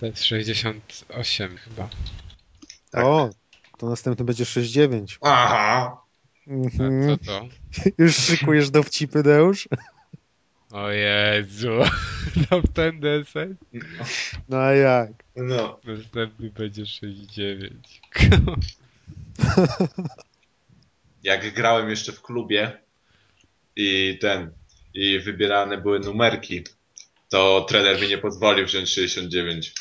To jest 68 chyba. Tak. O, to następny będzie 6,9. Aha. A Mhm. co to? Już szykujesz dowcipy, Deusz? O Jezu. No ten deseń. No a jak? No. Następny będzie 69. Jak grałem jeszcze w klubie i ten, i wybierane były numerki, to trener mi nie pozwolił wziąć 69.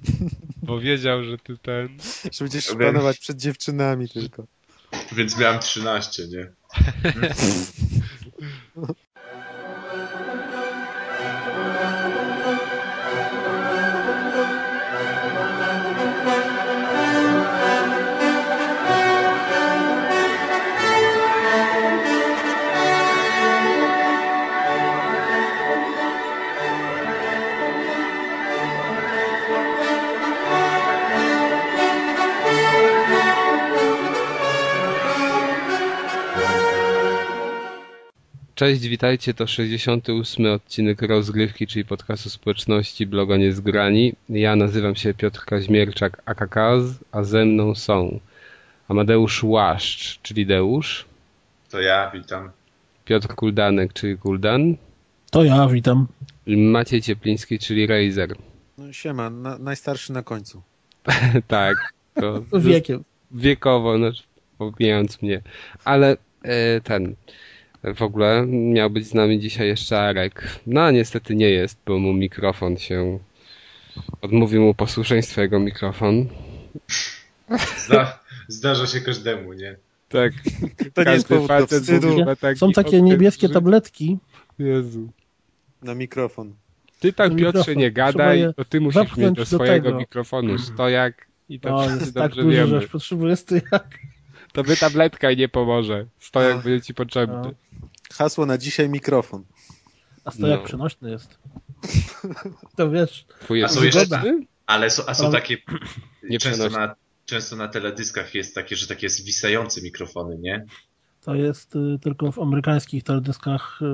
Bo wiedział, że ty ten... Że będziesz Wiem. szpanować przed dziewczynami tylko. Więc miałem 13, nie? Cześć, witajcie, to 68 odcinek rozgrywki, czyli podcastu społeczności bloga Niezgrani. Ja nazywam się Piotr Kaźmierczak Akakaz, a ze mną są Amadeusz Łaszcz, czyli Deusz, To ja witam. Piotr Kuldanek, czyli Kuldan To ja, witam. Maciej Ciepliński, czyli Razer. No siema, na, najstarszy na końcu. tak, to Wiekiem. wiekowo, znaczy pomijając mnie. Ale e, ten, w ogóle miał być z nami dzisiaj jeszcze Arek. No a niestety nie jest, bo mu mikrofon się odmówił mu posłuszeństwa jego mikrofon. Zda, zdarza się każdemu, nie? Tak. To nie jest powód do wstydu Są takie okres, niebieskie że- tabletki. Jezu. na mikrofon. Ty tak Na Piotrze mikrofon. nie gadaj, je to ty musisz mieć do do swojego tego. mikrofonu stojak i to To wszyscy jest tak dobrze duży, że wiemy. aż potrzebuję stojak. To by tabletka nie pomoże. Stojak No. będzie ci potrzebny. Hasło na dzisiaj mikrofon. A stojak No. przenośny jest. To wiesz, A są jeszcze-? Ale są, a są Ale- takie. Nie często, na, często na teledyskach jest takie, że takie zwisające mikrofony, nie? to jest y, tylko w amerykańskich teledyskach. Y,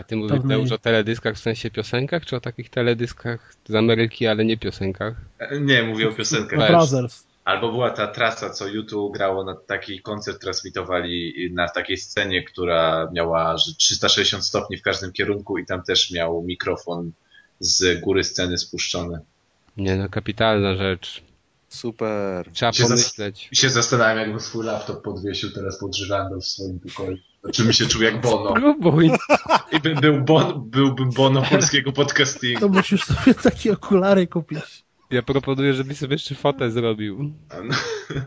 A ty mówisz pewnej- Deusz, o teledyskach w sensie piosenkach, czy o takich teledyskach z Ameryki, ale nie piosenkach? E, Nie, mówię o piosenkach. Brothers. Albo była ta trasa, co YouTube grało na taki koncert, transmitowali na takiej scenie, która miała że 360 stopni w każdym kierunku i tam też miał mikrofon z góry sceny spuszczony. Nie no, kapitalna rzecz. Super. Trzeba Się pomyśleć. I się zastanawiam, jakbym swój laptop podwiesił teraz pod żyrandol w swoim pokoju. Czy mi się czuł jak Bono. Próbuj. I bym był bon, byłbym Bono polskiego podcastingu. To musisz sobie takie okulary kupić. Ja proponuję, żebyś sobie jeszcze fotę zrobił.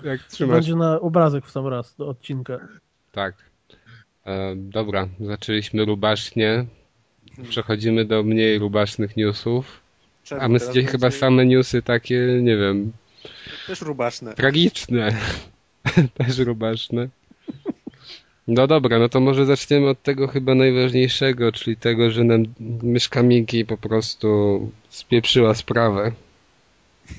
Jak To trzymasz. będzie na obrazek w sam raz do odcinka. Tak. E, dobra, zaczęliśmy rubasznie. Przechodzimy do mniej rubasznych newsów. Czemu? A my dzisiaj będzie chyba same newsy takie, nie wiem, Też rubaszne. tragiczne. Też rubaszne. No dobra, no to może zaczniemy od tego chyba najważniejszego, czyli tego, że nam myszka Miki po prostu spieprzyła sprawę.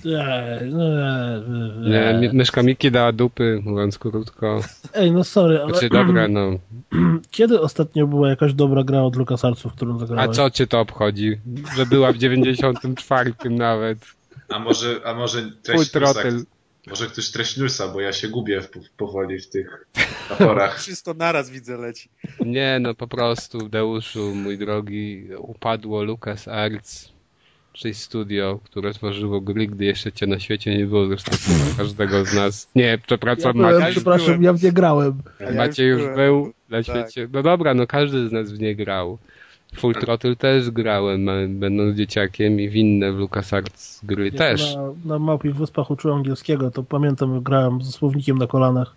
Eee, eee, Nie, mi- myszka Miki dała dupy, mówiąc krótko. Ej, no sorry, ale Znaczy dobra, no. kiedy ostatnio była jakaś dobra gra od LucasArtsów, którą A zagrałeś? co cię to obchodzi? Że była w 94 nawet. A może, a może treść może ktoś treść newsa, bo ja się gubię w, powoli w tych aporach. Wszystko naraz widzę leci. Nie, no po prostu, Deuszu, mój drogi, upadło LucasArts, czyli studio, które tworzyło gry, gdy jeszcze cię na świecie nie było, zresztą każdego z nas. Nie, ja przepraszam, byłem, Maciej. przepraszam, ja w nie grałem. Ja Maciej już byłem. był na Tak. świecie. No dobra, no każdy z nas w nie grał. Full Throttle też grałem, będąc dzieciakiem i w inne w LucasArts gry Jak też. Na, na Małpich Wyspach uczyłem angielskiego, to pamiętam, grałem ze słownikiem na kolanach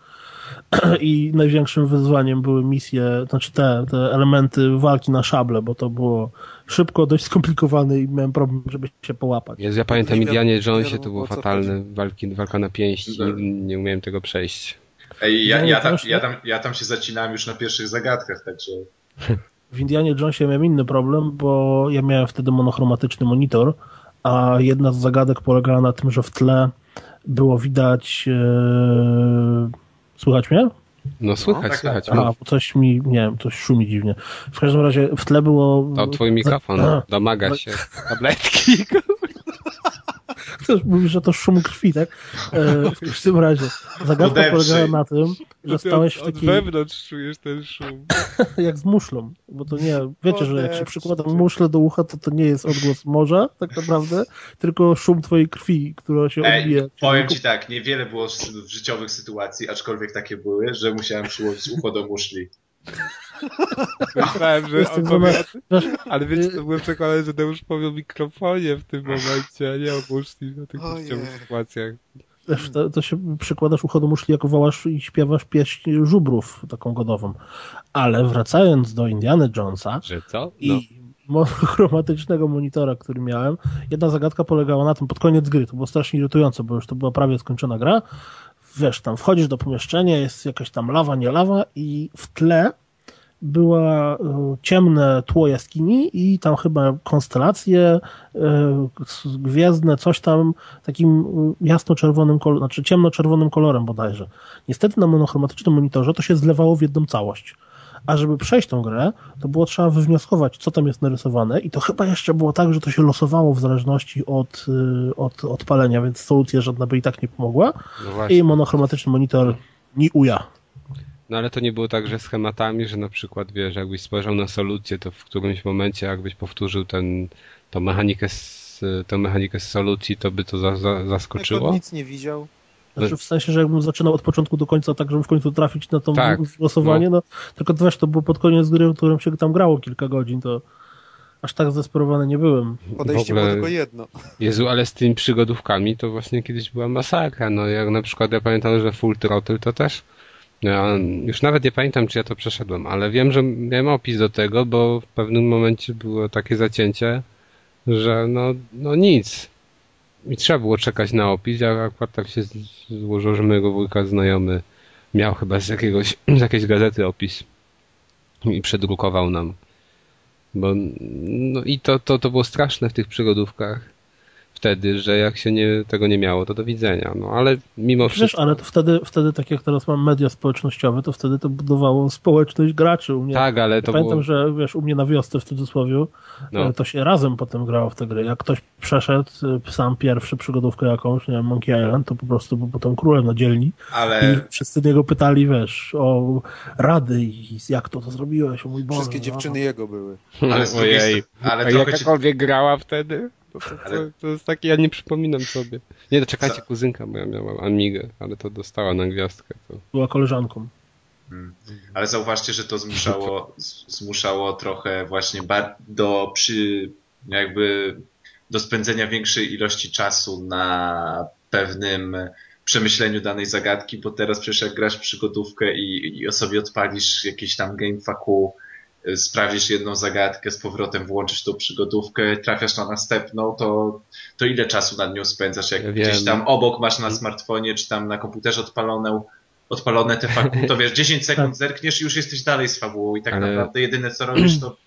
i największym wyzwaniem były misje, znaczy te, te elementy walki na szable, bo to było szybko, dość skomplikowane i miałem problem, żeby się połapać. Jezu, ja pamiętam Nie Indianie Jonesie, to było fatalne, walki, walka na pięści, nie umiałem tego przejść. Ej, ja, ja, tam, ja, tam, ja tam się zacinałem już na pierwszych zagadkach, także W Indianie Jonesie miałem inny problem, bo ja miałem wtedy monochromatyczny monitor, a jedna z zagadek polegała na tym, że w tle było widać... E... Słychać mnie? No słychać, tak, słychać. tak. Aha, bo coś mi, nie wiem, coś szumi dziwnie. W każdym razie w tle było... To twój mikrofon, A, domaga się tabletki. Mówisz, że to szum krwi, tak? E, w każdym razie, zagadka polegała na tym, że stałeś w od, od takiej, wewnątrz czujesz ten szum. jak z muszlą, bo to nie, wiecie, że jak się przykładam muszlę do ucha, to to nie jest odgłos morza, tak naprawdę, tylko szum twojej krwi, która się odbija. Ej, powiem ci tak, niewiele było w życiowych sytuacji, aczkolwiek takie były, że musiałem przyłożyć ucho do muszli. Myślałem, że Jestem on powie, Wiesz, ale wiecie, to byłem przekonany, że Deusz powie o mikrofonie w tym momencie, a nie o muszli na tych życiowych sytuacjach. Wiesz, to, to się przykładasz ucho do muszli, jak wołasz i śpiewasz pieśń żubrów, taką godową. Ale wracając do Indiana Jonesa Że co? No. i monochromatycznego monitora, który miałem, jedna zagadka polegała na tym, pod koniec gry, to było strasznie irytujące, bo już to była prawie skończona gra, wiesz, tam wchodzisz do pomieszczenia, jest jakaś tam lawa, nie lawa i w tle była e, ciemne tło jaskini i tam chyba konstelacje e, gwiezdne, coś tam takim e, jasno-czerwonym kolorem, znaczy ciemno-czerwonym kolorem bodajże. Niestety na monochromatycznym monitorze to się zlewało w jedną całość. A żeby przejść tą grę, to było trzeba wywnioskować, co tam jest narysowane i to chyba jeszcze było tak, że to się losowało w zależności od, y, od odpalenia, więc solucja żadna by i tak nie pomogła. no właśnie. I monochromatyczny monitor ni uja. No ale to nie było tak, że schematami, że na przykład, wiesz, jakbyś spojrzał na solucję, to w którymś momencie jakbyś powtórzył ten, tą mechanikę z, tę mechanikę z solucji, to by to za, za, zaskoczyło? on nic nie widział. Znaczy w sensie, że jakbym zaczynał od początku do końca, tak żeby w końcu trafić na to Tak, losowanie, no. tylko to wiesz, to było pod koniec gry, w którym się tam grało kilka godzin, to aż tak zdesperowany nie byłem. Podejście W ogóle- było tylko jedno. Jezu, ale z tymi przygodówkami to właśnie kiedyś była masakra. No jak na przykład ja pamiętam, że Full Throttle to też. Ja już nawet nie pamiętam, czy ja to przeszedłem, ale wiem, że miałem opis do tego, bo w pewnym momencie było takie zacięcie, że no, no nic. I trzeba było czekać na opis. Ja akurat tak się złożyło, że mojego wujka znajomy miał chyba z jakiegoś, z jakiejś gazety opis i przedrukował nam. Bo, no i to, to, to było straszne w tych przygodówkach wtedy, że jak się nie, tego nie miało, to do widzenia. No ale mimo Wiesz, wszystko. ale to wtedy, wtedy, tak jak teraz mam media społecznościowe, to wtedy to budowało społeczność graczy u mnie. Tak, ale to Pamiętam, było. że wiesz, u mnie na wiosce w cudzysłowie No. e, to się razem potem grało w tę grę. Jak ktoś przeszedł e, sam pierwszy przygodówkę jakąś, nie wiem, Monkey Island, to po prostu był potem królem na dzielni Ale i wszyscy niego pytali, wiesz, o rady i jak to to zrobiłeś, o mój Boże. Wszystkie no. dziewczyny jego były. Ale Ojej. ale A trochę ci- jakakolwiek grała wtedy? To, to, to, Ale- to jest takie, ja nie przypominam sobie. Nie, to czekajcie, kuzynka moja miała Amigę, ale to dostała na gwiazdkę. To. Była koleżanką. Mm. Ale zauważcie, że to zmuszało, zmuszało trochę właśnie bar- do przy, jakby do spędzenia większej ilości czasu na pewnym przemyśleniu danej zagadki, bo teraz przecież jak grasz w przygodówkę i, i sobie odpalisz jakieś tam gamefaku, y, sprawdzisz jedną zagadkę, z powrotem włączysz tą przygodówkę, trafiasz na następną, to, to ile czasu nad nią spędzasz? Jak Ja gdzieś wiem. tam obok masz na smartfonie, czy tam na komputerze odpalone odpalone te fabuły, to wiesz, 10 sekund zerkniesz i już jesteś dalej z fabułą i tak Ale- naprawdę jedyne co robisz to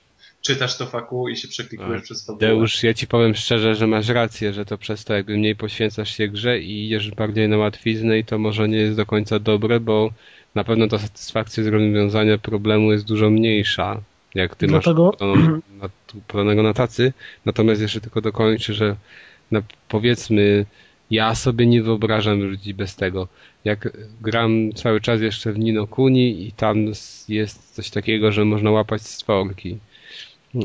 czytasz to fakułu i się przeklikujesz Ale przez fabułę. Deusz, ja ci powiem szczerze, że masz rację, że to przez to jakby mniej poświęcasz się grze i idziesz bardziej na łatwiznę i to może nie jest do końca dobre, bo na pewno ta satysfakcja z rozwiązania problemu jest dużo mniejsza, jak ty Dlatego- masz podaną- na- podanego na tacy. Natomiast jeszcze tylko dokończę, że no, powiedzmy, ja sobie nie wyobrażam ludzi bez tego. Jak gram cały czas jeszcze w Nino Kuni i tam jest coś takiego, że można łapać stworki.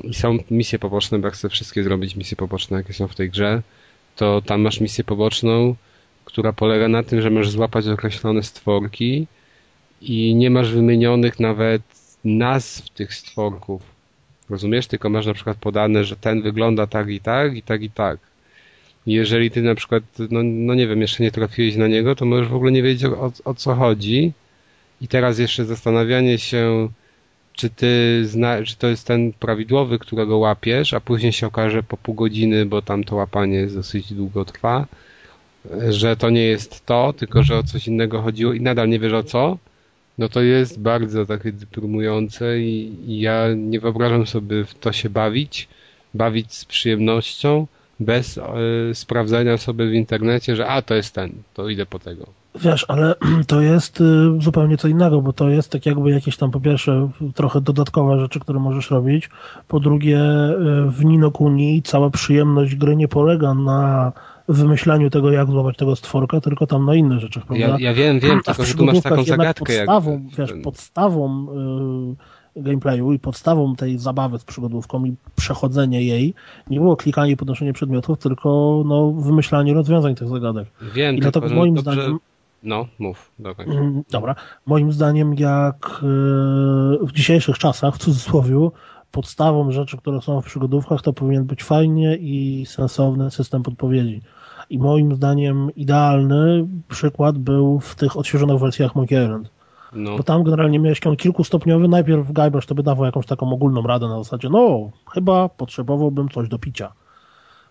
I są misje poboczne, bo jak chcę wszystkie zrobić misje poboczne, jakie są w tej grze, to tam masz misję poboczną, która polega na tym, że możesz złapać określone stworki i nie masz wymienionych nawet nazw tych stworków. Rozumiesz? Tylko masz na przykład podane, że ten wygląda tak i tak, i tak i tak. Jeżeli ty na przykład, no, no nie wiem, jeszcze nie trafiłeś na niego, to możesz w ogóle nie wiedzieć o, o co chodzi. I teraz jeszcze zastanawianie się, czy ty zna, czy to jest ten prawidłowy, którego łapiesz, a później się okaże po pół godziny, bo tam to łapanie dosyć długo trwa, że to nie jest to, tylko że o coś innego chodziło i nadal nie wiesz o co, no to jest bardzo takie deprymujące i, ja nie wyobrażam sobie w to się bawić, bawić z przyjemnością, bez e, sprawdzania sobie w internecie, że a to jest ten, to idę po tego. Wiesz, ale to jest y, zupełnie co innego, bo to jest tak jakby jakieś tam po pierwsze trochę dodatkowe rzeczy, które możesz robić. Po drugie, y, w Nino Kuni cała przyjemność gry nie polega na wymyślaniu tego, jak złapać tego stworka, tylko tam na innych rzeczach, prawda? Ja, ja wiem, wiem, A tylko że tu masz taką zagadkę jak... podstawą, wiesz, ten- podstawą y, gameplayu i podstawą tej zabawy z przygodówką i przechodzenie jej nie było klikanie i podnoszenie przedmiotów, tylko no, wymyślanie rozwiązań tych zagadek. Wiem, I dlatego moim dobrze... zdaniem No, mów, dokończ. Mm, Dobra. Moim zdaniem, jak e, w dzisiejszych czasach, w cudzysłowie, podstawą rzeczy, które są w przygodówkach, to powinien być fajnie i sensowny system podpowiedzi. I moim zdaniem idealny przykład był w tych odświeżonych wersjach Monkey Island. No, Bo tam generalnie miałeś on kilkustopniowy, najpierw Guybrush to by dawał jakąś taką ogólną radę na zasadzie, no, chyba potrzebowałbym coś do picia.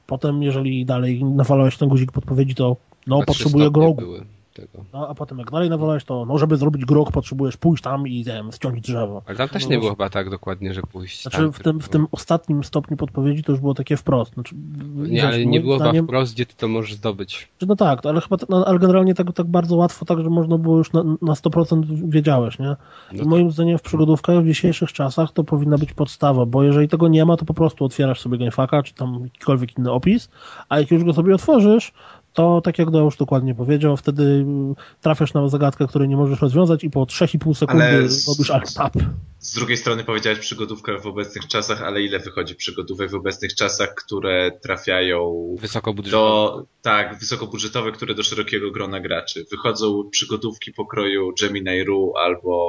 Potem, jeżeli dalej nawalałeś ten guzik podpowiedzi, to no, potrzebuję grogu. były tego. No, a potem jak dalej nawalałeś, to no, żeby zrobić grog, potrzebujesz pójść tam i nie wiem, ściągnąć drzewo. Ale tam też No, nie no, było chyba tak dokładnie, że pójść Znaczy tam, w tym, w tym ostatnim stopniu podpowiedzi to już było takie wprost. Znaczy, Nie, wiesz, ale nie było chyba zdaniem- wprost, gdzie ty to możesz zdobyć. że No tak, ale chyba, no, ale generalnie tak, tak bardzo łatwo, tak, że można było już na, na 100% wiedziałeś, nie? No I moim zdaniem w przygodówkach w dzisiejszych czasach to powinna być podstawa, bo jeżeli tego nie ma, to po prostu otwierasz sobie GameFAQa, czy tam jakikolwiek inny opis, a jak już go sobie otworzysz, to tak jak już dokładnie powiedział, wtedy mm, trafiasz na zagadkę, której nie możesz rozwiązać i po 3,5 sekundy Ale z- robisz alt tab. Z drugiej strony powiedziałeś przygodówkę w obecnych czasach, ale ile wychodzi przygodówek w obecnych czasach, które trafiają do, tak, wysokobudżetowe, które do szerokiego grona graczy. Wychodzą przygodówki pokroju Gemini Ru albo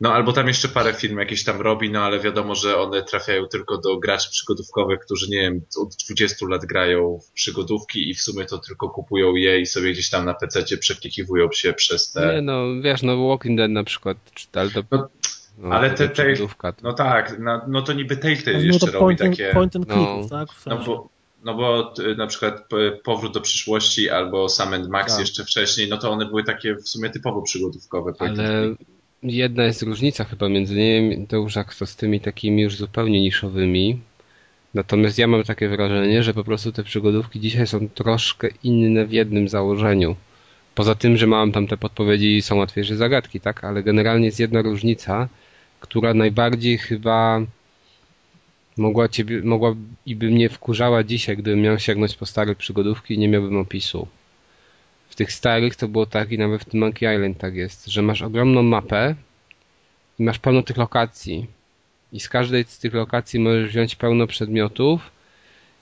no albo tam jeszcze parę firm jakieś tam robi, no ale wiadomo, że one trafiają tylko do graczy przygodówkowych, którzy nie wiem, od 20 lat grają w przygodówki i w sumie to tylko kupują je i sobie gdzieś tam na PC przeklikiwują się przez te... Nie no, wiesz, no Walking Dead na przykład, czy ale to... No, no, ale te- te- przygodówka, to- No tak, no, no to niby Telltale No jeszcze to robi point, and, takie... point and No. clicków, tak? W No sensie. bo, no bo t- na przykład p- Powrót do przyszłości albo Sam and Max Tak. jeszcze wcześniej, no to one były takie w sumie typowo przygodówkowe. point and Ale click. Jedna jest różnica chyba między nimi, jak to z tymi takimi już zupełnie niszowymi. Natomiast ja mam takie wrażenie, że po prostu te przygodówki dzisiaj są troszkę inne w jednym założeniu. Poza tym, że mam tam te podpowiedzi i są łatwiejsze zagadki, tak? Ale generalnie jest jedna różnica, która najbardziej chyba mogła ciebie, mogła i by mnie wkurzała dzisiaj, gdybym miał sięgnąć po stare przygodówki i nie miałbym opisu. Tych starych to było tak i nawet w tym Monkey Island tak jest, że masz ogromną mapę i masz pełno tych lokacji. I z każdej z tych lokacji możesz wziąć pełno przedmiotów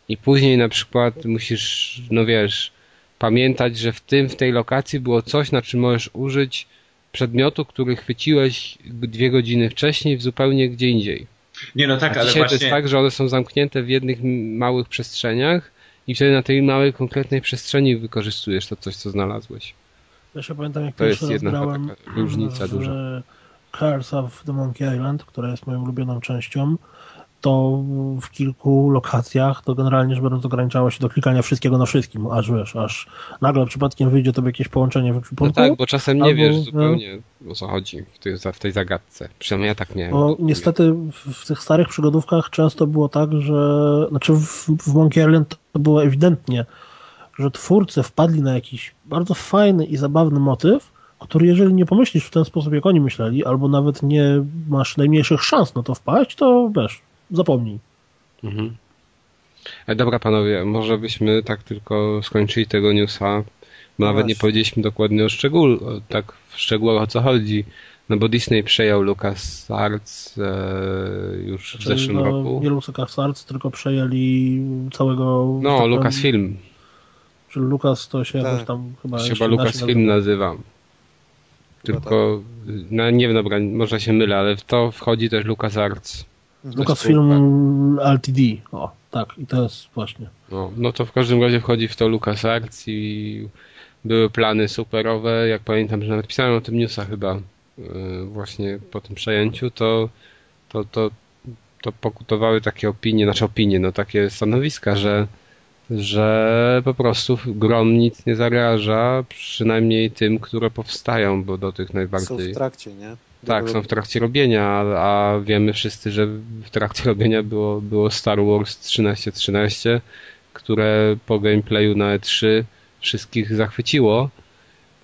i później na przykład musisz, no wiesz, pamiętać, że w tym, w tej lokacji było coś, na czym możesz użyć przedmiotu, który chwyciłeś dwie godziny wcześniej w zupełnie gdzie indziej. Nie, no tak, A ale dzisiaj to właśnie... jest tak, że one są zamknięte w jednych małych przestrzeniach i wtedy na tej małej, konkretnej przestrzeni wykorzystujesz to coś, co znalazłeś. Ja się pamiętam, jak To jest raz grałem różnica w duża. Curse of the Monkey Island, która jest moją ulubioną częścią, to w kilku lokacjach to generalnie rzecz biorąc ograniczało się do klikania wszystkiego na wszystkim, aż wiesz, aż nagle przypadkiem wyjdzie tobie jakieś połączenie w No ekwipunku. tak, bo czasem nie Albo, wiesz no. zupełnie o co chodzi w tej, w tej zagadce. Przynajmniej ja tak miałem. Bo niestety w, w tych starych przygodówkach często było tak, że znaczy w, w Monkey Island to było ewidentnie, że twórcy wpadli na jakiś bardzo fajny i zabawny motyw, który jeżeli nie pomyślisz w ten sposób, jak oni myśleli, albo nawet nie masz najmniejszych szans na to wpaść, to wiesz, zapomnij. Mhm. E, Dobra panowie, może byśmy tak tylko skończyli tego newsa, bo No nawet nie powiedzieliśmy dokładnie o szczegół, tak w szczegółach o co chodzi. No bo Disney przejął LucasArts e, już w Czyli zeszłym no, roku. Nie LucasArts, tylko przejęli całego... tak No, powiem, Lucasfilm. Czyli Lucas to się Tak. jakoś tam chyba... Chyba Lucasfilm nazywa. nazywa. Tylko, no nie wiem, dobra, może się mylę, ale w to wchodzi też LucasArts. Lucasfilm LTD, o, tak, i to jest właśnie. No, no to w każdym razie wchodzi w to LucasArts i były plany superowe, jak pamiętam, że nawet pisałem o tym newsa chyba yy, właśnie po tym przejęciu, to, to, to, to pokutowały takie opinie, znaczy opinie, no takie stanowiska, że, że po prostu grom nic nie zagraża, przynajmniej tym, które powstają, bo do tych Są najbardziej... w trakcie, nie? Tak, są w trakcie robienia, a, a wiemy wszyscy, że w trakcie robienia było, było Star Wars 1313, które po gameplayu na E3 wszystkich zachwyciło.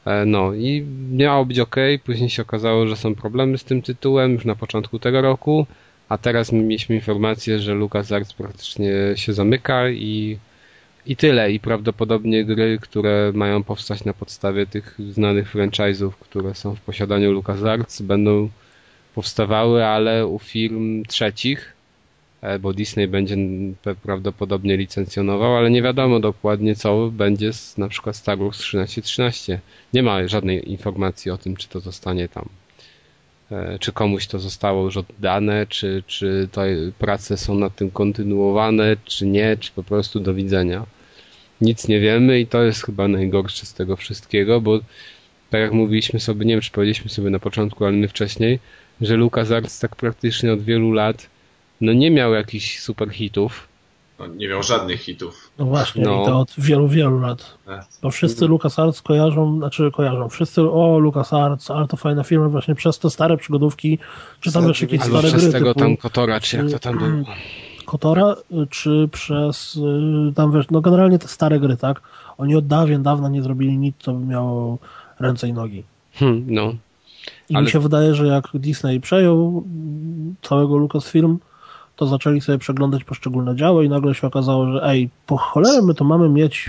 E, No i miało być ok, później się okazało, że są problemy z tym tytułem już na początku tego roku, a teraz mieliśmy informację, że LucasArts praktycznie się zamyka i, I tyle. I prawdopodobnie gry, które mają powstać na podstawie tych znanych franchise'ów, które są w posiadaniu LucasArts, będą powstawały, ale u firm trzecich, e, bo Disney będzie prawdopodobnie licencjonował, ale nie wiadomo dokładnie co będzie z na przykład Star Wars 1313. Nie ma żadnej informacji o tym, czy to zostanie tam czy komuś to zostało już oddane, czy, czy te prace są nad tym kontynuowane, czy nie, czy po prostu do widzenia. Nic nie wiemy i to jest chyba najgorsze z tego wszystkiego, bo tak jak mówiliśmy sobie, nie wiem czy powiedzieliśmy sobie na początku, ale my wcześniej, że LucasArts tak praktycznie od wielu lat no nie miał jakichś super hitów, no, nie miał żadnych hitów. No właśnie, No. i to od wielu, wielu lat. E, Bo wszyscy LucasArts kojarzą, znaczy kojarzą, wszyscy, o LucasArts, ale to fajna firma właśnie przez te stare przygodówki, czy tam też jakieś stare przez gry tego typu tam Kotora, czy jak to tam było. Kotora, y, czy przez y, tam wiesz, no generalnie te stare gry, tak? Oni od dawien dawna nie zrobili nic, co by miało ręce i nogi. Hmm, no. I Ale- mi się wydaje, że jak Disney przejął mm, całego Lucasfilm, to zaczęli sobie przeglądać poszczególne działy i nagle się okazało, że ej, po cholerę my to mamy mieć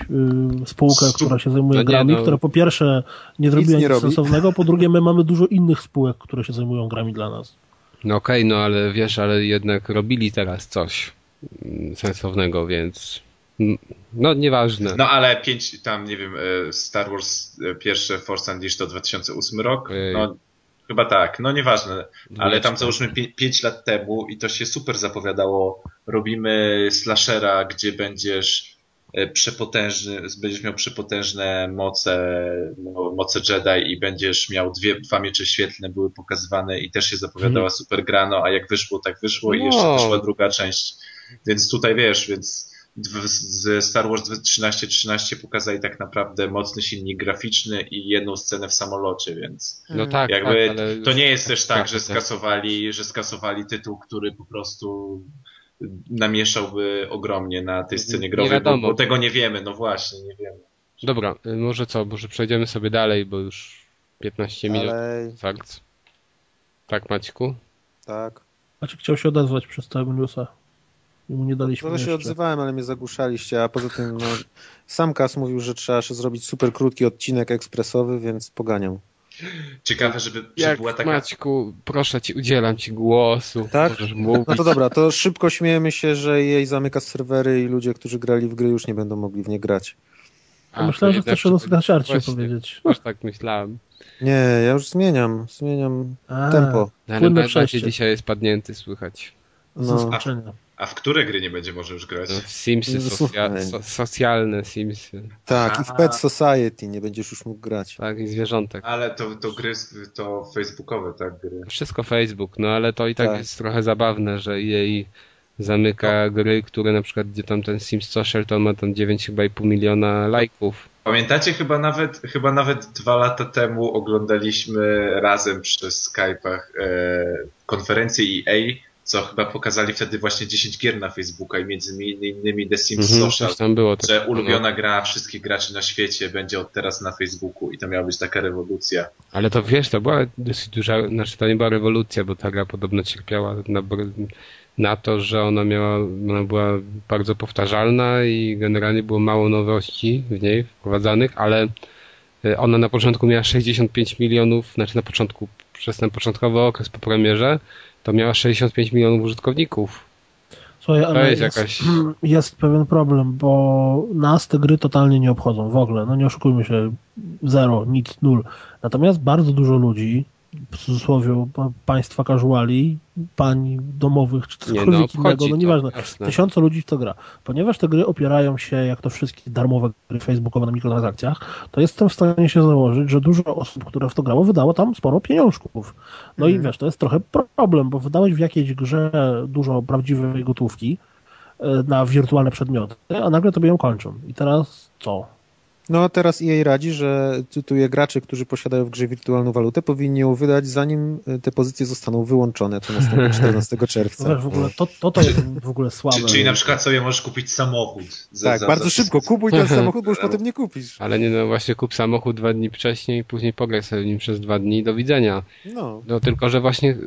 y, spółkę, która się zajmuje No nie, grami, no. która po pierwsze nie zrobiła nie nic robi. sensownego, po drugie my mamy dużo innych spółek, które się zajmują grami dla nas. No okej, no ale wiesz, ale jednak robili teraz coś mm, sensownego, więc mm, no nieważne. No ale pięć, tam nie wiem, e, Star Wars e, pierwsze Force Unleashed to 2008 rok. No chyba tak, no nieważne. Ale tam załóżmy 5 lat temu i to się super zapowiadało. Robimy slashera, gdzie będziesz e, przepotężny, będziesz miał przepotężne moce, mo- moce Jedi i będziesz miał dwie, dwa miecze świetlne były pokazywane i też się zapowiadała super grano, a jak wyszło, tak wyszło i jeszcze No. wyszła druga część. Więc tutaj wiesz, więc z Star Wars 1313 pokazali tak naprawdę mocny silnik graficzny i jedną scenę w samolocie, więc No tak, jakby tak, ale to nie jest też tak, że tak. skasowali, że skasowali tytuł, który po prostu namieszałby ogromnie na tej scenie Nie growej, bo, bo tego nie wiemy, no właśnie, nie wiemy. Dobra, y, może co, może przejdziemy sobie dalej, bo już 15 minut fakt. Tak, Maćku? tak. Znaczy chciał się odezwać przez tego newsa i mu nie daliśmy No to się odzywałem, ale mnie zagłuszaliście, a poza tym no, sam Kas mówił, że trzeba jeszcze zrobić super krótki odcinek ekspresowy, więc poganiam. Ciekawe, żeby, żeby Jak, była taka... Maćku, proszę ci, udzielam ci głosu. Tak? No to dobra, to szybko śmiejemy się, że jej zamyka serwery i ludzie, którzy grali w gry już nie będą mogli w nie grać. A, Myślałem, że chcesz o właśnie, powiedzieć. Też tak myślałem. Nie, ja już zmieniam, zmieniam A, tempo. No, ale przejście. dzisiaj jest padnięty, słychać. No. No. A w które gry nie będzie może już grać? No, Simsy, No, socja so, socjalne Simsy. Tak, i w Pet Society nie będziesz już mógł grać. Tak, i zwierzątek. Ale to, to gry, to facebookowe, tak, gry. Wszystko Facebook, no ale to i tak, Tak. jest trochę zabawne, że jej zamyka gry, które na przykład, gdzie tam ten Sims Social, to on ma tam 9 chyba i pół miliona lajków. Pamiętacie, chyba nawet, chyba nawet dwa lata temu oglądaliśmy razem przy Skype'ach e, konferencję EA, co chyba pokazali wtedy właśnie 10 gier na Facebooka i między innymi The Sims Mhm, Social, tam było. tak, że ulubiona gra wszystkich graczy na świecie będzie od teraz na Facebooku i to miała być taka rewolucja. Ale to wiesz, to była dosyć duża, znaczy to nie była rewolucja, bo ta gra podobno cierpiała na, na to, że ona miała, ona była bardzo powtarzalna i generalnie było mało nowości w niej wprowadzanych, ale y, ona na początku miała 65 milionów, znaczy na początku, przez ten początkowy okres po premierze, to miała 65 milionów użytkowników. Słuchaj, ale jest jest, jakaś- jest pewien problem, bo nas te gry totalnie nie obchodzą w ogóle. No nie oszukujmy się, zero, nic, nul. Natomiast bardzo dużo ludzi, w cudzysłowie pa- państwa casuali, pań domowych, czy Nie cokolwiek no, innego, no nieważne. Tysiące ludzi w to gra. Ponieważ te gry opierają się, jak to wszystkie darmowe gry facebookowe na mikrotransakcjach, to jestem w stanie się założyć, że dużo osób, które w to grało, wydało tam sporo pieniążków. No i wiesz, to jest trochę problem, bo wydałeś w jakiejś grze dużo prawdziwej gotówki e, na wirtualne przedmioty, a nagle tobie ją kończą. I teraz co? No teraz EA radzi, że cytuję, gracze, którzy posiadają w grze wirtualną walutę, powinni ją wydać zanim y, te pozycje zostaną wyłączone, co nastąpi 14 No czerwca. wiesz, w ogóle to, to, to jest w ogóle słabe. Czy, czyli na przykład sobie możesz kupić samochód. Za, Tak, za, bardzo za, szybko, kupuj ten samochód, bo już potem nie kupisz. Ale nie no, właśnie kup samochód dwa dni wcześniej i później pograj sobie nim przez dwa dni do widzenia. No, No tylko, że właśnie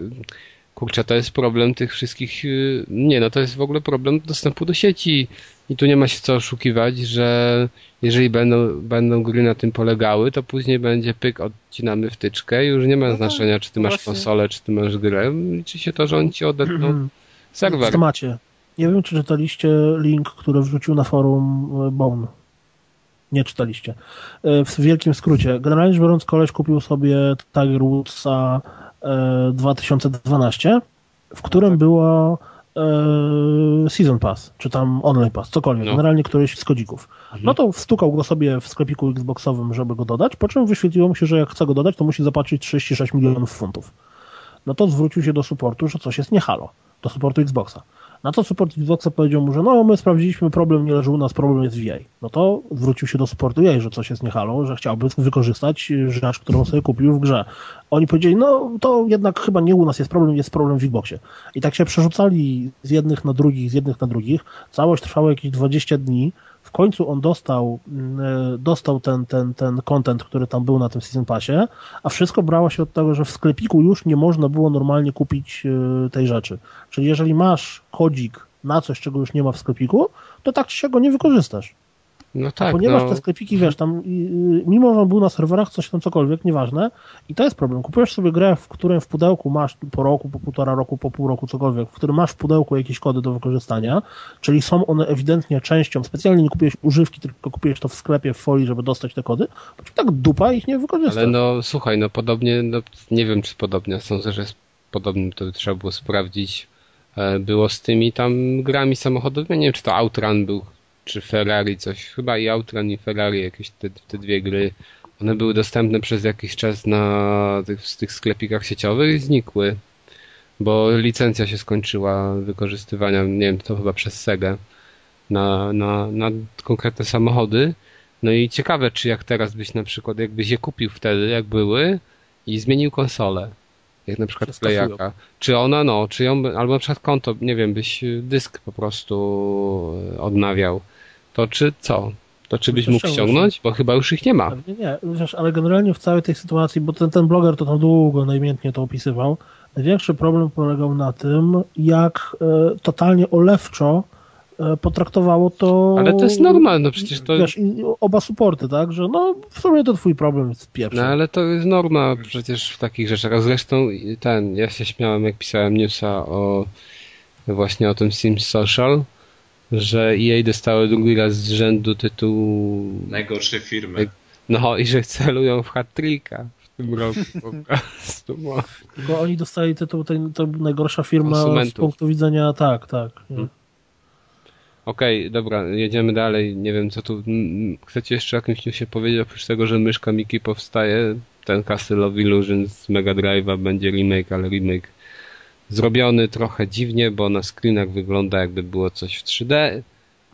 kurczę, to jest problem tych wszystkich, y, nie no, to jest w ogóle problem dostępu do sieci i tu nie ma się co oszukiwać, że jeżeli będą, będą gry na tym polegały, to później będzie pyk, odcinamy wtyczkę i już nie ma No tak, znaczenia, czy ty masz właśnie. konsolę, czy ty masz grę, liczy się to, że on ci odetną serwer. W temacie. Nie wiem, czy czytaliście link, który wrzucił na forum e, Bone. Nie czytaliście. E, W wielkim skrócie. Generalnie rzecz biorąc, koleś kupił sobie Tiger Woodsa e, 2012, w którym było e, Season Pass, czy tam Online Pass, cokolwiek. No. Generalnie któryś z kodzików. No to wstukał go sobie w sklepiku Xboxowym, żeby go dodać, po czym wyświetliło mu się, że jak chce go dodać, to musi zapłacić 36 milionów funtów. No to zwrócił się do supportu, że coś jest nie halo. Do supportu Xboxa. Na to support Xboxa powiedział mu, że no my sprawdziliśmy, problem nie leży u nas, problem jest w EA. No to zwrócił się do supportu EA, że coś jest nie halo, że chciałby wykorzystać rzecz, którą sobie kupił w grze. Oni powiedzieli, no to jednak chyba nie u nas jest problem, jest problem w Xboxie. I tak się przerzucali z jednych na drugich, z jednych na drugich. Całość trwała jakieś 20 dni. Końcu on dostał, mm, e, dostał ten, ten, ten content, który tam był na tym Season Passie, a wszystko brało się od tego, że w sklepiku już nie można było normalnie kupić e, tej rzeczy. Czyli jeżeli masz kodzik na coś, czego już nie ma w sklepiku, to tak czy siak go nie wykorzystasz. No tak, Ponieważ no, te sklepiki, wiesz, tam, y, mimo że on był na serwerach, coś tam cokolwiek, nieważne, i to jest problem. Kupujesz sobie grę, w którym w pudełku masz po roku, po półtora roku, po pół roku, cokolwiek, w którym masz w pudełku jakieś kody do wykorzystania, czyli są one ewidentnie częścią, specjalnie nie kupiłeś używki, tylko kupiłeś to w sklepie w folii, żeby dostać te kody, bo ci tak dupa ich nie wykorzysta. ale no słuchaj, no podobnie, no nie wiem czy podobnie, sądzę, że jest podobnie, to trzeba było sprawdzić. E, Było z tymi tam grami samochodowymi, nie wiem czy to Outrun był, czy Ferrari coś, chyba i Outrun i Ferrari, jakieś te, te dwie gry, one były dostępne przez jakiś czas na tych, w tych sklepikach sieciowych i znikły, bo licencja się skończyła wykorzystywania, nie wiem, to chyba przez Sega na, na, na konkretne samochody. No i ciekawe, czy jak teraz byś na przykład, jakbyś je kupił wtedy, jak były i zmienił konsolę, jak na przykład. Playaka, czy ona, no, czy ją, albo na przykład konto, nie wiem, byś dysk po prostu odnawiał, to czy co? To czy byś To mógł ściągnąć. Bo chyba już ich nie ma. Pewnie nie, wiesz, ale generalnie w całej tej sytuacji, bo ten, ten bloger to tam długo, najmiętnie to opisywał, największy problem polegał na tym, jak e, totalnie olewczo e, potraktowało to... Ale to jest normalne, no przecież to... Wiesz, oba suporty, tak, że no w sumie to twój problem jest pierwszy. No ale to jest norma przecież w takich rzeczach. A zresztą ten, ja się śmiałem jak pisałem newsa o właśnie o tym Sims Social, że EA dostało drugi raz z rzędu tytuł Najgorsze firmy. no i że celują w hat-tricka w tym roku po prostu. No. Tylko oni dostali tytuł, tej, to najgorsza firma z Konsumentów. punktu widzenia, tak, tak. Hmm. Okej, dobra, jedziemy dalej. Nie wiem co tu. Chcecie jeszcze o jakimś newsie powiedzieć, oprócz tego, że myszka Miki powstaje, ten Castle of Illusion z Mega Drive'a będzie remake, ale remake zrobiony trochę dziwnie, bo na screenach wygląda jakby było coś w 3D,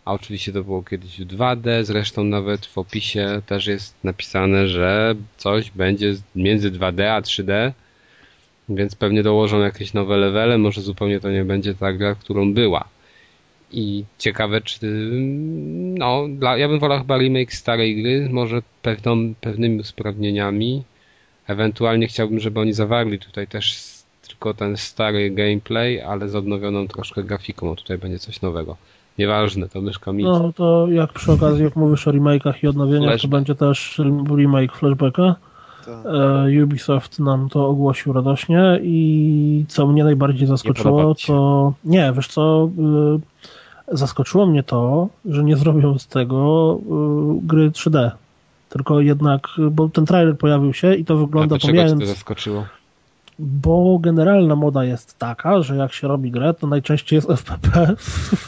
a oczywiście to było kiedyś w 2D, zresztą nawet w opisie też jest napisane, że coś będzie między 2D a 3D, więc pewnie dołożą jakieś nowe levele, może zupełnie to nie będzie ta gra, którą była. I ciekawe, czy. No, dla, ja bym wolał chyba remake starej gry, może pewną, pewnymi usprawnieniami. Ewentualnie chciałbym, żeby oni zawarli tutaj też ten stary gameplay, ale z odnowioną troszkę grafiką. O, tutaj będzie coś nowego. Nieważne, to myszka mi. No to jak przy okazji, jak mówisz o remake'ach i odnowieniach, to Flashback. będzie też remake Flashbacka. Tak. E, Ubisoft nam to ogłosił radośnie i co mnie najbardziej zaskoczyło, się. to nie, wiesz co, y, zaskoczyło mnie to, że nie zrobią z tego y, gry 3D. Tylko jednak, bo ten trailer pojawił się i to a wygląda dlaczego cię to pomijając, zaskoczyło? Bo generalna moda jest taka, że jak się robi grę, to najczęściej jest FPP,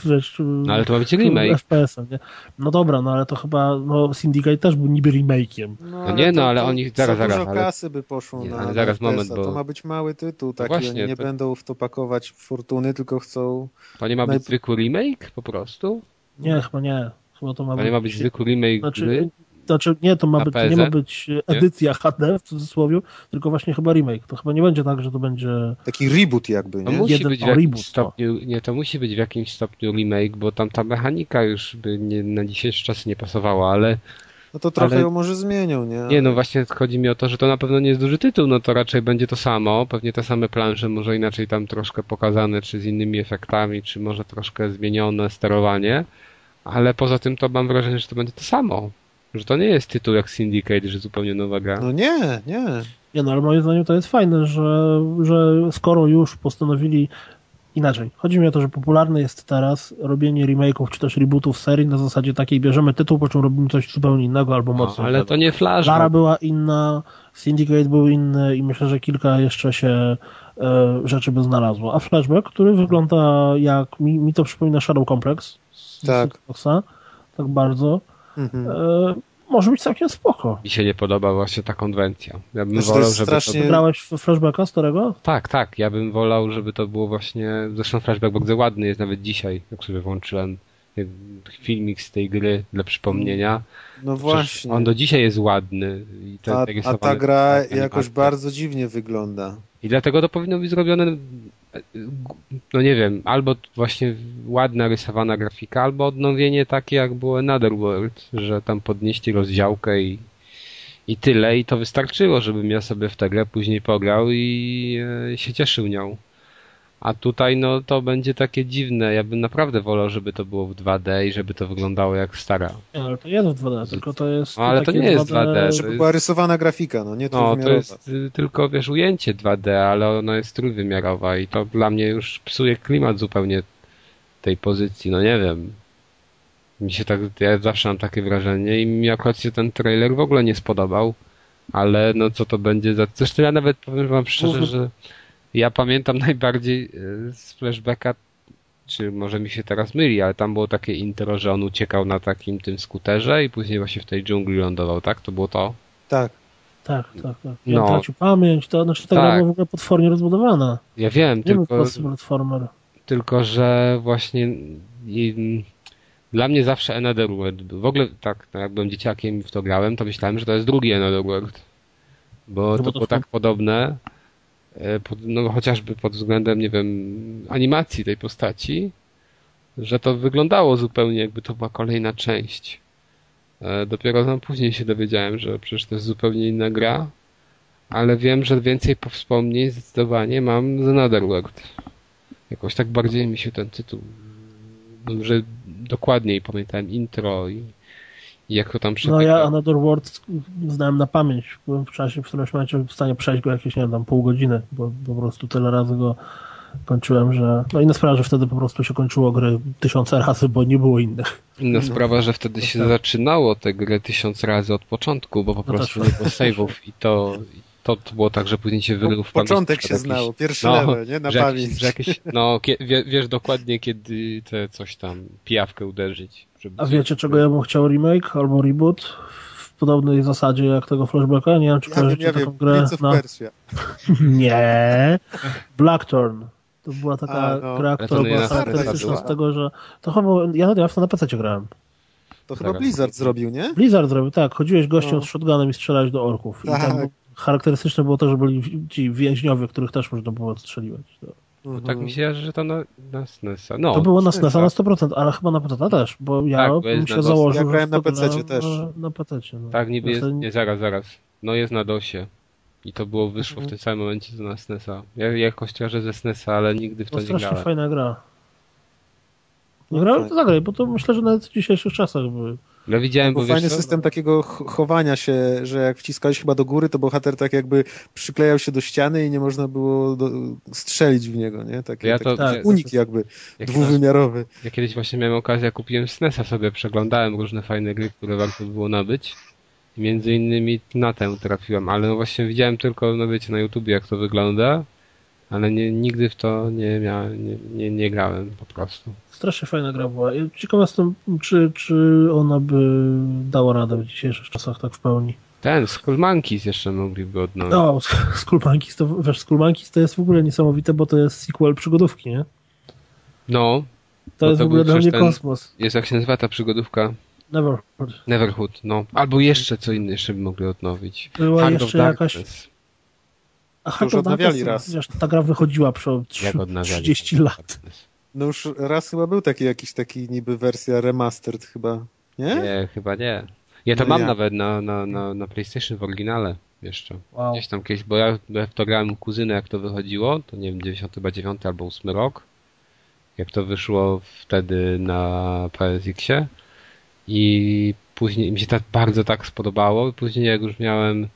wiesz, No ale to ma być remake. FPS-em, nie? No dobra, no ale to chyba, no Syndicate też był niby remake'iem. No nie, no, ale oni- zaraz, za zaraz, dużo ale- kasy by poszło Nie, na ale zaraz, moment, bo- To ma być mały tytuł, taki właśnie, oni nie to- będą w to pakować fortuny, tylko chcą... To nie ma być Najp- zwykły remake po prostu? Nie, chyba nie. Chyba to ma To nie ma być zwykły remake Znaczy, gry? Znaczy nie, to ma być, to nie ma być edycja HD w cudzysłowie, tylko właśnie chyba remake. To chyba nie będzie tak, że to będzie... Taki reboot jakby, To nie? musi Jeden być w jakimś reboot, no. stopniu, nie, to musi być w jakimś stopniu remake, bo tam ta mechanika już by nie, na dzisiejsze czasy nie pasowała, ale No to trochę Ale- ją może zmienią, nie? Nie, no właśnie chodzi mi o to, że to na pewno nie jest duży tytuł, no to raczej będzie to samo, pewnie te same plansze, może inaczej tam troszkę pokazane, czy z innymi efektami, czy może troszkę zmienione sterowanie, ale poza tym to mam wrażenie, że to będzie to samo. Że to nie jest tytuł jak Syndicate, że zupełnie nowa gra. No nie, nie. Nie no, ale moim zdaniem to jest fajne, że, że skoro już postanowili inaczej. Chodzi mi o to, że popularne jest teraz robienie remake'ów czy też rebootów serii na zasadzie takiej bierzemy tytuł, po czym robimy coś zupełnie innego albo No, mocno. ale to nie Flash. Lara była inna, Syndicate był inny i myślę, że kilka jeszcze się e, rzeczy by znalazło. A Flashback, który wygląda jak, mi, mi to przypomina Shadow Complex z Tak. Xboxa, tak bardzo, Mhm. e, może być całkiem spoko. Mi się nie podoba właśnie ta konwencja. Ja bym Znaczy, to wolał, żeby strasznie- to... Grałeś w Flashbacka starego? Tak, tak, ja bym wolał, żeby to było właśnie... Zresztą Flashback bardzo ładny jest nawet dzisiaj, jak sobie włączyłem filmik z tej gry dla przypomnienia. No Przecież właśnie. On do dzisiaj jest ładny. I te A, a ta gra animacje. jakoś bardzo dziwnie wygląda. I dlatego to powinno być zrobione, no nie wiem, albo właśnie ładna rysowana grafika, albo odnowienie takie jak było Anotherworld, że tam podnieśli rozdziałkę i, i tyle i to wystarczyło, żebym ja sobie w tę grę później pograł i e, się cieszył nią. A tutaj no to będzie takie dziwne, ja bym naprawdę wolał, żeby to było w 2D i żeby to wyglądało jak stara. Nie, ale to jest w 2D, tylko to jest. No, ale to nie jest 2D. Żeby jest- była rysowana grafika, no nie No, trójwymiarowa. to jest y, tylko, wiesz, ujęcie 2D, ale ono jest trójwymiarowa i to dla mnie już psuje klimat zupełnie tej pozycji, no nie wiem. Mi się tak, ja zawsze mam takie wrażenie i mi akurat się ten trailer w ogóle nie spodobał, ale no co to będzie za... Zresztą ja nawet powiem wam szczerze, Mhm. że ja pamiętam najbardziej y, z flashbacka, czy może mi się teraz myli, ale tam było takie intro, że on uciekał na takim tym skuterze i później właśnie w tej dżungli lądował, tak? To było to? Tak. Tak, tak, tak. Ja No. tracił pamięć, to znaczy ta Tak. gra była w ogóle potwornie rozbudowana. Ja wiem, Nie był tylko... prosty platformer. Tylko, że właśnie i, dla mnie zawsze Another World był. W ogóle tak, no jak byłem dzieciakiem i w to grałem, to myślałem, że to jest drugi Another World. Bo No to było tak podobne, e, pod, no chociażby pod względem, nie wiem, animacji tej postaci, że to wyglądało zupełnie jakby to była kolejna część. E, Dopiero tam później się dowiedziałem, że przecież to jest zupełnie inna gra, ale wiem, że więcej po- wspomnień zdecydowanie mam z Another World. Jakoś tak bardziej mi się ten tytuł, że dokładniej pamiętałem intro i jak to tam No przebiegło. ja Another World znałem na pamięć. Byłem w czasie, w którymś momencie w stanie przejść go jakieś, nie wiem, tam pół godziny, bo po prostu tyle razy go kończyłem, że... No inna sprawa, że wtedy po prostu się kończyło gry tysiące razy, bo nie było innych. Inna sprawa, że wtedy się tak. zaczynało tę grę tysiąc razy od początku, bo po No prostu też. nie było save'ów i to, to, to było tak, że później się wyrył w pamięć Początek się przykład znało, jakiś- pierwszy no, level, nie? Na że pamięć. jakieś, że jakieś, no, kie, wiesz dokładnie, kiedy te coś tam, pijawkę uderzyć. A wiecie, czego ja bym chciał remake albo reboot? W podobnej zasadzie jak tego flashbacka? Nie wiem, czy Ja wiem, ja taką wiem, grę. No, Persia. nie. Blackthorn. To była taka A, no. gra, która była na charakterystyczna z tego, że to chyba, ja, ja w to na PC grałem. To chyba Zaraz. Blizzard zrobił, nie? Blizzard zrobił, tak. Chodziłeś gościem No. z shotgunem i strzelałeś do orków. I Tak. tam charakterystyczne było to, że byli ci więźniowie, których też można było odstrzeliwać. To, No, tak Mhm. mi się, że to na, na SNES-a. No, to było na SNES-a. Na 100%, ale chyba na PC też, bo ja Tak, bo bym jest się założył, Ja grałem na grałem też. Na, na PC. No. Tak, niby jest, Znaczy, nie, zaraz, zaraz. No jest na DOSie. I to było, wyszło Mhm. w tym samym momencie co na SNES-a. Ja, ja jakoś kojarzę ze SNES-a, ale nigdy w to nie strasznie grałem. fajna gra. Nie grałem, tak. to zagraj, bo to myślę, że nawet w dzisiejszych czasach by... Ja widziałem, bo wiesz fajny co? system takiego ch- chowania się, że jak wciskałeś chyba do góry, to bohater tak jakby przyklejał się do ściany i nie można było do, strzelić w niego, nie? Taki, Ja to- taki tak. unik jakby, Jak dwuwymiarowy. Ja kiedyś właśnie miałem okazję, kupiłem SNES-a sobie, przeglądałem różne fajne gry, które warto by było nabyć. Między innymi na tę trafiłem, ale no właśnie widziałem tylko, no wiecie, na YouTubie jak to wygląda, ale nie, nigdy w to nie miałem, nie, nie, nie grałem po prostu. Strasznie fajna gra była. Ciekaw jestem, czy, czy ona by dała radę w dzisiejszych czasach tak w pełni. Ten, Skull Monkeys jeszcze mogliby odnowić. No, Skull Monkeys to, wiesz, Skull Monkeys to jest w ogóle niesamowite, bo to jest sequel przygodówki, nie? No, To jest to w ogóle dla mnie kosmos. jest jak się nazywa ta przygodówka? Never. Neverhood, no. Albo jeszcze co inne jeszcze by mogli odnowić. Była of jeszcze jakaś... Darkness. A Heart of odnawiali Darkness, raz. Wiesz, ta gra wychodziła przez Jak odnawiali? 30 lat. No już raz chyba był taki jakiś taki niby wersja remastered chyba, nie? Nie, chyba nie. Ja to No mam ja. nawet na, na, na, na PlayStation w oryginale jeszcze. Wow. Gdzieś tam kiedyś, bo ja, w to grałem u kuzyna jak to wychodziło, to nie wiem, 90 chyba 9 albo 8 rok. Jak to wyszło wtedy na PSX-ie. I później mi się tak bardzo tak spodobało. I później jak już miałem,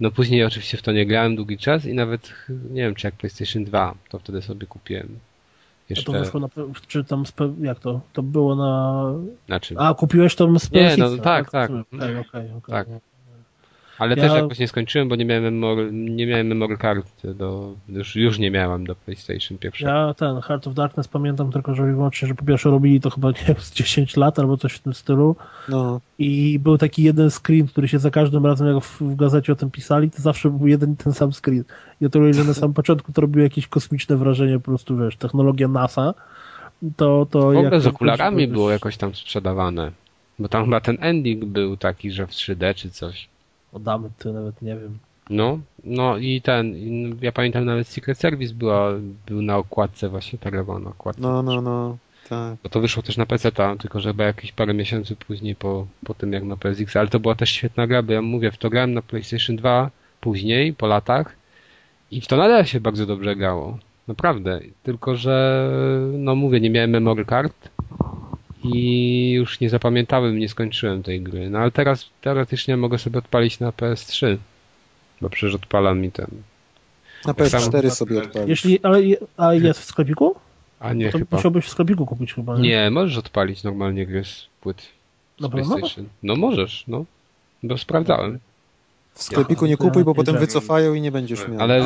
no później oczywiście w to nie grałem długi czas i nawet nie wiem czy jak PlayStation 2, to wtedy sobie kupiłem. A Jeszcze, to wyszło na, czy tam, jak to? To było na... znaczy, A, kupiłeś to z Nie, no, PSX-a, tak, tak. Okej, okej, okej. Tak. Ale ja- też jakoś nie skończyłem, bo nie miałem memory, nie miałem memory card do, już, już nie miałem do PlayStation pierwszego. Ja ten Heart of Darkness pamiętam tylko, że wyłącznie, że po pierwsze robili to chyba nie wiem, z 10 lat albo coś w tym stylu No, i był taki jeden screen, który się za każdym razem jak w, w gazecie o tym pisali, to zawsze był jeden i ten sam screen. I o tyle, że na samym początku to robiło jakieś kosmiczne wrażenie, po prostu wiesz, technologia NASA, to... to W ogóle jak z okularami było jakoś tam sprzedawane. Bo tam chyba ten ending był taki, że w 3D czy coś. Oddamy, ty nawet nie wiem. No, no i ten, i ja pamiętam nawet Secret Service była, był na okładce właśnie, ta lewa na okładce. no, no, no, tak. Bo to wyszło też na PC, tylko że chyba jakieś parę miesięcy później po, po tym jak na PSX, ale to była też świetna gra, bo ja mówię, w to grałem na PlayStation 2 później, po latach i w to nadal się bardzo dobrze grało. Naprawdę. Tylko, że no mówię, nie miałem memory card i już nie zapamiętałem, nie skończyłem tej gry. No ale teraz teoretycznie mogę sobie odpalić na PS3, bo przecież odpala mi ten. Na Tak samo- PS4 sobie odpalić. Jeśli, ale a jest w sklepiku? A nie, to chyba. musiałbyś w sklepiku kupić chyba, nie? Nie, możesz odpalić normalnie gry z płyt. Z Na pewno? PlayStation. No możesz, no. Bo sprawdzałem. W sklepiku Ja- nie kupuj, bo ja potem wycofają i nie będziesz miał. Ale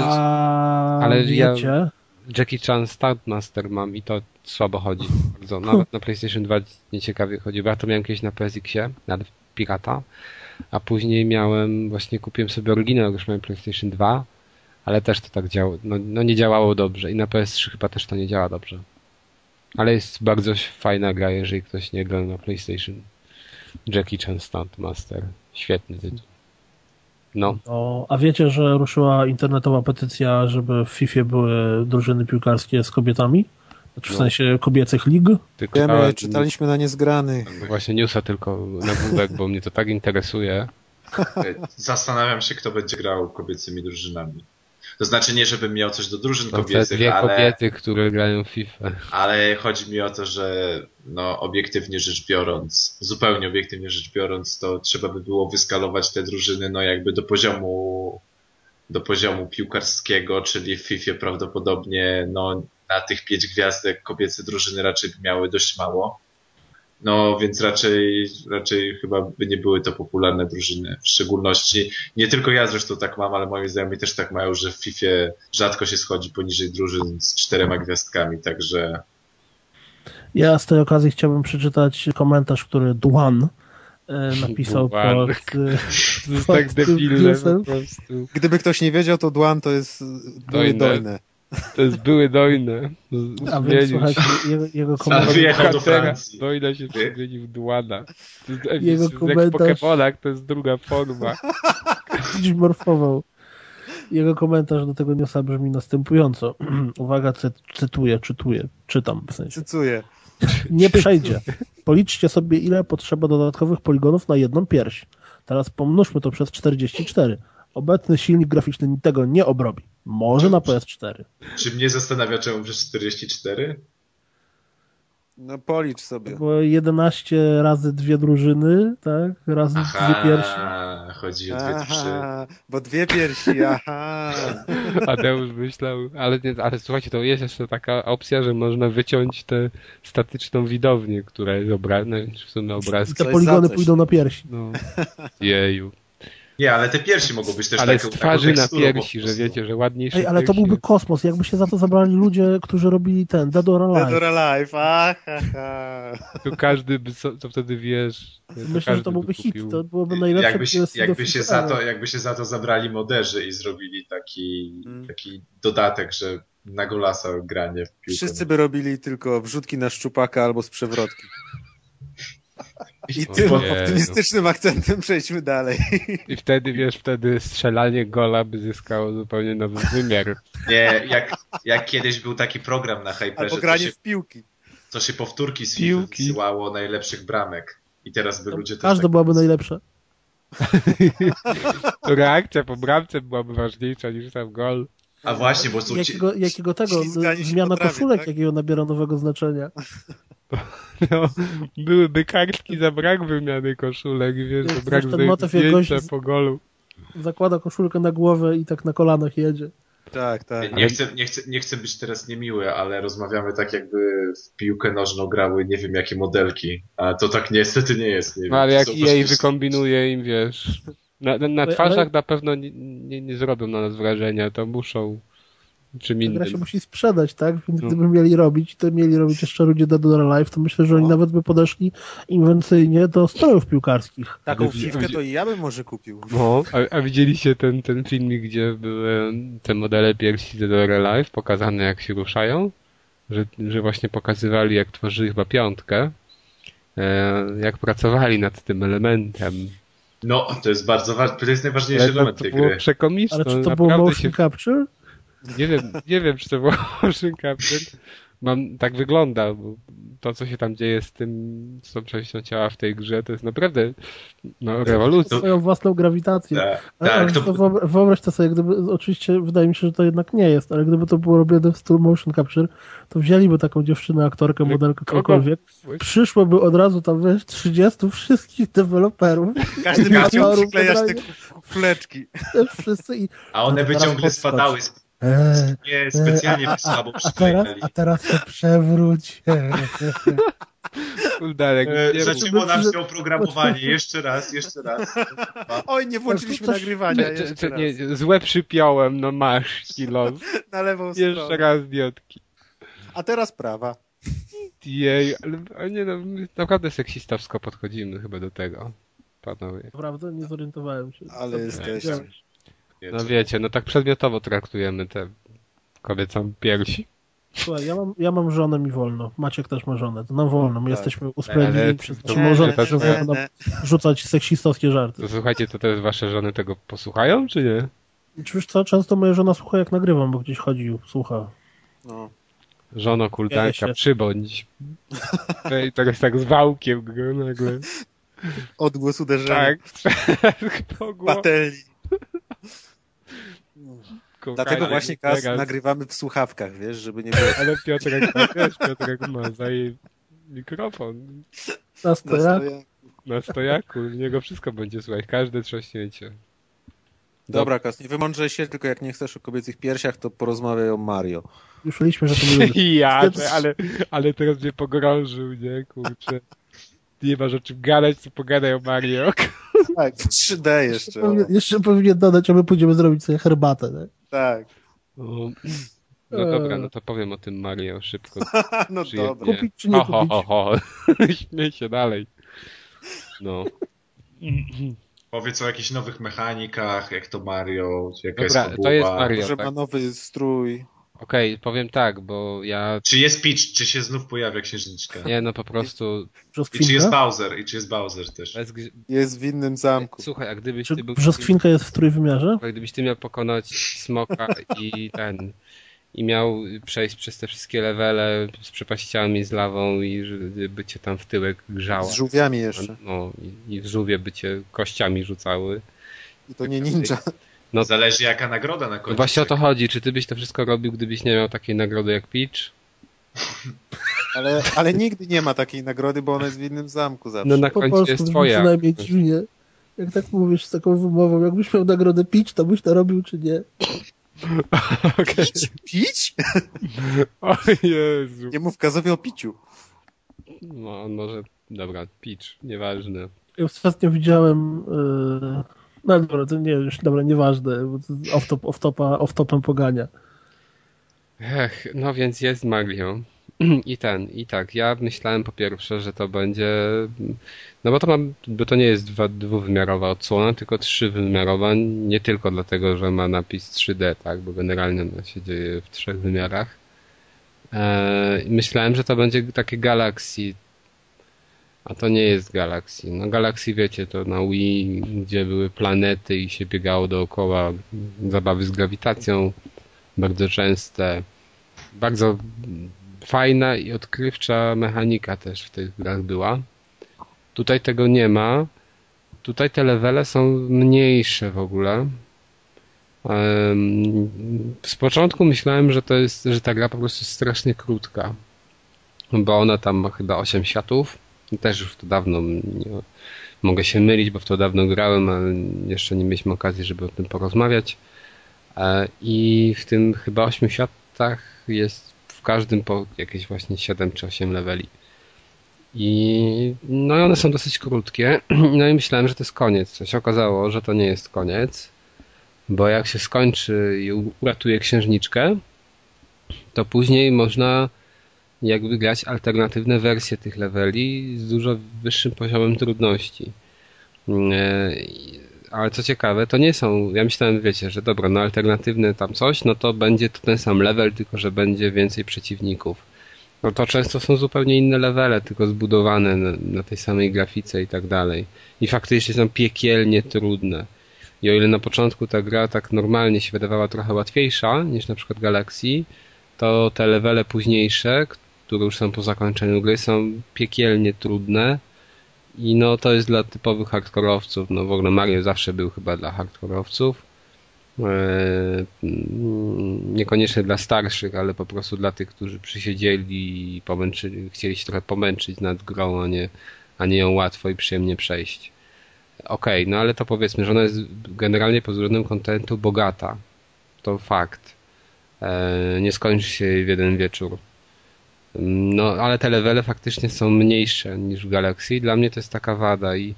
Ale ja- wiecie, Jackie Chan Stuntmaster mam i to słabo chodzi. Bardzo. Nawet na PlayStation 2 nieciekawie chodzi, bo ja to miałem kiedyś na PSX-ie, nawet pirata, a później miałem, właśnie kupiłem sobie oryginał, już miałem PlayStation 2, ale też to tak działo, no, no nie działało dobrze i na PS3 chyba też to nie działa dobrze. Ale jest bardzo fajna gra, jeżeli ktoś nie grał na PlayStation. Jackie Chan Stuntmaster. Świetny tytuł. No. o, a wiecie, że ruszyła internetowa petycja, żeby w FIFA były drużyny piłkarskie z kobietami? Znaczy w No. sensie kobiecych lig? Tylko Wiemy, dałem- czytaliśmy na niezgranych. Właśnie newsa tylko nagłówek, bo mnie to tak interesuje. Zastanawiam się, kto będzie grał kobiecymi drużynami. To znaczy nie, żebym miał coś do drużyn To te kobiecych, dwie ale, kobiety, które grają w FIFA. ale chodzi mi o to, że no, obiektywnie rzecz biorąc, zupełnie obiektywnie rzecz biorąc, to trzeba by było wyskalować te drużyny no jakby do poziomu do poziomu piłkarskiego, czyli w FIFA prawdopodobnie no, na tych pięć gwiazdek kobiece drużyny raczej by miały dość mało. No więc raczej, raczej chyba by nie były to popularne drużyny. W szczególności, nie tylko ja zresztą tak mam, ale moi znajomi też tak mają, że w FIFA rzadko się schodzi poniżej drużyn z czterema gwiazdkami, także Ja z tej okazji chciałbym przeczytać komentarz, który Dwan e, napisał Dwan. pod, e, To jest pod tak debilne po prostu. Gdyby ktoś nie wiedział, to Dłan to jest Dojne. dojne. To jest były dojne. A więc jego, jego komentarz... wyjechał do Francji. Dojna się przemienił w Dłana. To jest, Jego jak w komentarz- Pokemonach, to jest druga forma. Dziś morfował. Jego komentarz do tego newsa brzmi następująco. Uwaga, cy, cytuję, czytuję, czytam w sensie. Cycuję. Nie przejdzie. Policzcie sobie, ile potrzeba dodatkowych poligonów na jedną pierś. Teraz pomnóżmy to przez 44. Obecny silnik graficzny tego nie obrobi. Może na PS4. czy mnie zastanawia, czemu przez 44? No policz sobie. Bo 11 razy dwie drużyny, tak? Razy dwie piersi. Aha, chodzi o dwie trzy. Aha, bo dwie piersi, aha. Adeusz myślał, ale, nie, ale słuchajcie, to jest jeszcze taka opcja, że można wyciąć tę statyczną widownię, która jest obrazna, w sumie I obrazki. te Coś poligony pójdą na piersi. No. Jeju. Nie, ale te piersi mogą być też Ale z taką, twarzy na po piersi, że wiecie, że ładniejsze Ej, ale to byłby kosmos, jakby się za to zabrali ludzie, którzy robili ten Dead or Dead Alive. or Alive, aha, aha. To każdy by, co, co wtedy wiesz. to Myślę, że to byłby by hit, to byłoby najlepsze Jakby się, jakby, się za to, jakby się za to zabrali moderzy i zrobili taki, Mm. taki dodatek, że na golasa granie w piłkę. Wszyscy by robili tylko wrzutki na szczupaka albo z przewrotki. I tym optymistycznym akcentem przejdźmy dalej. I wtedy, wiesz, wtedy strzelanie gola by zyskało zupełnie nowy wymiar. Nie, jak, jak kiedyś był taki program na Hyperze, Albo to granie się, w piłki. to się powtórki z Piłki. wysyłało najlepszych bramek. I teraz by ludzie Każda tak... byłaby najlepsza. Reakcja po bramce byłaby ważniejsza niż sam gol. A właśnie, bo. Jakiego, jakiego tego, zmiana koszulek, tak? jakiego nabiera nowego znaczenia. No, byłyby kartki za brak wymiany koszulek, wiesz, za Jest brak zdjęcia po golu. Zakłada koszulkę na głowę i tak na kolanach jedzie. Tak, tak. Nie chcę, nie, chcę, nie chcę być teraz niemiły, ale rozmawiamy tak jakby w piłkę nożną grały nie wiem jakie modelki, a to tak niestety nie jest. Nie No ale wiem, jak jej wykombinuje im, wiesz, na, na, na twarzach ale- na pewno nie, nie, nie zrobią na nas wrażenia, to muszą czym Ta gra się innym. musi sprzedać, tak? Więc No. gdyby mieli robić, to mieli robić jeszcze ludzie Dead or Alive, to myślę, że oni No. nawet by podeszli inwencyjnie do strojów piłkarskich. Taką fifkę to i ja bym może kupił. No, a, a widzieliście ten, ten filmik, gdzie były te modele piersi The Door Alive pokazane jak się ruszają? Że, że właśnie pokazywali jak tworzyli chyba piątkę, e, jak pracowali nad tym elementem. No, to jest bardzo ważne, to jest najważniejszy element to tej było gry. przekomiczne. Ale czy to było naprawdę motion się capture? Nie wiem, nie wiem, czy to było motion capture. Mam, tak wygląda, bo to, co się tam dzieje z tym, z tą częścią ciała w tej grze, to jest naprawdę, no, rewolucja. Swoją własną grawitację. Tak, tak, to to, wyob- wyobraź to sobie, gdyby, oczywiście wydaje mi się, że to jednak nie jest, ale gdyby to było robione w stylu motion capture, to wzięliby taką dziewczynę, aktorkę, modelkę, kogo? kogokolwiek, przyszłoby od razu tam, wiesz, 30 wszystkich deweloperów, Każdy by chciał Autorów przyklejać te fleczki. wszyscy i a one by ciągle spadały, eee, nie, specjalnie a, słabo a, a, teraz, a teraz się przewróć. Darek, E, nie Zaczęło nam się oprogramowanie, jeszcze raz, jeszcze raz. Oj, nie włączyliśmy Coś- nagrywania Czy- czy- jeszcze czy- raz. nie, złe przypiąłem, no masz kilo. Na lewą Jeszcze stronę. raz diodki. A teraz prawa. Jej, ale, nie no, my naprawdę seksistowsko podchodzimy chyba do tego, panowie. Naprawdę nie zorientowałem się. Ale Co jesteście. No wiecie, no tak przedmiotowo traktujemy te kobiecą piersi. Słuchaj, ja mam, ja mam żonę, mi wolno. Maciek też ma żonę, to nam wolno. My Tak. jesteśmy usprawiedliwieni przez to- naszą nam rzucać seksistowskie żarty. To słuchajcie, to teraz wasze żony tego posłuchają, czy nie? Czy wiesz co, często moja żona słucha jak nagrywam, bo gdzieś chodzi, słucha. No. Żono kultanka, przybądź. Ej, teraz tak z wałkiem go nagle. Odgłos uderzenia. Tak. Patelni. Kochani, Dlatego właśnie teraz- nagrywamy w słuchawkach, wiesz, żeby nie było Ale Piotrek, ma, wiesz, Piotrek ma za jej mikrofon Na stoja, nastroja. na stojaku, z niego wszystko będzie słychać, każde trzaśnięcie. Dobra, Kas, nie wymądrzaj się, tylko jak nie chcesz o kobiecych piersiach, to porozmawiaj o Mario. już myśleliśmy, że to nie lubisz. Ja, ale, ale teraz mnie pogrążył, nie, kurczę. Nie masz o czym gadać, to pogadaj o Mario. Tak, w 3D jeszcze. Powinien, jeszcze powinien dodać, a my pójdziemy zrobić sobie herbatę. Tak? Tak. No, no dobra, no to powiem o tym Mario szybko. No Przyjemnie. dobra. Kupić czy nie ho, ho, kupić? ho, ho. Śmiej się dalej. No. Powiedz o jakichś nowych mechanikach, jak to Mario, jaka Dobra, jest to fabuła. jest Mario. Może tak. ma nowy strój. Okej, powiem tak, bo ja... Czy jest Peach, czy się znów pojawia księżniczka? Nie, no po prostu... I czy jest? Bowser, i czy jest Bowser też. Bez... Jest w innym zamku. Słuchaj, a gdybyś Czy ty był... brzoskwinka jest w trójwymiarze? Słuchaj, Gdybyś ty miał pokonać smoka i ten... I miał przejść przez te wszystkie levele z przepaściami, z lawą i żeby cię tam w tyłek grzała. Z żółwiami jeszcze. No i, i w żółwie by cię kościami rzucały. I to nie ninja. No, Zależy jaka nagroda na końcu. no właśnie o to chodzi. Czy ty byś to wszystko robił, gdybyś nie miał takiej nagrody jak Peach? Ale, ale nigdy nie ma takiej nagrody, bo ona jest w innym zamku zawsze. No na Po końcu jest twoja. przynajmniej dziwnie. Jak tak mówisz z taką wymową, jakbyś miał nagrodę pić, to byś to robił, czy nie? Okej. Pić? O Jezu. Nie mów Kazowi o piciu. No, on może... Dobra, Peach, nieważne. Ja ostatnio widziałem... Yy... No dobra, to nie, już dobra, nieważne, bo to off-top, off-topa, off-topem pogania. Ech, no więc jest Mario. I ten, i tak, ja myślałem po pierwsze, że to będzie, no bo to mam, bo to nie jest dwa, dwuwymiarowa odsłona, tylko trzywymiarowa, nie tylko dlatego, że ma napis 3D, tak, bo generalnie ona się dzieje w trzech wymiarach. Eee, myślałem, że to będzie takie Galaxy, a to nie jest Galaxy. No Galaxy wiecie, to na Wii, gdzie były planety i się biegało dookoła zabawy z grawitacją, bardzo częste, bardzo fajna i odkrywcza mechanika też w tych grach była. Tutaj tego nie ma. Tutaj te levele są mniejsze w ogóle. Z początku myślałem, że to jest, że ta gra po prostu jest strasznie krótka. Bo ona tam ma chyba 8 światów. Też już to dawno nie, mogę się mylić, bo w to dawno grałem, ale jeszcze nie mieliśmy okazji, żeby o tym porozmawiać. E, I w tym chyba 8 światach jest w każdym po jakieś właśnie 7 czy 8 leveli. I no i one są dosyć krótkie. No i myślałem, że to jest koniec. Co się okazało, że to nie jest koniec, bo jak się skończy i uratuje księżniczkę, to później można jakby grać alternatywne wersje tych leveli z dużo wyższym poziomem trudności. E, ale co ciekawe, to nie są, ja myślałem, wiecie, że dobra, no alternatywne tam coś, no to będzie to ten sam level, tylko że będzie więcej przeciwników no to często są zupełnie inne levele, tylko zbudowane na, na tej samej grafice i tak dalej. I faktycznie są piekielnie trudne. I o ile na początku ta gra tak normalnie się wydawała trochę łatwiejsza niż na przykład Galaxy, to te levele późniejsze, które już są po zakończeniu gry, są piekielnie trudne. I no to jest dla typowych hardkorowców. No w ogóle Mario zawsze był chyba dla hardkorowców. E, niekoniecznie dla starszych, ale po prostu dla tych, którzy przysiedzieli i chcieli się trochę pomęczyć nad grą, a nie, a nie ją łatwo i przyjemnie przejść. Okej, okay, no ale to powiedzmy, że ona jest generalnie pod względem kontentu bogata. To fakt. E, nie skończy się w jeden wieczór. No, ale te levele faktycznie są mniejsze niż w Galaxy. Dla mnie to jest taka wada i,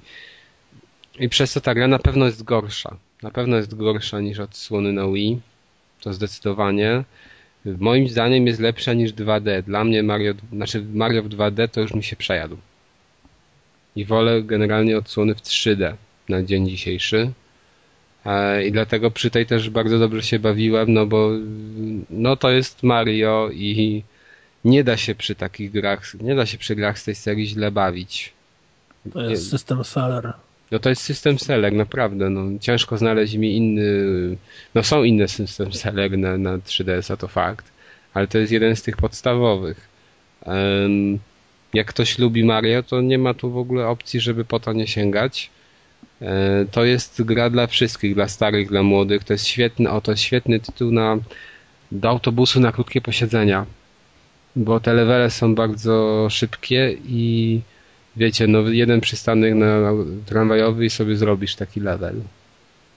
i przez to ta gra na pewno jest gorsza. Na pewno jest gorsza niż odsłony na Wii. To zdecydowanie. Moim zdaniem jest lepsza niż 2D. Dla mnie Mario, znaczy Mario w 2D to już mi się przejadł. I wolę generalnie odsłony w 3D na dzień dzisiejszy. E, I dlatego przy tej też bardzo dobrze się bawiłem, no bo no to jest Mario i nie da się przy takich grach, nie da się przy grach z tej serii źle bawić. To jest system seller. No to jest system seller, naprawdę. No, ciężko znaleźć mi inny. No są inne system seller na, na 3DS-a, to fakt, ale to jest jeden z tych podstawowych. Um, jak ktoś lubi Mario, to nie ma tu w ogóle opcji, żeby po to nie sięgać. E, to jest gra dla wszystkich, dla starych, dla młodych. To jest świetny, o to jest świetny tytuł na, do autobusu na krótkie posiedzenia, bo te levele są bardzo szybkie i wiecie, no jeden przystanek na tramwajowy i sobie zrobisz taki level.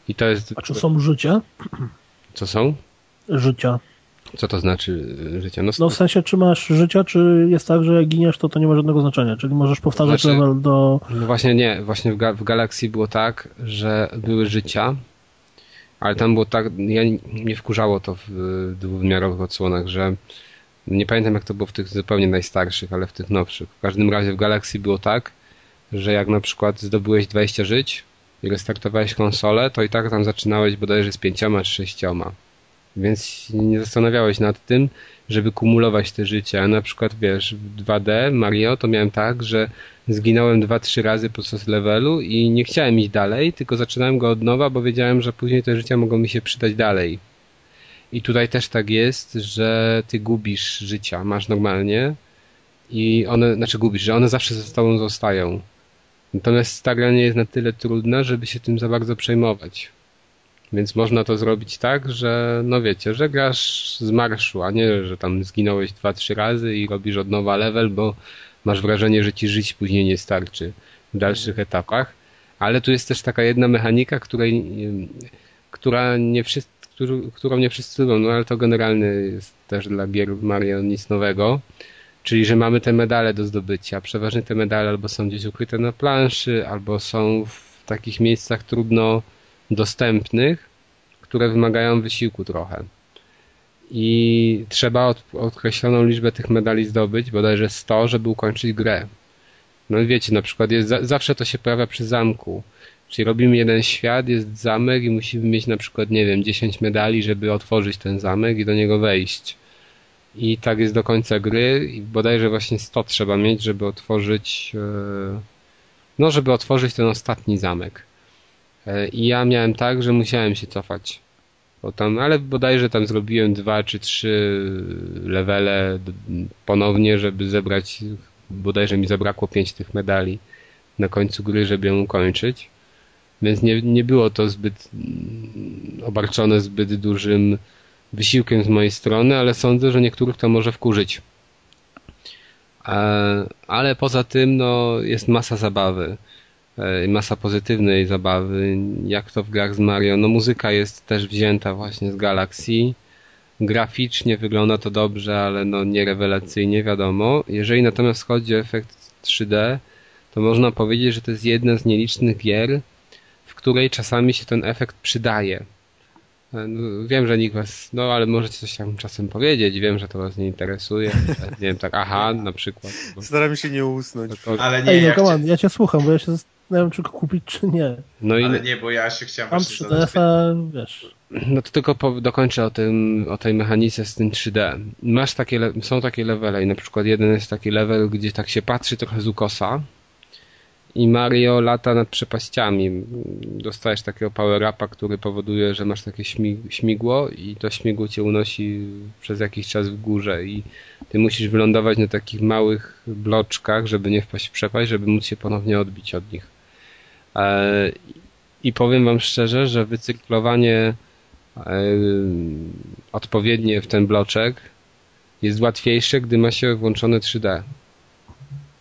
I to jest... A czy są życia? Co są? Życia. Co to znaczy życie? No, no, w sensie, czy masz życia, czy jest tak, że jak giniesz, to to nie ma żadnego znaczenia, czyli możesz powtarzać znaczy, level do... No właśnie nie, właśnie w, Ga w Galaxii było tak, że były życia, ale tam było tak, ja, mnie wkurzało to w dwuwymiarowych odsłonach, że nie pamiętam jak to było w tych zupełnie najstarszych, ale w tych nowszych. W każdym razie w Galaxy było tak, że jak na przykład zdobyłeś 20 żyć i restartowałeś konsolę, to i tak tam zaczynałeś bodajże z pięcioma czy sześcioma. Więc nie zastanawiałeś nad tym, żeby kumulować te życia. Na przykład, wiesz, w 2D Mario to miałem tak, że zginąłem 2-3 razy podczas levelu i nie chciałem iść dalej, tylko zaczynałem go od nowa, bo wiedziałem, że później te życia mogą mi się przydać dalej. I tutaj też tak jest, że ty gubisz życia, masz normalnie i one, znaczy gubisz, że one zawsze ze tobą zostają. Natomiast ta nie jest na tyle trudna, żeby się tym za bardzo przejmować. Więc można to zrobić tak, że no wiecie, że grasz z marszu, a nie, że tam zginąłeś dwa, trzy razy i robisz od nowa level, bo masz wrażenie, że ci żyć później nie starczy w dalszych etapach. Ale tu jest też taka jedna mechanika, której, która nie wszyscy który, którą nie wszyscy lubią, no ale to generalnie jest też dla gier Mario nic nowego. Czyli, że mamy te medale do zdobycia. Przeważnie te medale albo są gdzieś ukryte na planszy, albo są w takich miejscach trudno dostępnych, które wymagają wysiłku trochę. I trzeba od, określoną liczbę tych medali zdobyć, bodajże 100, żeby ukończyć grę. No wiecie, na przykład jest, zawsze to się pojawia przy zamku. Czyli robimy jeden świat, jest zamek i musimy mieć na przykład, nie wiem, 10 medali, żeby otworzyć ten zamek i do niego wejść. I tak jest do końca gry i bodajże właśnie 100 trzeba mieć, żeby otworzyć e, no, żeby otworzyć ten ostatni zamek. E, I ja miałem tak, że musiałem się cofać. Bo tam, ale bodajże tam zrobiłem dwa czy trzy levele ponownie, żeby zebrać, bodajże mi zabrakło pięć tych medali. na końcu gry, żeby ją ukończyć. Więc nie, nie było to zbyt mm, obarczone zbyt dużym wysiłkiem z mojej strony, ale sądzę, że niektórych to może wkurzyć. Ale poza tym no, jest masa zabawy. E, masa pozytywnej zabawy, jak to w grach z Mario. No muzyka jest też wzięta właśnie z Galaxy. Graficznie wygląda to dobrze, ale no nie rewelacyjnie, wiadomo. Jeżeli natomiast chodzi o efekt 3D, to można powiedzieć, że to jest jedna z nielicznych gier, której czasami się ten efekt przydaje. E, no, wiem, że nikt was, no ale możecie coś tam czasem powiedzieć, wiem, że to was nie interesuje. nie wiem, tak, aha, na przykład. Staram się nie usnąć. To, ale nie, Ej, no ja, come on, ja cię słucham, bo ja się zastanawiam, czy go kupić, czy nie. No i ale nie, bo ja się chciałem Mam właśnie zadać 3DS-a, wiesz... No to tylko po, dokończę o, tym, o tej mechanice z tym 3D. Masz takie, są takie levele i na przykład jeden jest taki level, gdzie tak się patrzy trochę z ukosa i Mario lata nad przepaściami. Dostajesz takiego power-upa, który powoduje, że masz takie śmigło i to śmigło cię unosi przez jakiś czas w górze i ty musisz wylądować na takich małych bloczkach, żeby nie wpaść w przepaść, żeby móc się ponownie odbić od nich. E, I powiem wam szczerze, że wycyklowanie e, odpowiednie w ten bloczek jest łatwiejsze, gdy ma się włączone 3D.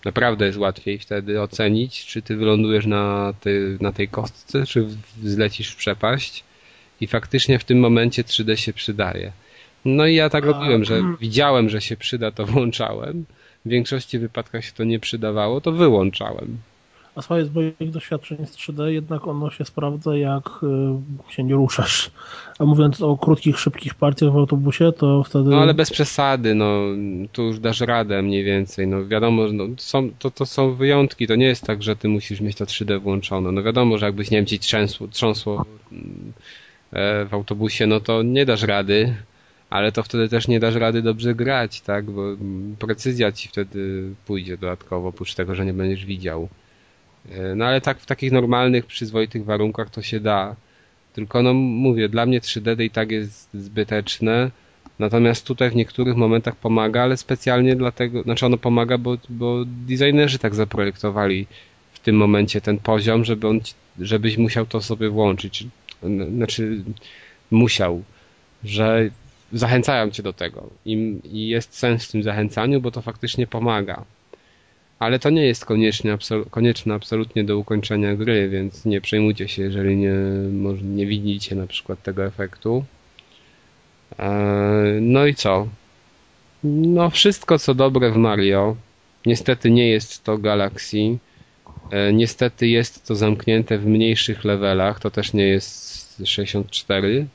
Naprawdę jest łatwiej wtedy ocenić, czy ty wylądujesz na, ty, na tej kostce, czy zlecisz w przepaść. I faktycznie w tym momencie 3D się przydaje. No i ja tak robiłem, że widziałem, że się przyda, to włączałem. W większości wypadkach się to nie przydawało, to wyłączałem. A swoje z moich doświadczeń z 3D jednak ono się sprawdza jak y, się nie ruszasz. A mówiąc o krótkich, szybkich partiach w autobusie, to wtedy... No ale bez przesady, no tu już dasz radę mniej więcej. No wiadomo, no, są, to, to są wyjątki, to nie jest tak, że ty musisz mieć to 3D włączone. No wiadomo, że jakbyś, nie wiem, ci trzęsło, trząsło e, w autobusie, no to nie dasz rady, ale to wtedy też nie dasz rady dobrze grać, tak, bo precyzja ci wtedy pójdzie dodatkowo, oprócz tego, że nie będziesz widział. E, no ale tak w takich normalnych, przyzwoitych warunkach to się da. Tylko no mówię, dla mnie 3D i tak jest zbyteczne. Natomiast tutaj w niektórych momentach pomaga, ale specjalnie dlatego, znaczy ono pomaga, bo, bo designerzy tak zaprojektowali w tym momencie ten poziom, żeby on, żebyś musiał to sobie włączyć. Znaczy musiał, że zachęcają cię do tego. I, i jest sens w tym zachęcaniu, bo to faktycznie pomaga ale to nie jest koniecznie, absol konieczne absolutnie do ukończenia gry, więc nie przejmujcie się, jeżeli nie, może nie widzicie na przykład tego efektu. E, no i co? No wszystko co dobre w Mario. Niestety nie jest to Galaxy. E, niestety jest to zamknięte w mniejszych levelach. To też nie jest 64.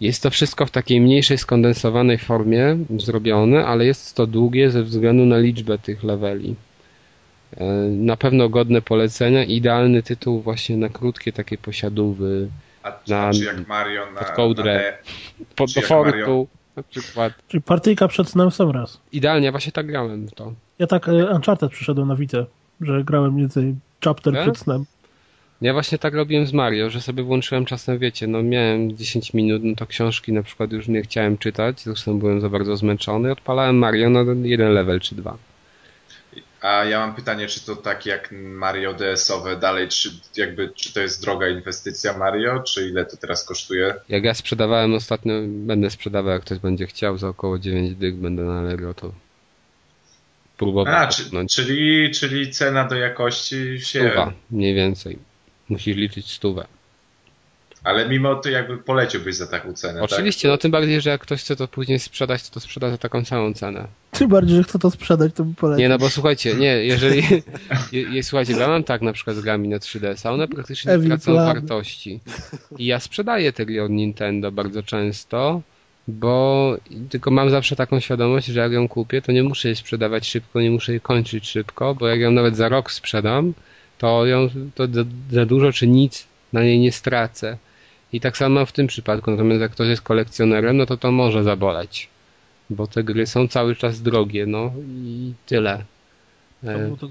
Jest to wszystko w takiej mniejszej, skondensowanej formie zrobione, ale jest to długie ze względu na liczbę tych leveli. E, na pewno godne polecenia. Idealny tytuł właśnie na krótkie takie posiadówy. A, na, czy jak Mario na, pod kołdrę, na e, pod do fortu na przykład. Czyli partyjka przed snem sam raz. Idealnie, właśnie tak grałem w to. Ja tak e, Uncharted przyszedłem na Witę, że grałem mniej więcej chapter tak? przed snem. Ja właśnie tak robiłem z Mario, że sobie włączyłem czasem, wiecie, no miałem 10 minut, no to książki na przykład już nie chciałem czytać, zresztą byłem za bardzo zmęczony, odpalałem Mario na jeden level czy dwa. A ja mam pytanie, czy to tak jak Mario DS-owe dalej, czy jakby, czy to jest droga inwestycja Mario, czy ile to teraz kosztuje? Jak ja sprzedawałem ostatnio, będę sprzedawał, jak ktoś będzie chciał, za około 9 dych będę na Allegro, to próbował. A, czy, czyli, czyli cena do jakości się... Stuwa, mniej więcej musisz liczyć stówę. Ale mimo to jakby poleciłbyś za taką cenę, tak? Oczywiście, tak? no tym bardziej, że jak ktoś chce to później sprzedać, to, to sprzeda za taką samą cenę. Tym bardziej, że chce to sprzedać, to by polecił. Nie, no bo słuchajcie, nie, jeżeli... je, je, słuchajcie, ja mam tak na przykład z grami na 3DS, a one praktycznie Evil tracą plan. wartości. I ja sprzedaję te gry od Nintendo bardzo często, bo tylko mam zawsze taką świadomość, że jak ją kupię, to nie muszę jej sprzedawać szybko, nie muszę jej kończyć szybko, bo jak ją nawet za rok sprzedam, to ją to za dużo czy nic na niej nie stracę. I tak samo w tym przypadku. Natomiast jak ktoś jest kolekcjonerem, no to to może zaboleć. Bo te gry są cały czas drogie, no i tyle. To e, był tak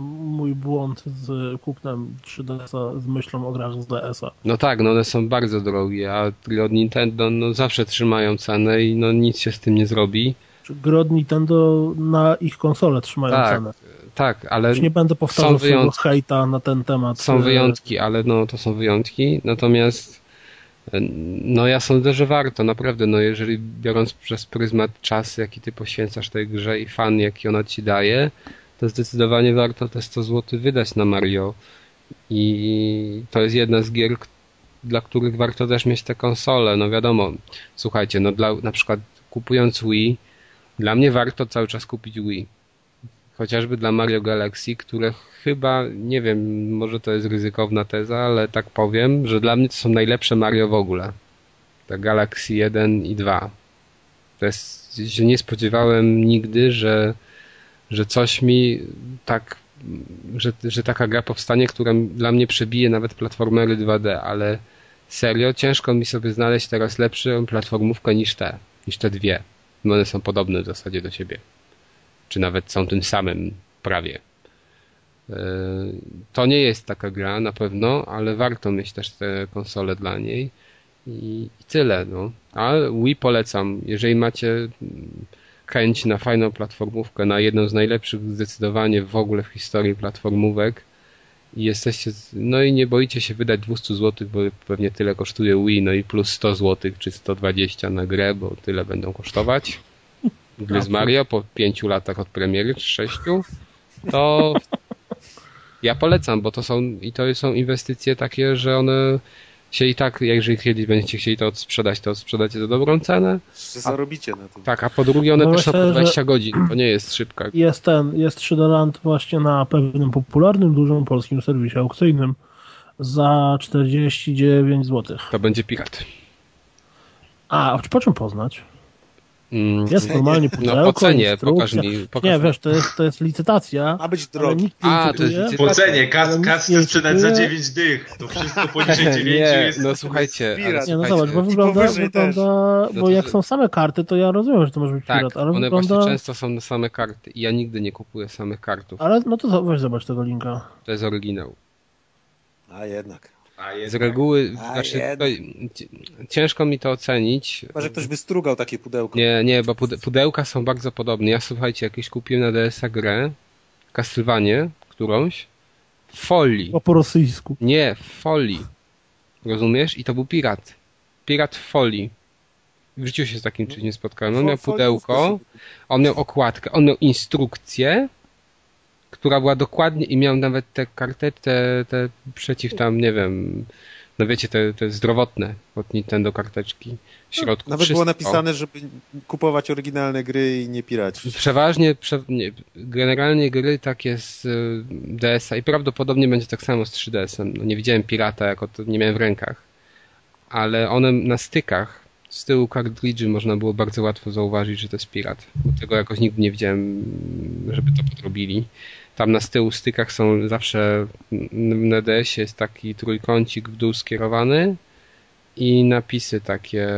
mój błąd z kupnem 3DS-a z myślą o grach z DS-a. No tak, no one są bardzo drogie, a gry od Nintendo no zawsze trzymają cenę i no nic się z tym nie zrobi. Czy gry od Nintendo na ich konsolę trzymają tak, cenę? Tak, ale Już nie będę powtarzał swojego hejta na ten temat. Są wyjątki, ale no to są wyjątki. Natomiast no ja sądzę, że warto, naprawdę, no jeżeli biorąc przez pryzmat czas, jaki ty poświęcasz tej grze i fan, jaki ona ci daje, to zdecydowanie warto te 100 zł wydać na Mario. I to jest jedna z gier, dla których warto też mieć te konsole. No wiadomo, słuchajcie, no dla, na przykład kupując Wii, dla mnie warto cały czas kupić Wii. Chociażby dla Mario Galaxy, które chyba, nie wiem, może to jest ryzykowna teza, ale tak powiem, że dla mnie to są najlepsze Mario w ogóle. Te Galaxy 1 i 2. To jest, się nie spodziewałem nigdy, że, że coś mi tak, że, że taka gra powstanie, która dla mnie przebije nawet platformery 2D, ale serio, ciężko mi sobie znaleźć teraz lepszą platformówkę niż te, niż te dwie. One są podobne w zasadzie do siebie. Czy nawet są tym samym prawie. Yy, To nie jest taka gra na pewno, ale warto mieć też te konsole dla niej. I tyle, no. A Wii polecam. Jeżeli macie mm, chęć na fajną platformówkę, na jedną z najlepszych zdecydowanie w ogóle w historii platformówek i jesteście, no i nie boicie się wydać 200 zł, bo pewnie tyle kosztuje Wii, no i plus 100 zł czy 120 na grę, bo tyle będą kosztować. Gry z Mario po 5 latach od premiery, czy 6, to ja polecam, bo to są i to są inwestycje takie, że one się i tak, jeżeli kiedyś będziecie chcieli to odsprzedać, to sprzedacie za dobrą cenę. Że zarobicie na tym. Tak, a po drugie one No też są po myślę, że- 20 godzin, to nie jest szybka. Jest ten, jest Shadowland właśnie na pewnym popularnym, dużym polskim serwisie aukcyjnym za 49 zł. To będzie pirat. A, po czym poznać? Mm, Jest normalnie pudełko, No po cenie, pokaż mi. Pokaż Nie, wiesz, to jest, to jest licytacja, Ma być drogi. nikt nie A, to jest licytacja. Po cenie, kas, kas nie sprzedać za licytuje. 9 dych. To wszystko poniżej 9 Nie, jest. no słuchajcie, ale pirat. Nie, no słuchajcie, zobacz, bo wygląda, wygląda bo jak są same karty, to ja rozumiem, że to może być tak, pirat, ale one wygląda... właśnie często są na same karty i ja nigdy nie kupuję samych kartów. Ale no to weź zobacz tego linka. To jest oryginał. A jednak. A Z reguły, A znaczy ciężko mi to ocenić. Chyba, że ktoś wystrugał takie pudełko. Nie, nie, bo pude- pudełka są bardzo podobne. Ja słuchajcie, jakieś kupiłem na DS-a grę, Castlevanię, którąś, w folii. O po rosyjsku. Nie, w folii. Rozumiesz? I to był pirat. Pirat w folii. W życiu się z takim czymś nie spotkałem. On miał pudełko, on miał okładkę, on miał instrukcję, która była dokładnie i miał nawet te kartę, te, te przeciw tam, nie wiem, no wiecie, te, te zdrowotne od Nintendo karteczki w środku. Nawet wszystko. było napisane, żeby kupować oryginalne gry i nie piracić. Przeważnie, prze, nie, generalnie gry takie z y, DS-a i prawdopodobnie będzie tak samo z 3DS-em. No, nie widziałem pirata, jako to nie miałem w rękach. Ale one na stykach, z tyłu kartridży można było bardzo łatwo zauważyć, że to jest pirat. Bo tego jakoś nigdy nie widziałem, żeby to podrobili. Tam na z tyłu stykach są zawsze, na DS-ie jest taki trójkącik w dół skierowany i napisy takie,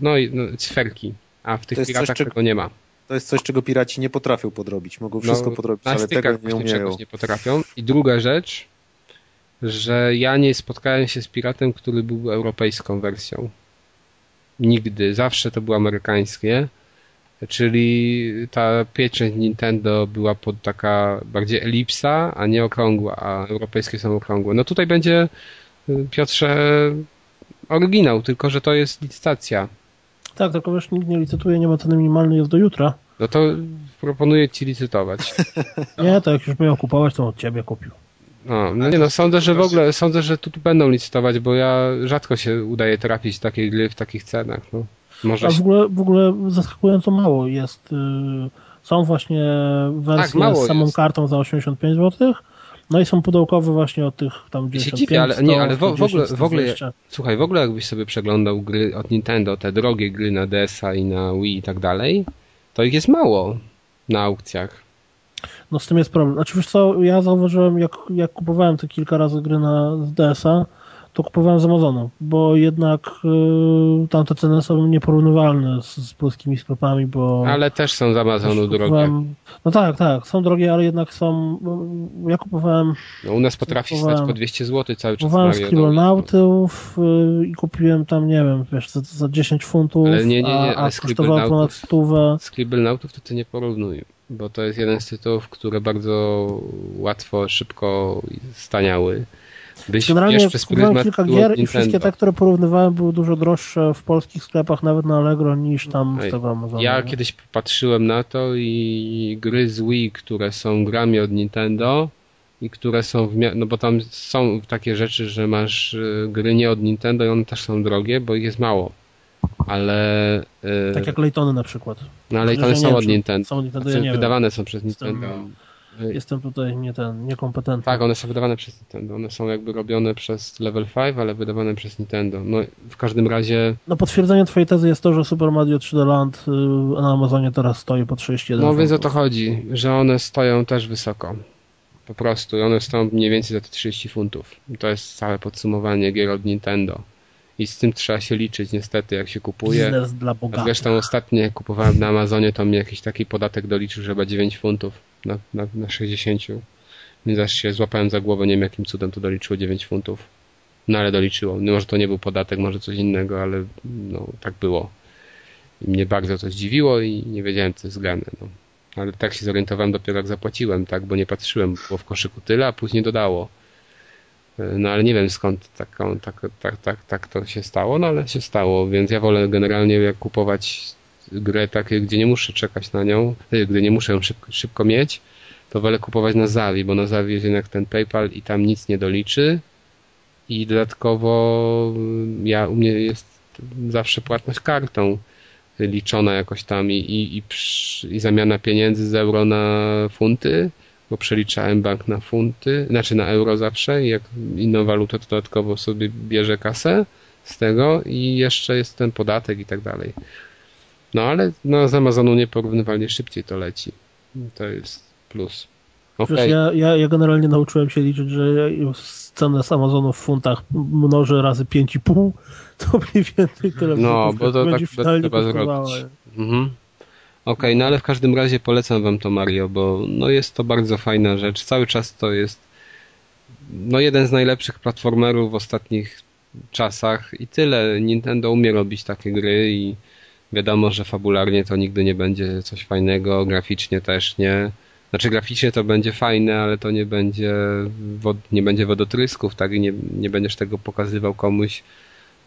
no i no, cyferki. A w tych To jest coś, piratach czego- tego nie ma. To jest coś, czego piraci nie potrafią podrobić. Mogą wszystko No, podrobić, ale tego nie umieją. czegoś nie potrafią. I druga rzecz, że ja nie spotkałem się z piratem, który był europejską wersją. Nigdy. Zawsze to było amerykańskie. Czyli ta pieczęć Nintendo była pod taka bardziej elipsa, a nie okrągła, a europejskie są okrągłe. No tutaj będzie, y, Piotrze, oryginał, tylko że to jest licytacja. Tak, tylko wiesz, nikt nie licytuje, nie ma ceny minimalnej, jest do jutra. No to proponuję ci licytować. Nie, to jak już miał kupować, to od ciebie kupił. No, no nie no, sądzę, że w ogóle, sądzę, że tu będą licytować, bo ja rzadko się udaje trafić takie gry w takich cenach, no. Może A w ogóle, w ogóle zaskakująco mało jest. y, Są właśnie wersje Tak, z samą jest. kartą za 85 zł. No i są pudełkowe właśnie od tych tam Ja się 95, dziwię, ale nie, ale w, w 110, ogóle, w ogóle, 120. słuchaj, w ogóle jakbyś sobie przeglądał gry od Nintendo, te drogie gry na DS-a i na Wii i tak dalej, to ich jest mało na aukcjach. No z tym jest problem. Znaczy wiesz co, ja zauważyłem, jak, jak kupowałem te kilka razy gry na DS-a, to kupowałem z Amazonu, bo jednak y, tamte ceny są nieporównywalne z, z polskimi sklepami, bo... Ale też są z Amazonu drogie. No tak, tak, są drogie, ale jednak są... Ja kupowałem, No, u nas potrafi stać po 200 zł cały czas kupowałem. Scribblenautów y, i kupiłem tam, nie wiem, wiesz, za, za 10 funtów, Ale nie, nie, nie, a, a kosztowało ponad stówę. Scribblenautów to ty nie porównuj. bo to jest jeden z tytułów, które bardzo łatwo, szybko staniały. Byś Generalnie pryzmat kilka gier i wszystkie te, które porównywałem, były dużo droższe w polskich sklepach, nawet na Allegro, niż tam w Ej, tego Amazonie. Ja kiedyś patrzyłem na to i gry z Wii, które są grami od Nintendo i które są w mia- no bo tam są takie rzeczy, że masz y, gry nie od Nintendo i one też są drogie, bo ich jest mało. Ale y, Tak jak Laytony na przykład. no ale ja są od Nintendo. Są od Nintendo, Znaczy, ja nie wiem. wydawane są przez Nintendo. Jestem tutaj nie ten, niekompetentny. Tak, one są wydawane przez Nintendo. One są jakby robione przez Level 5, ale wydawane przez Nintendo. No w każdym razie No potwierdzeniem twojej tezy jest to, że Super Mario 3D Land y, na Amazonie teraz stoi po 31 No więc o to chodzi, że one stoją też wysoko. Po prostu. I one stoją mniej więcej za te 30 funtów. To jest całe podsumowanie gier od Nintendo. I z tym trzeba się liczyć niestety, jak się kupuje. Biznes dla A bogatych. zresztą ostatnio jak kupowałem na Amazonie, to mi jakiś taki podatek doliczył, że chyba 9 funtów na, na, na 60. Więc aż się złapałem za głowę, nie wiem jakim cudem to doliczyło 9 funtów. No ale doliczyło. No, może to nie był podatek, może coś innego, ale no tak było. I mnie bardzo to zdziwiło i nie wiedziałem co jest grane. No. Ale tak się zorientowałem dopiero jak zapłaciłem, tak, bo nie patrzyłem, było w koszyku tyle, a później dodało. No ale nie wiem skąd taką, tak, tak, tak, tak to się stało, no ale się stało, więc ja wolę generalnie jak kupować grę takie, gdzie nie muszę czekać na nią, y, gdzie nie muszę ją szybko, szybko mieć, to wolę kupować na Zawi, bo na Zawi jest jednak ten PayPal i tam nic nie doliczy i dodatkowo y, ja u mnie jest zawsze płatność kartą liczona jakoś tam i, i, i, i zamiana pieniędzy z euro na funty, bo przeliczałem bank na funty, znaczy na euro zawsze i jak inną walutę to dodatkowo sobie bierze kasę z tego i jeszcze jest ten podatek i tak dalej. No ale no, z Amazonu nieporównywalnie szybciej to leci. To jest plus. Przecież ja, ja, ja generalnie nauczyłem się liczyć, że cenę z Amazonu w funtach mnożę razy 5,5, to mniej więcej tyle No, bo to tak finalnie trzeba zrobić. Mhm. Okej, no ale w każdym razie polecam wam to Mario, bo no jest to bardzo fajna rzecz. Cały czas to jest no jeden z najlepszych platformerów w ostatnich czasach i tyle. Nintendo umie robić takie gry i wiadomo, że fabularnie to nigdy nie będzie coś fajnego, graficznie też nie. Znaczy graficznie to będzie fajne, ale to nie będzie, wod, nie będzie wodotrysków, tak? I nie, nie będziesz tego pokazywał komuś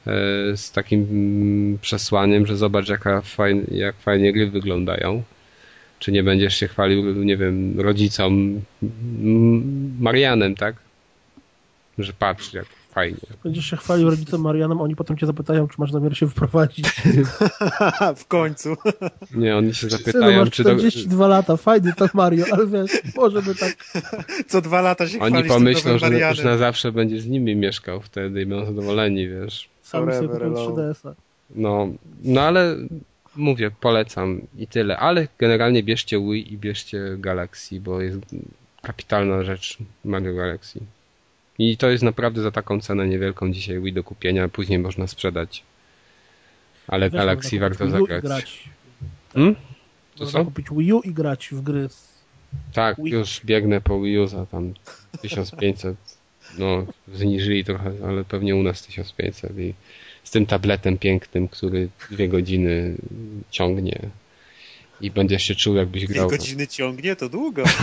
e, z takim mm, przesłaniem, że zobacz jaka fajn, jak fajnie gry wyglądają. Czy nie będziesz się chwalił, nie wiem, rodzicom Marianem, tak? Że patrz jak fajnie. Będziesz się chwalił rodzicom Marianem, oni potem cię zapytają, czy masz zamiar się wyprowadzić. w końcu. Nie, oni się Synu, zapytają, masz czy to, 42 lata, fajny to Mario, ale wiesz, może by tak... Co dwa lata się oni pomyślą, że już na zawsze będzie z nimi mieszkał wtedy i będą zadowoleni, wiesz. Sami sobie kupią alone. 3DS-a. No, no ale mówię, polecam i tyle. Ale generalnie bierzcie Wii i bierzcie Galaxy, bo jest kapitalna rzecz Mario Galaxy. I to jest naprawdę za taką cenę niewielką dzisiaj Wii do kupienia, później można sprzedać. Ale Wiesz, Galaxy warto zagrać. grać. Hmm? Można co? kupić Wii U i grać w gry. Tak, Wii. już biegnę po Wii U za tam 1500. No, zniżyli trochę, ale pewnie u nas 1500 i z tym tabletem pięknym, który dwie godziny ciągnie i będziesz się czuł jakbyś Dwie grał. godziny ciągnie, to długo.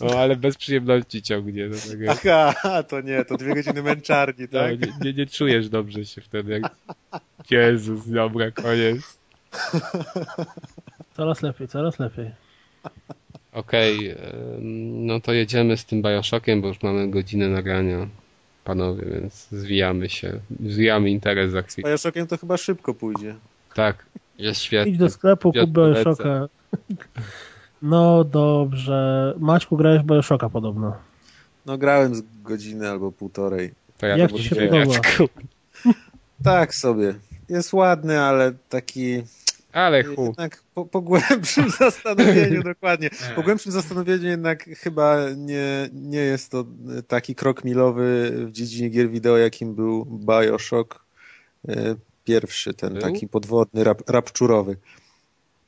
No, ale bez przyjemności ciągnie. Do tego. Aha, to nie, to dwie godziny męczarni, No, tak? nie, nie, nie czujesz dobrze się wtedy. Jak... Jezus, dobra, koniec. Coraz lepiej, coraz lepiej. Okej, em, no to jedziemy z tym Bioshockiem, bo już mamy godzinę nagrania, panowie, więc zwijamy się. Zwijamy interes za chwilę. Bioshockiem to chyba szybko pójdzie. Tak, jest świetnie. Idź do sklepu, kup Bioshocka. No dobrze. Maćku, grałeś w Bioshocka podobno. No grałem z godziny albo półtorej. To ja Jak to ci się podoba? Tak sobie. Jest ładny, ale taki Ale chu. jednak po, po głębszym zastanowieniu, dokładnie. Po głębszym zastanowieniu jednak chyba nie, nie jest to taki krok milowy w dziedzinie gier wideo, jakim był Bioshock. Pierwszy, ten Był? taki podwodny, rap, rapczurowy.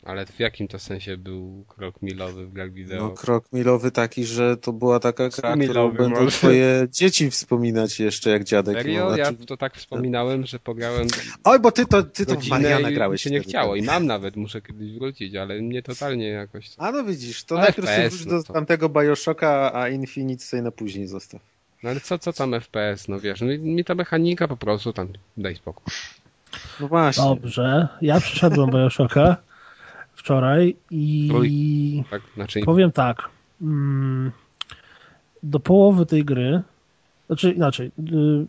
Ale w jakim to sensie był krok milowy w grach wideo? No krok milowy taki, że to była taka gra, którą będą może. twoje dzieci wspominać jeszcze jak dziadek. Serio? No, znaczy... Ja to tak wspominałem, że pograłem Oj, bo ty to, ty to w Mariana grałeś. się nie chciało i mam nawet, muszę kiedyś wrócić, ale mnie totalnie jakoś... A no widzisz, to najpierw FPS, wróć do no to... tamtego Bioshocka, a Infinite sobie na później zostaw. No ale co, co tam FPS, no wiesz, no, mi ta mechanika po prostu tam, daj spokój. No właśnie. Dobrze, ja przyszedłem Bioshocka wczoraj i tak, znaczy... powiem tak. Mm, do połowy tej gry, znaczy inaczej, y,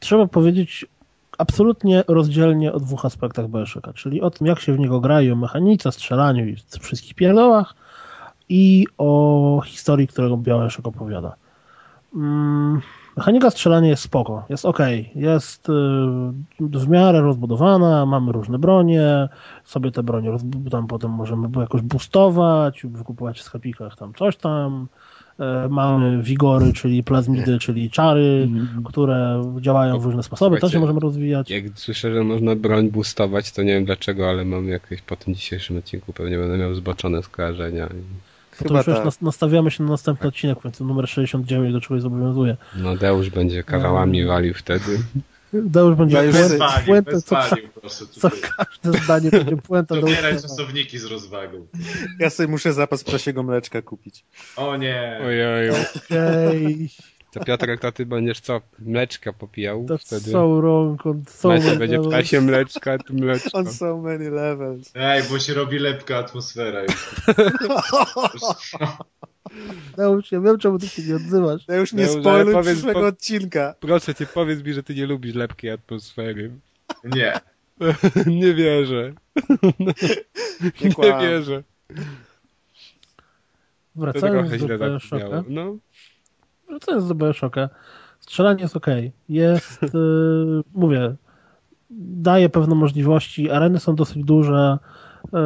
trzeba powiedzieć absolutnie rozdzielnie o dwóch aspektach Bioshocka, czyli o tym, jak się w niego grają, mechanice, strzelaniu i wszystkich pierdołach i o historii, którą Bioshock opowiada. Mm, Mechanika strzelania jest spoko, jest ok, jest y, w miarę rozbudowana, mamy różne bronie, sobie te bronie tam potem możemy jakoś boostować, wykupować w sklepikach tam coś tam, e, mamy wigory, czyli plazmidy, czyli czary, mm. które działają w różne sposoby, to się możemy rozwijać. Jak słyszę, że można broń boostować, to nie wiem dlaczego, ale mam jakieś po tym dzisiejszym odcinku pewnie będę miał zboczone skojarzenia. Chyba to już tak. nastawiamy się na następny odcinek, w końcu numer 69 do czegoś zobowiązuje. No Deusz będzie kawałami walił wtedy. Deusz będzie ja puentę, puentę co, co każde zdanie będzie puenta. Dobieraj czasowniki z rozwagą. Ja sobie muszę zapas prosiego mleczka kupić. O nie. Ojej. Okej. To Piotrek, to ty będziesz co? Mleczka popijał That's wtedy? so wrong. On so many będzie levels. ptasie mleczka, tu mleczko. On so many levels. Ej, bo się robi lepka atmosfera już. Deusz, ja wiem, czemu ty się nie odzywasz. Ja już nie Deusz, spoiluj powiedz, przyszłego po... odcinka. Proszę cię, powiedz mi, że ty nie lubisz lepkiej atmosfery. Nie. nie wierzę. Nie, nie wierzę. Wracając do Bioshocka. No. Wracając do Bioshocka. Strzelanie jest ok. Jest, yy, mówię, daje pewne możliwości. Areny są dosyć duże. E,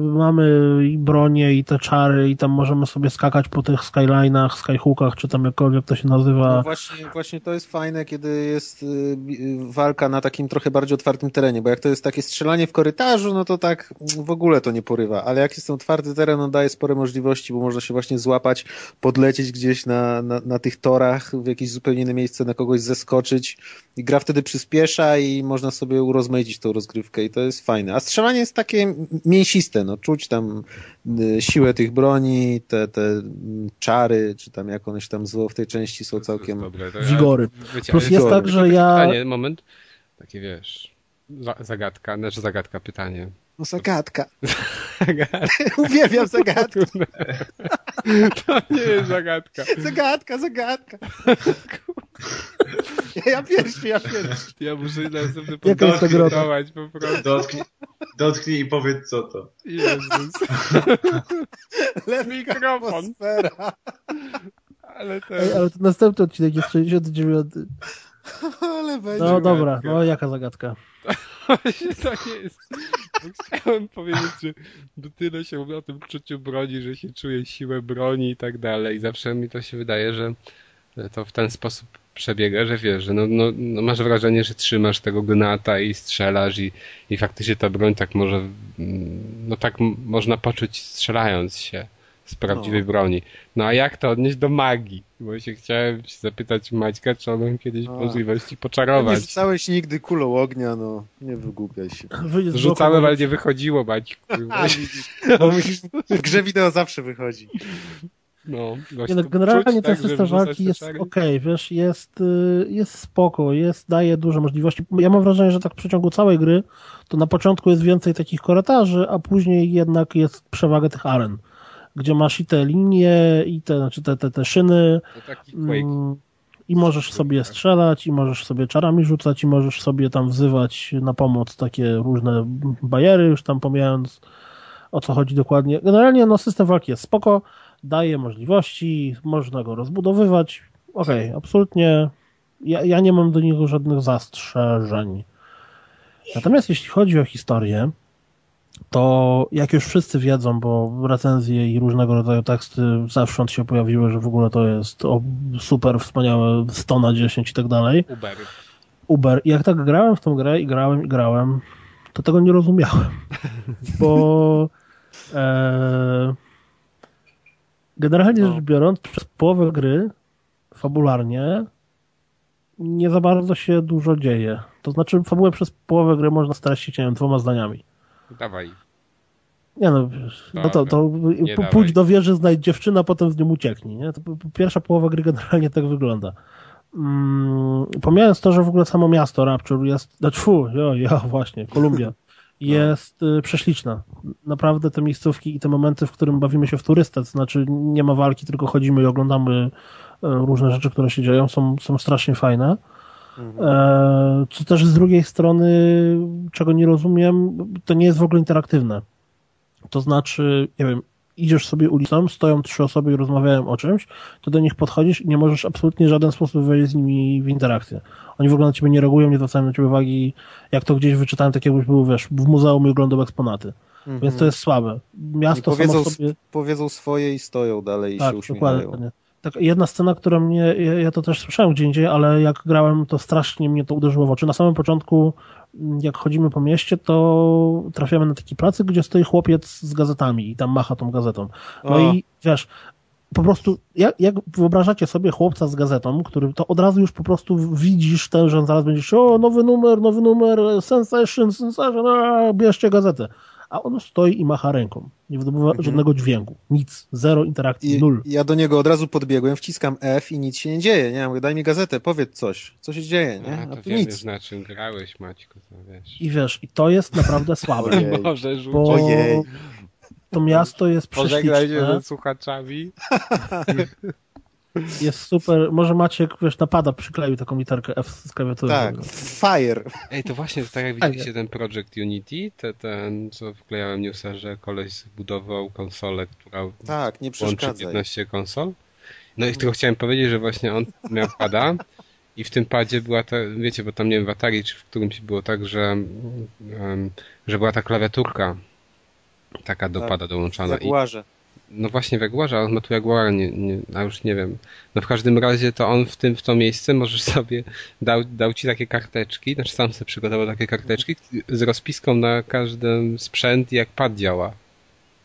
mamy i bronie, i te czary, i tam możemy sobie skakać po tych skyline'ach, skyhookach, czy tam jakkolwiek to się nazywa. No właśnie, właśnie to jest fajne, kiedy jest y, walka na takim trochę bardziej otwartym terenie, bo jak to jest takie strzelanie w korytarzu, no to tak w ogóle to nie porywa, ale jak jest ten otwarty teren, on daje spore możliwości, bo można się właśnie złapać, podlecieć gdzieś na, na, na tych torach, w jakieś zupełnie inne miejsce, na kogoś zeskoczyć i gra wtedy przyspiesza i można sobie urozmaicić tą rozgrywkę i to jest fajne. A strzelanie jest takie mięsiste, no czuć tam y, siłę tych broni, te, te czary, czy tam jak one się tam zło w tej części są całkiem... Dobre, wigory. Plus jest tak, że ja... Pytanie, moment, takie wiesz, zagadka, znaczy zagadka, pytanie. No zagadka. Uwielbiam zagadki. To nie jest zagadka. Zagadka, zagadka. Ja pierwszy, ja pierwszy. Ja muszę następny podgłosować po prostu. Dotknij, dotknij i powiedz co to. Jezus. Mikrofon. Ale to... Ej, ale to następny odcinek jest 69. Ale będzie. No dobra, no jaka zagadka? Właśnie to nie jest. Chciałem powiedzieć, że tyle się mówi o tym czuciu broni, że się czuje siłę broni i tak dalej. I zawsze mi to się wydaje, że to w ten sposób przebiega, że wiesz, że no, no, no masz wrażenie, że trzymasz tego gnata i strzelasz i, i faktycznie ta broń tak może, no tak można poczuć strzelając się z prawdziwej no. broni. No a jak to odnieść do magii? Bo się chciałem zapytać Maćka, czy on kiedyś a. możliwości poczarować. Nie rzucałeś nigdy kulą ognia, no nie wygłupiaj się. Rzucałem, ale nie wychodziło, Maćku. W grze wideo zawsze wychodzi. No, nie, no, generalnie ten tak, system walki jest ok, wiesz, jest, y, jest spoko, jest, daje duże możliwości. Ja mam wrażenie, że tak w przeciągu całej gry to na początku jest więcej takich korytarzy, a później jednak jest przewaga tych aren gdzie masz i te linie, i te, znaczy te, te, te szyny. Mm, I możesz sobie strzelać, i możesz sobie czarami rzucać, i możesz sobie tam wzywać na pomoc takie różne bariery, już tam pomijając o co chodzi dokładnie. Generalnie no, system walki jest spoko, daje możliwości, można go rozbudowywać. Okej, okay, absolutnie. Ja, ja nie mam do niego żadnych zastrzeżeń. Natomiast jeśli chodzi o historię, to jak już wszyscy wiedzą, bo recenzje i różnego rodzaju teksty zewsząd się pojawiły, że w ogóle to jest super wspaniałe 100 na 10 i tak dalej. Uber. Uber. I jak tak grałem w tą grę i grałem i grałem, to tego nie rozumiałem, bo e, generalnie No. rzecz biorąc, przez połowę gry fabularnie nie za bardzo się dużo dzieje. To znaczy fabułę przez połowę gry można streścić, nie wiem, dwoma zdaniami. Dawaj. Nie no, no to, to Nie p- dawaj. pójdź do wieży, znajdź dziewczynę, a potem z nią ucieknij. Nie? To pierwsza połowa gry generalnie tak wygląda. Mm, pomijając to, że w ogóle samo miasto Rapture jest, znaczy fu, jo, ja właśnie, Kolumbia, jest y, prześliczna. Naprawdę te miejscówki i te momenty, w którym bawimy się w turystę, to znaczy nie ma walki, tylko chodzimy i oglądamy y, różne rzeczy, które się dzieją, są, są strasznie fajne. E, co też z drugiej strony, czego nie rozumiem, to nie jest w ogóle interaktywne. To znaczy, nie wiem, idziesz sobie ulicą, stoją trzy osoby i rozmawiają o czymś, to do nich podchodzisz i nie możesz absolutnie w żaden sposób wejść z nimi w interakcję. Oni w ogóle na ciebie nie reagują, nie zwracają na ciebie uwagi. Jak to gdzieś wyczytałem, tak jakbyś był, wiesz, w muzeum i oglądał eksponaty. Więc to jest słabe. I Miasto samo powiedzą, sobie... powiedzą swoje i stoją dalej i Tak, się uśmiechają. dokładnie. Tak, jedna scena, która mnie, ja, to też słyszałem gdzie indziej, ale jak grałem, to strasznie mnie to uderzyło w oczy. Na samym początku, m, jak chodzimy po mieście, to trafiamy na taki placyk, gdzie stoi chłopiec z gazetami i tam macha tą gazetą. No O. i wiesz, po prostu, jak, jak wyobrażacie sobie chłopca z gazetą, który to od razu już po prostu widzisz ten, że zaraz będziesz, o, nowy numer, nowy numer, sensation, sensation, a, bierzcie gazetę. A on stoi i macha ręką. Nie wydobywa żadnego dźwięku. Nic. Zero interakcji. I nul. ja do niego od razu podbiegłem, wciskam F i nic się nie dzieje, nie? Mówię, daj mi gazetę, powiedz coś. Co się dzieje, nie? A, A to wiemy, nic. na czym grałeś, Maćku, to wiesz. I wiesz, i to jest naprawdę słabe. Ojej. Może rzuć. Bo Ojej. to miasto jest Pożegnaj się prześliczne, ze słuchaczami. jest super. Może Maciek, wiesz, napada, przykleił taką literkę F z klawiatury. Tak, fire. Ej, to właśnie, tak jak widzieliście ten Project Unity, te, ten, co wklejałem newsa, że koleś zbudował konsolę, która Tak, nie łączy przeszkadzaj. 15 konsol. No i tylko chciałem powiedzieć, że właśnie on miał pada i w tym padzie była ta, wiecie, bo tam nie wiem, w Atari czy w którymś było tak, że, em, że była ta klawiaturka taka do Tak, pada dołączana. I, Jaguarze. No właśnie w Jaguarze, ale ma tu Jaguara, nie, nie, a już nie wiem. No w każdym razie to on w tym, w to miejsce możesz sobie, dał, dał ci takie karteczki, znaczy sam sobie przygotował takie karteczki z rozpiską na każdy sprzęt i jak pad działa.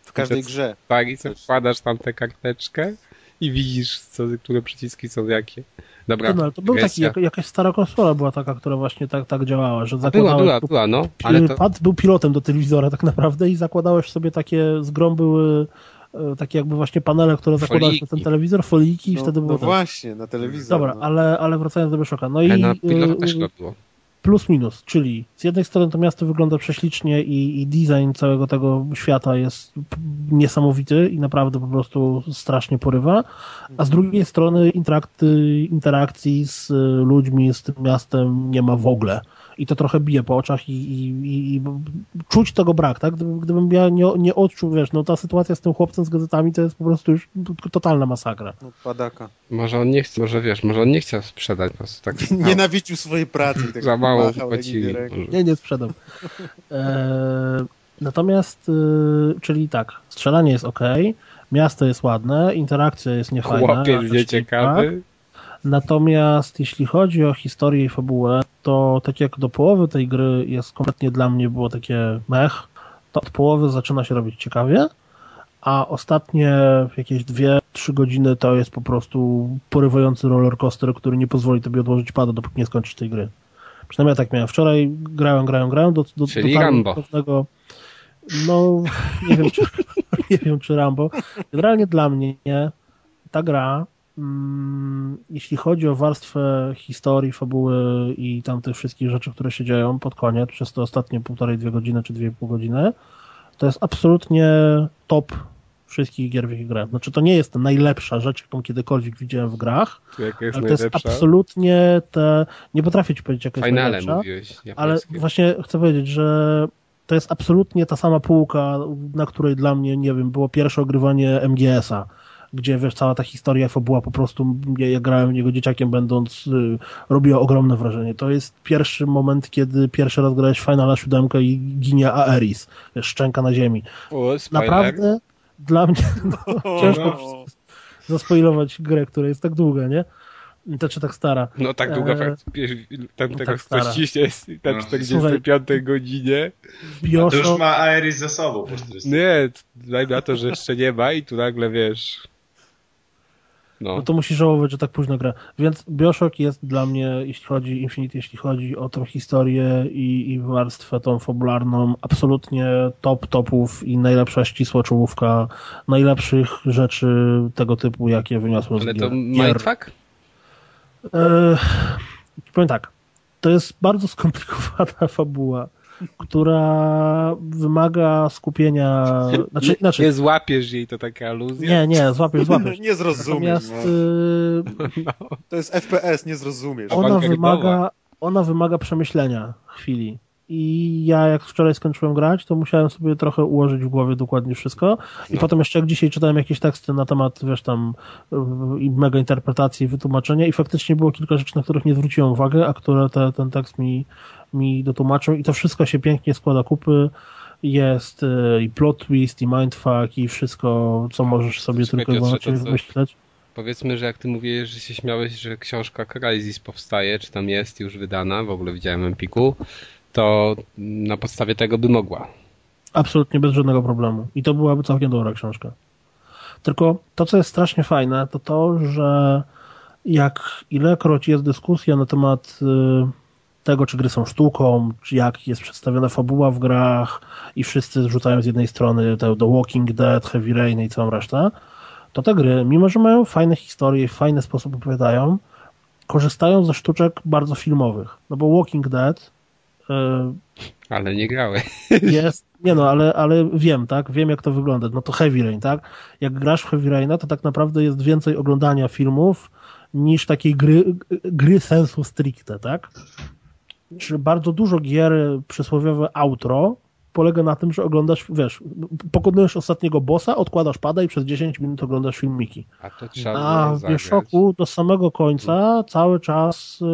W każdej to- grze. Tak, i sobie wkładasz tam tę karteczkę i widzisz, co, które przyciski są jakie. Dobra, No, ale to był taki, jak, jakaś stara konsola była taka, która właśnie tak, tak działała, że A była, zakładałeś... była, była, no, ale to... Pad był pilotem do telewizora tak naprawdę i zakładałeś sobie takie, z grą były takie jakby właśnie panele, które zakładałeś na ten telewizor, foliki i No, wtedy było no tak. właśnie, na telewizor. Dobra, no. ale, ale wracając do Byszoka. No i na pilota y, też to było. plus minus, czyli z jednej strony to miasto wygląda prześlicznie i, i design całego tego świata jest niesamowity i naprawdę po prostu strasznie porywa, a z drugiej strony interakty, interakcji z y, ludźmi, z tym miastem nie ma w ogóle. I to trochę bije po oczach i, i, i, i czuć tego brak, tak? Gdyby, gdybym ja nie, nie odczuł, wiesz, no ta sytuacja z tym chłopcem z gazetami to jest po prostu już totalna masakra. No, padaka. Może on nie chce, może wiesz, może on nie chciał sprzedać po prostu tak. Nienawidził swojej pracy. tak Za mało płacili. Nie, nie sprzedam. E, natomiast, y, czyli tak, strzelanie jest ok, miasto jest ładne, interakcja jest niefajna. Chłopiec nieciekawy. Natomiast jeśli chodzi o historię i fabułę, to tak jak do połowy tej gry jest kompletnie dla mnie było takie mech, to od połowy zaczyna się robić ciekawie, a ostatnie jakieś dwie, trzy godziny to jest po prostu porywający rollercoaster, który nie pozwoli tobie odłożyć pada, dopóki nie skończysz tej gry. Przynajmniej ja tak miałem. Wczoraj grałem, grałem, grałem do, do, Czyli dotarłem Rambo. do pewnego no, nie wiem, czy, nie wiem, czy Rambo. Generalnie dla mnie ta gra, jeśli chodzi o warstwę historii, fabuły i tam tych wszystkich rzeczy, które się dzieją pod koniec, przez te ostatnie półtorej, dwie godziny czy dwie i pół godziny, to jest absolutnie top wszystkich gier, w jakie grałem. Znaczy, to nie jest najlepsza rzecz, jaką kiedykolwiek widziałem w grach, Jaka jest ale to jest absolutnie te... Nie potrafię ci powiedzieć, jaka jest Finale najlepsza. mówiłeś. Ale właśnie chcę powiedzieć, że to jest absolutnie ta sama półka, na której dla mnie, nie wiem, było pierwsze ogrywanie MGS-a, gdzie wiesz, cała ta historia fabuła po prostu, ja, ja grałem w niego dzieciakiem będąc, y, robiła ogromne wrażenie. To jest pierwszy moment, kiedy pierwszy raz grałeś Finala 7 i ginie Aeris, szczęka na ziemi. O. Naprawdę dla mnie no, ciężko zaspoilować grę, która jest tak długa, nie? To czy tak stara? No tak długa E, faktycznie, ten no tego tak stara. 130 jest na No. 45 godzinie. To już ma Aeris za sobą po 40. Nie, daj na to, że jeszcze nie ma i tu nagle wiesz... No, no to musi żałować, że tak późno gra. Więc Bioshock jest dla mnie, jeśli chodzi Infinite, jeśli chodzi o tą historię i, i warstwę tą fabularną, absolutnie top topów i najlepsza ścisła czołówka najlepszych rzeczy tego typu, jakie wyniosłem ale z to gier. gier. mindfuck? E, powiem tak, to jest bardzo skomplikowana fabuła, która wymaga skupienia, znaczy, nie, znaczy nie złapiesz jej, to taka aluzja? nie, nie, złapiesz, złapiesz. Nie zrozumiesz. Natomiast No. y, To jest FPS, nie zrozumiesz. Ona wymaga, ona wymaga przemyślenia chwili. I ja jak wczoraj skończyłem grać, to musiałem sobie trochę ułożyć w głowie dokładnie wszystko. I No. potem jeszcze jak dzisiaj czytałem jakieś teksty na temat, wiesz, tam y, i mega interpretacji i wytłumaczenia i faktycznie było kilka rzeczy, na których nie zwróciłem uwagi, a które te, ten tekst mi, mi dotłumaczył i to wszystko się pięknie składa kupy. Jest y, i plot twist, i mindfuck, i wszystko, co możesz sobie Słuchaj, tylko Piotrze, wymyśleć. Powiedzmy, że jak ty mówiłeś, że się śmiałeś, że książka Crysis powstaje, czy tam jest już wydana, w ogóle widziałem Empiku, to na podstawie tego by mogła. Absolutnie bez żadnego problemu. I to byłaby całkiem dobra książka. Tylko to, co jest strasznie fajne, to to, że jak ilekroć jest dyskusja na temat y, tego, czy gry są sztuką, czy jak jest przedstawiona fabuła w grach i wszyscy rzucają z jednej strony The Walking Dead, Heavy Rain i całą resztę, to te gry, mimo że mają fajne historie, w fajny sposób opowiadają, korzystają ze sztuczek bardzo filmowych. No bo Walking Dead y, Ale nie grałem. jest, nie no, ale, ale wiem, tak, wiem jak to wygląda. No to Heavy Rain, tak? Jak grasz w Heavy Raina, to tak naprawdę jest więcej oglądania filmów niż takiej gry, gry sensu stricte, tak? Czyli bardzo dużo gier, przysłowiowe outro, polega na tym, że oglądasz, wiesz, pokonujesz ostatniego bossa, odkładasz pada i przez 10 minut oglądasz filmiki. A to trzeba A było w. Bioshoku do samego końca cały czas y,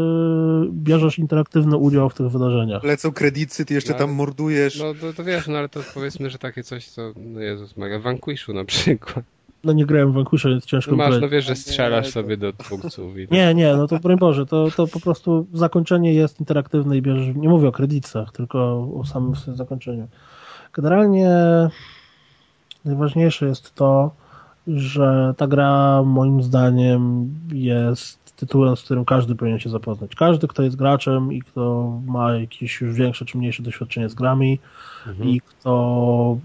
bierzesz interaktywny udział w tych wydarzeniach. Lecą kredyty, ty jeszcze No, tam mordujesz. No to, to wiesz, no ale to powiedzmy, że takie coś, co, no Jezus w Vanquishu na przykład. No nie grałem w Vanquisha, więc ciężko No masz, powiedzieć. no wiesz, że strzelasz sobie do twórców i Nie, nie, no to broń Boże, to, to po prostu zakończenie jest interaktywne i bierzesz, nie mówię o kredytach, tylko o samym zakończeniu. Generalnie najważniejsze jest to, że ta gra moim zdaniem jest tytułem, z którym każdy powinien się zapoznać. Każdy, kto jest graczem i kto ma jakieś już większe czy mniejsze doświadczenie z grami Mhm. i kto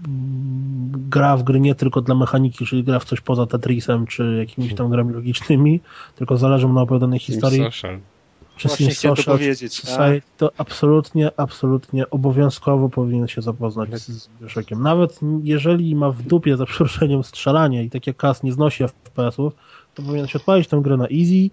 gra w gry nie tylko dla mechaniki, czyli gra w coś poza Tetrisem czy jakimiś tam grami logicznymi, tylko zależy mu na opowiadanej historii Social. czy Właśnie chciałem to Social, powiedzieć, Society, to absolutnie, absolutnie obowiązkowo powinien się zapoznać z Bioshockiem. Nawet jeżeli ma w dupie za przeproszeniem strzelanie i tak jak Kas nie znosi FPS-ów, to powinien się odpalić tę grę na easy,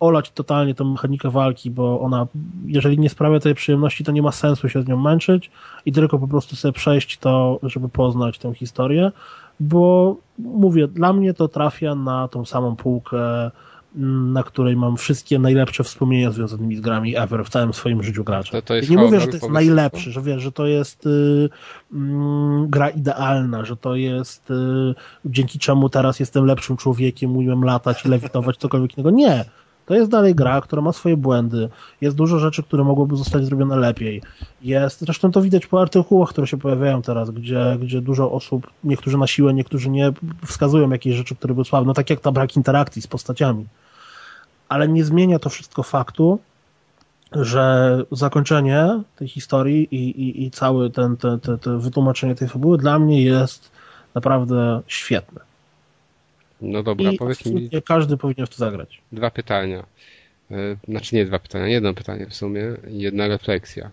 olać totalnie tę mechanikę walki, bo ona, jeżeli nie sprawia tej przyjemności, to nie ma sensu się z nią męczyć i tylko po prostu sobie przejść to, żeby poznać tę historię, bo mówię, dla mnie to trafia na tą samą półkę, mm, na której mam wszystkie najlepsze wspomnienia związane z grami ever w całym swoim życiu gracza. To- to nie mówię, horror, że to jest najlepszy, że wiesz, że to jest y, mm, gra idealna, że to jest y, dzięki czemu teraz jestem lepszym człowiekiem, umiem latać i lewitować, cokolwiek innego. Nie. To jest dalej gra, która ma swoje błędy. Jest dużo rzeczy, które mogłyby zostać zrobione lepiej. Jest, zresztą to widać po artykułach, które się pojawiają teraz, gdzie, gdzie dużo osób, niektórzy na siłę, niektórzy nie, wskazują jakieś rzeczy, które były słabe. No tak jak ta brak interakcji z postaciami. Ale nie zmienia to wszystko faktu, że zakończenie tej historii i, i, i całe ten, te, te, te wytłumaczenie tej fabuły dla mnie jest naprawdę świetne. No dobra, I powiedz mi każdy powinien w to zagrać. dwa pytania. E, Znaczy nie dwa pytania, jedno pytanie w sumie i jedna refleksja.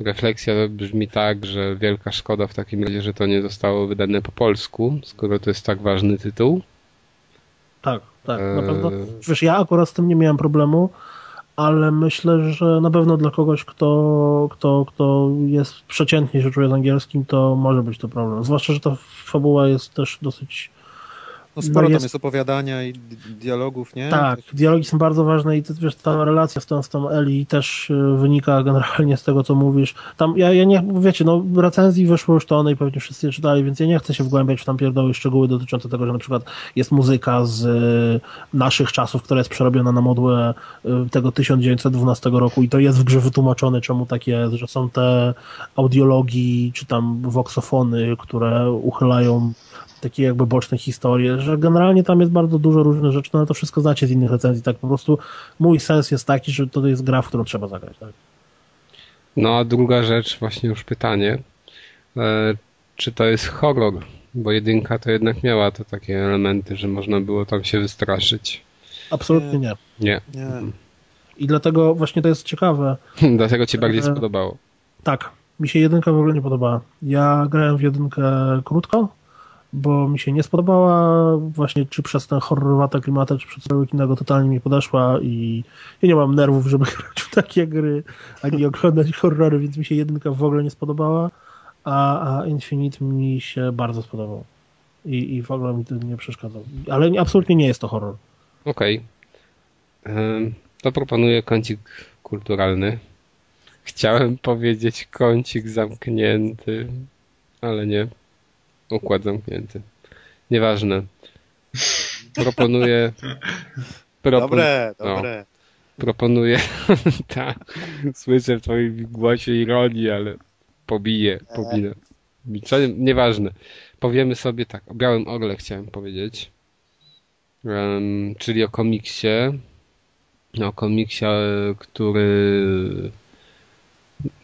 Refleksja brzmi tak, że wielka szkoda w takim razie, że to nie zostało wydane po polsku, skoro to jest tak ważny tytuł. Tak, tak, na Eee. pewno. Wiesz, ja akurat z tym nie miałem problemu, ale myślę, że na pewno dla kogoś, kto, kto, kto jest przeciętnie się czuje z angielskim, to może być to problem. Zwłaszcza, że ta fabuła jest też dosyć No sporo no jest... tam jest opowiadania i dialogów, nie? Tak, dialogi są bardzo ważne i to, wiesz, ta relacja z tą, z tą Eli też y, wynika generalnie z tego, co mówisz. Tam, ja, ja nie, wiecie, no recenzji wyszło już to, i pewnie wszyscy je czytali, więc ja nie chcę się wgłębiać w tam pierdoły szczegóły dotyczące tego, że na przykład jest muzyka z y, naszych czasów, która jest przerobiona na modłę y, tego 1912 roku i to jest w grze wytłumaczone, czemu tak jest, że są te audiologii, czy tam voxofony, które uchylają takie jakby boczne historie, że generalnie tam jest bardzo dużo różnych rzeczy, no ale to wszystko znacie z innych recenzji, tak po prostu mój sens jest taki, że to jest gra, w którą trzeba zagrać, tak? No a druga rzecz, właśnie już pytanie, e, czy to jest horror? Bo jedynka to jednak miała te takie elementy, że można było tam się wystraszyć. Absolutnie nie. Nie. nie. I dlatego właśnie to jest ciekawe. dlatego ci bardziej e, spodobało. Tak. Mi się jedynka w ogóle nie podobała. Ja grałem w jedynkę krótko, bo mi się nie spodobała właśnie czy przez ten horrorowate klimatę, czy przez cały innego totalnie mi podeszła i ja nie mam nerwów, żeby grać w takie gry, ani oglądać horrory, więc mi się jedynka w ogóle nie spodobała, a, a Infinite mi się bardzo spodobał. I, I w ogóle mi to nie przeszkadzał. Ale absolutnie nie jest to horror. Okej. Okay. To proponuję kącik kulturalny. Chciałem powiedzieć kącik zamknięty, ale nie. Układ zamknięty. Nieważne. Proponuję. Propon... Dobre, no. dobre. No, proponuję. tak. Słyszę w twoim głosie ironię, ale pobiję, pobiję. Nieważne. Powiemy sobie tak. O Białym Orle chciałem powiedzieć. Um, czyli o komiksie. O komiksie, który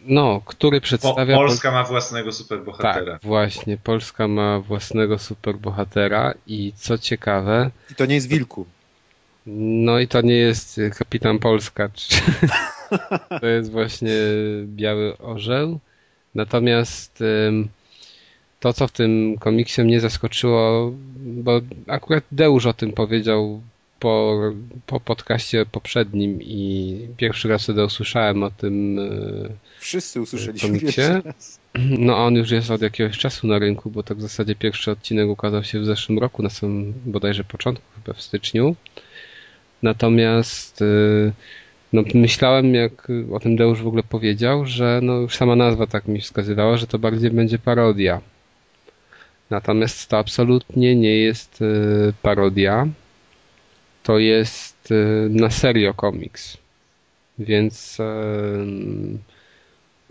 no, który przedstawia... Polska ma własnego superbohatera. Tak, właśnie. Polska ma własnego superbohatera i co ciekawe... I to nie jest Wilku. No i to nie jest Kapitan Polska. to jest właśnie Biały Orzeł. Natomiast to, co w tym komiksie mnie zaskoczyło, bo akurat Deusz o tym powiedział po, po podcaście poprzednim i pierwszy raz wtedy usłyszałem o tym e, Wszyscy usłyszeliśmy. No on już jest od jakiegoś czasu na rynku, bo tak w zasadzie pierwszy odcinek ukazał się w zeszłym roku, na samym bodajże początku, chyba w styczniu. Natomiast e, no, myślałem, jak o tym Deusz w ogóle powiedział, że no, już sama nazwa tak mi wskazywała, że to bardziej będzie parodia. Natomiast to absolutnie nie jest e, parodia to jest y, na serio komiks. Więc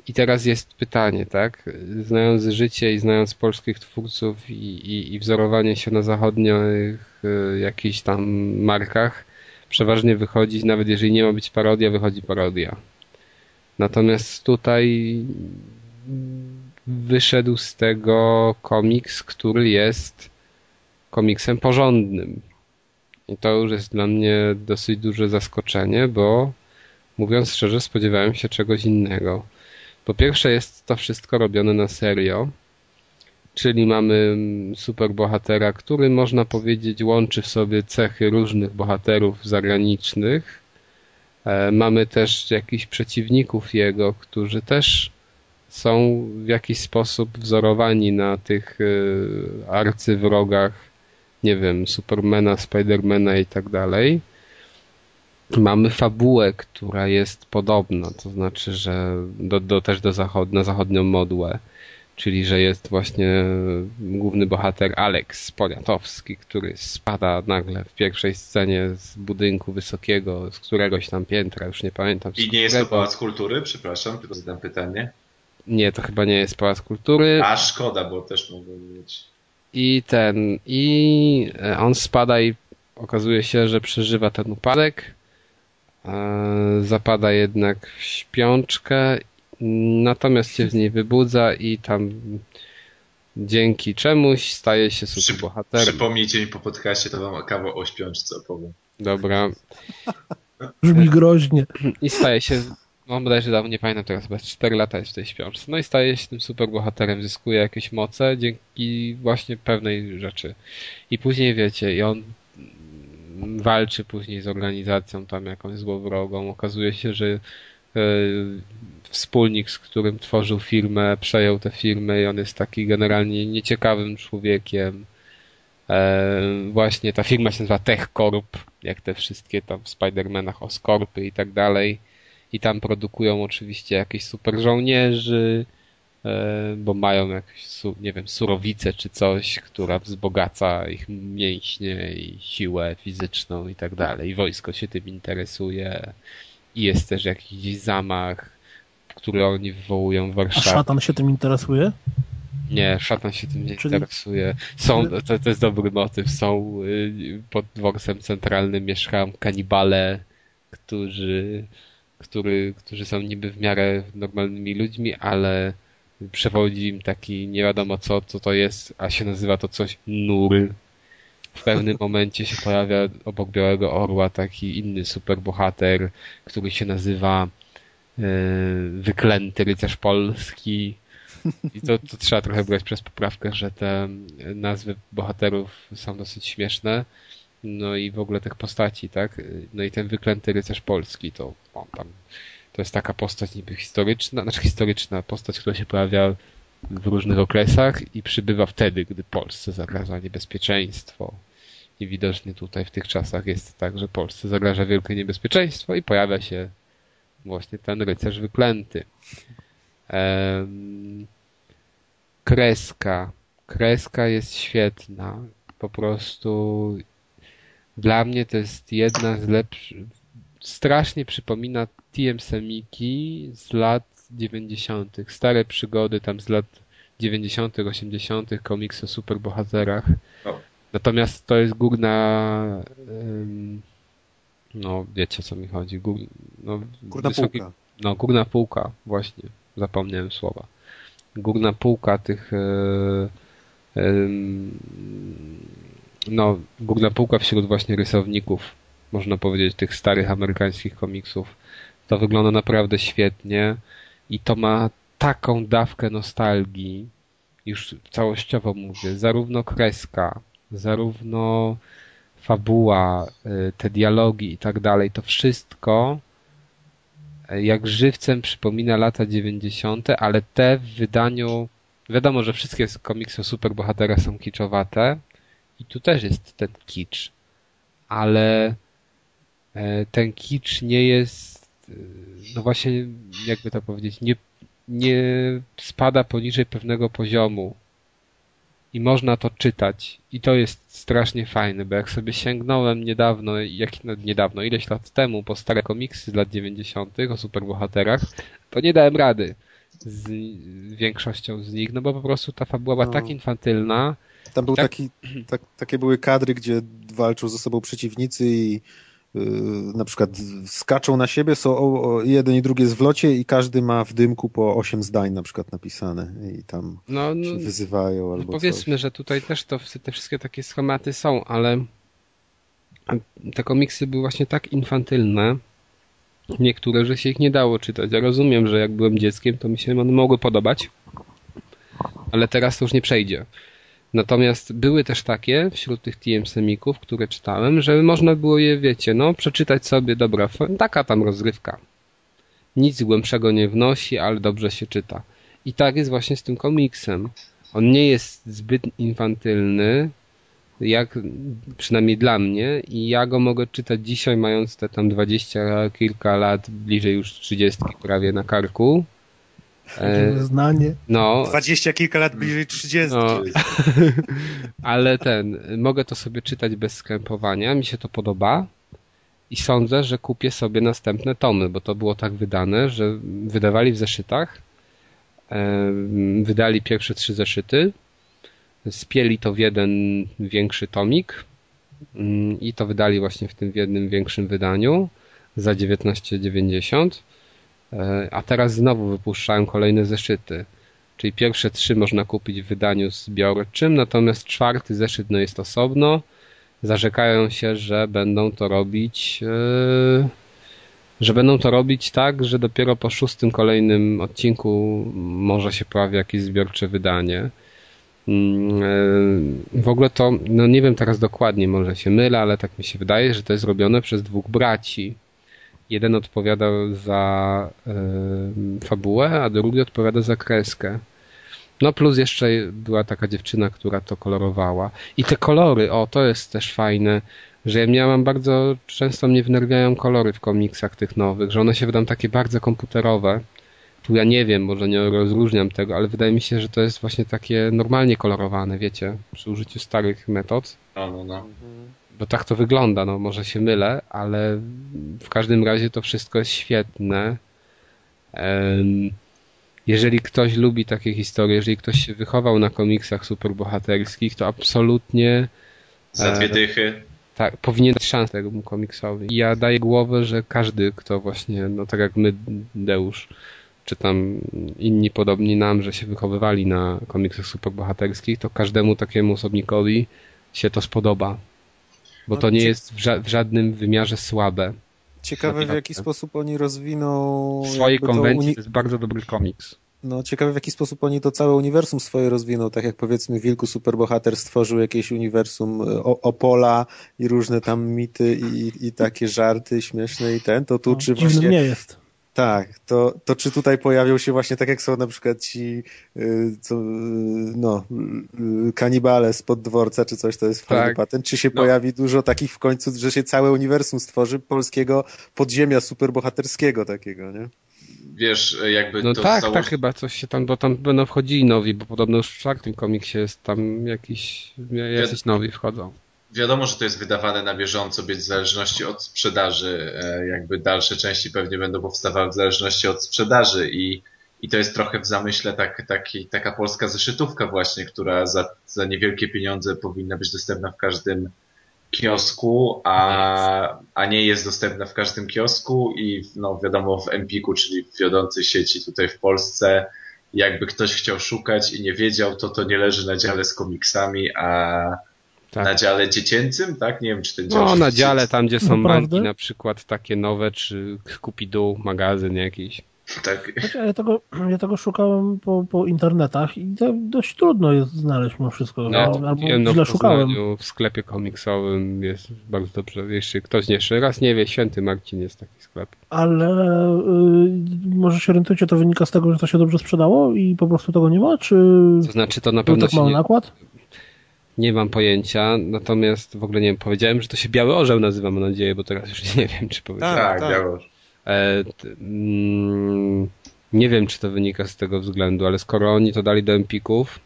i teraz jest pytanie, tak? Znając życie i znając polskich twórców i, i, i wzorowanie się na zachodnich y, jakichś tam markach, przeważnie wychodzi, nawet jeżeli nie ma być parodia, wychodzi parodia. Natomiast tutaj wyszedł z tego komiks, który jest komiksem porządnym. I to już jest dla mnie dosyć duże zaskoczenie, bo mówiąc szczerze, spodziewałem się czegoś innego. Po pierwsze, jest to wszystko robione na serio, czyli mamy superbohatera, który można powiedzieć łączy w sobie cechy różnych bohaterów zagranicznych. E, mamy też jakichś przeciwników jego, którzy też są w jakiś sposób wzorowani na tych e, arcywrogach nie wiem, Supermana, Spidermana i tak dalej. Mamy fabułę, która jest podobna, to znaczy, że do, do, też do zachod na zachodnią modłę, czyli że jest właśnie główny bohater Alex Poniatowski, który spada nagle w pierwszej scenie z budynku wysokiego, z któregoś tam piętra, już nie pamiętam. I nie jest to Pałac Kultury? Przepraszam, tylko zadam pytanie. Nie, to chyba nie jest Pałac Kultury. A szkoda, bo też mogło być. I ten, i e, on spada i okazuje się, że przeżywa ten upadek. E, zapada jednak w śpiączkę, natomiast się z niej wybudza i tam dzięki czemuś staje się superbohaterem. Przypomnijcie mi po podcaście, to wam kawał o śpiączce opowiem. Dobra. Brzmi groźnie. I staje się no bodajże dawno, nie pamiętam teraz, chyba 4 lata jest w tej śpiączce. No i staje się tym super bohaterem, zyskuje jakieś moce dzięki właśnie pewnej rzeczy. I później wiecie, i on walczy później z organizacją tam jakąś złowrogą. Okazuje się, że e, wspólnik, z którym tworzył firmę, przejął tę firmę i on jest taki generalnie nieciekawym człowiekiem. E, właśnie ta firma się nazywa TechCorp, jak te wszystkie tam w Spider-Manach Oscorpy i tak dalej. I tam produkują oczywiście jakieś super żołnierzy, e, bo mają jakąś, nie wiem, surowicę czy coś, która wzbogaca ich mięśnie i siłę fizyczną i tak dalej. I wojsko się tym interesuje. I jest też jakiś zamach, który oni wywołują w Warszawie. A szatan się tym interesuje? Nie, szatan się tym nie Czyli... interesuje. Są, to, to jest dobry motyw. Są y, pod dworcem centralnym mieszkają kanibale, którzy, który, którzy są niby w miarę normalnymi ludźmi, ale przewodzi im taki nie wiadomo co, co to jest, a się nazywa to coś nur. W pewnym momencie się pojawia obok Białego Orła taki inny superbohater, który się nazywa yy, Wyklęty Rycerz Polski i to, to trzeba trochę brać przez poprawkę, że te nazwy bohaterów są dosyć śmieszne. No i w ogóle tych postaci, tak? No i ten wyklęty rycerz polski, to on tam, to jest taka postać niby historyczna, znaczy historyczna postać, która się pojawia w różnych okresach i przybywa wtedy, gdy Polsce zagraża niebezpieczeństwo. I widocznie tutaj w tych czasach jest tak, że Polsce zagraża wielkie niebezpieczeństwo i pojawia się właśnie ten rycerz wyklęty. Kreska. Kreska jest świetna. Po prostu dla mnie to jest jedna z lepszych. Strasznie przypomina TM Semiki z lat 90. Stare przygody tam z lat 90., 80. komiks o superbohaterach. Natomiast to jest górna. No, wiecie co mi chodzi. Gór, no, górna wysoki, półka. No, górna półka, właśnie zapomniałem słowa. Górna półka tych e, e, no, górna półka wśród właśnie rysowników, można powiedzieć, tych starych amerykańskich komiksów. To wygląda naprawdę świetnie i to ma taką dawkę nostalgii, już całościowo mówię, zarówno kreska, zarówno fabuła, e, te dialogi i tak dalej, to wszystko jak żywcem przypomina lata 90., ale te w wydaniu, wiadomo, że wszystkie komiksy o superbohatera są kiczowate i tu też jest ten kicz, ale e, ten kicz nie jest, e, no właśnie, jakby to powiedzieć, nie, nie spada poniżej pewnego poziomu i można to czytać. I to jest strasznie fajne, bo jak sobie sięgnąłem niedawno, jak, no, niedawno, ileś lat temu, po stare komiksy z lat 90. o superbohaterach, to nie dałem rady z większością z nich, no bo po prostu ta fabuła była no. tak infantylna. Tam był tak... taki, tak, takie były kadry, gdzie walczą ze sobą przeciwnicy i Y, na przykład skaczą na siebie, są jeden i drugi jest w locie i każdy ma w dymku po 8 zdań na przykład napisane i tam no, no, się wyzywają no albo Powiedzmy, coś. że tutaj też to, te wszystkie takie schematy są, ale te komiksy były właśnie tak infantylne, niektóre, że się ich nie dało czytać. Ja rozumiem, że jak byłem dzieckiem, to mi się one mogły podobać, ale teraz to już nie przejdzie. Natomiast były też takie wśród tych TM Semików, które czytałem, że można było je, wiecie, no, przeczytać sobie, dobra, taka tam rozrywka. Nic głębszego nie wnosi, ale dobrze się czyta. I tak jest właśnie z tym komiksem. On nie jest zbyt infantylny, jak przynajmniej dla mnie, i ja go mogę czytać dzisiaj, mając te tam dwadzieścia kilka lat, bliżej już trzydziestki prawie na karku znanie. No. Dwadzieścia kilka lat bliżej 30. No. Ale ten, mogę to sobie czytać bez skrępowania, mi się to podoba i sądzę, że kupię sobie następne tomy, bo to było tak wydane, że wydawali w zeszytach, wydali pierwsze trzy zeszyty, spieli to w jeden większy tomik mm, i to wydali właśnie w tym w jednym większym wydaniu za 19,90 E, a teraz znowu wypuszczają kolejne zeszyty. Czyli pierwsze trzy można kupić w wydaniu zbiorczym, natomiast czwarty zeszyt no jest osobno. Zarzekają się, że będą to robić, e, że będą to robić tak, że dopiero po szóstym kolejnym odcinku może się pojawi jakieś zbiorcze wydanie. Mm, e, w ogóle to, no nie wiem teraz dokładnie, może się mylę, ale tak mi się wydaje, że to jest robione przez dwóch braci. Jeden odpowiada za y, fabułę, a drugi odpowiada za kreskę. No plus jeszcze była taka dziewczyna, która to kolorowała. I te kolory, o to jest też fajne, że ja mam bardzo, często mnie wnerwiają kolory w komiksach tych nowych, że one się wydają takie bardzo komputerowe. Tu ja nie wiem, może nie rozróżniam tego, ale wydaje mi się, że to jest właśnie takie normalnie kolorowane, wiecie, przy użyciu starych metod. No, no, no. Bo tak to wygląda, no może się mylę, ale w każdym razie to wszystko jest świetne. Jeżeli ktoś lubi takie historie, jeżeli ktoś się wychował na komiksach superbohaterskich, to absolutnie za dwie dychy. Tak, powinien dać szansę temu komiksowi. I ja daję głowę, że każdy, kto właśnie, no tak jak my, Deusz, czy tam inni podobni nam, że się wychowywali na komiksach superbohaterskich, to każdemu takiemu osobnikowi się to spodoba. Bo to nie jest w, ża w żadnym wymiarze słabe. Ciekawe w jaki sposób oni rozwiną... W swojej konwencji uni... to jest bardzo dobry komiks. No, ciekawe w jaki sposób oni to całe uniwersum swoje rozwiną, tak jak powiedzmy Wilku Superbohater stworzył jakieś uniwersum e, Opola i różne tam mity i, i takie żarty śmieszne i ten, to tu no, czy właśnie... nie jest. Tak, to, to czy tutaj pojawią się właśnie tak jak są na przykład ci y, co, y, no, y, kanibale spod dworca czy coś, to jest fajny tak. patent, czy się no. pojawi dużo takich w końcu, że się całe uniwersum stworzy polskiego podziemia superbohaterskiego takiego, nie? Wiesz, jakby no to tak, tak chyba coś się tam, bo tam będą wchodzili nowi, bo podobno już w czwartym komiksie jest tam jakiś, jakiś nowi wchodzą wiadomo, że to jest wydawane na bieżąco, więc w zależności od sprzedaży, e, jakby dalsze części pewnie będą powstawały w zależności od sprzedaży i, i to jest trochę w zamyśle tak, taki, taka polska zeszytówka właśnie, która za, za niewielkie pieniądze powinna być dostępna w każdym kiosku, a, a nie jest dostępna w każdym kiosku i no wiadomo w Empiku, czyli w wiodącej sieci tutaj w Polsce, jakby ktoś chciał szukać i nie wiedział, to to nie leży na dziale z komiksami, a tak. Na dziale dziecięcym, tak? Nie wiem, czy ten dział No, na dziale tam, gdzie są manki na przykład takie nowe, czy Kupidu, magazyn jakiś. Tak. Ja tego, ja tego szukałem po, po internetach i to dość trudno jest znaleźć mimo wszystko. No, albo no, źle szukałem. W sklepie komiksowym jest bardzo dobrze. Jeśli ktoś jeszcze raz nie wie, Święty Marcin jest taki sklep. Ale y, może się orientujecie, to wynika z tego, że to się dobrze sprzedało i po prostu tego nie ma? Czy to znaczy to na pewno tak mały nie... nakład? Nie mam pojęcia, natomiast w ogóle nie wiem, powiedziałem, że to się Biały Orzeł nazywa, mam nadzieję, bo teraz już nie wiem, czy powiedziałem. Tak, tak. Biały Orzeł. E, mm, nie wiem, czy to wynika z tego względu, ale skoro oni to dali do Empików,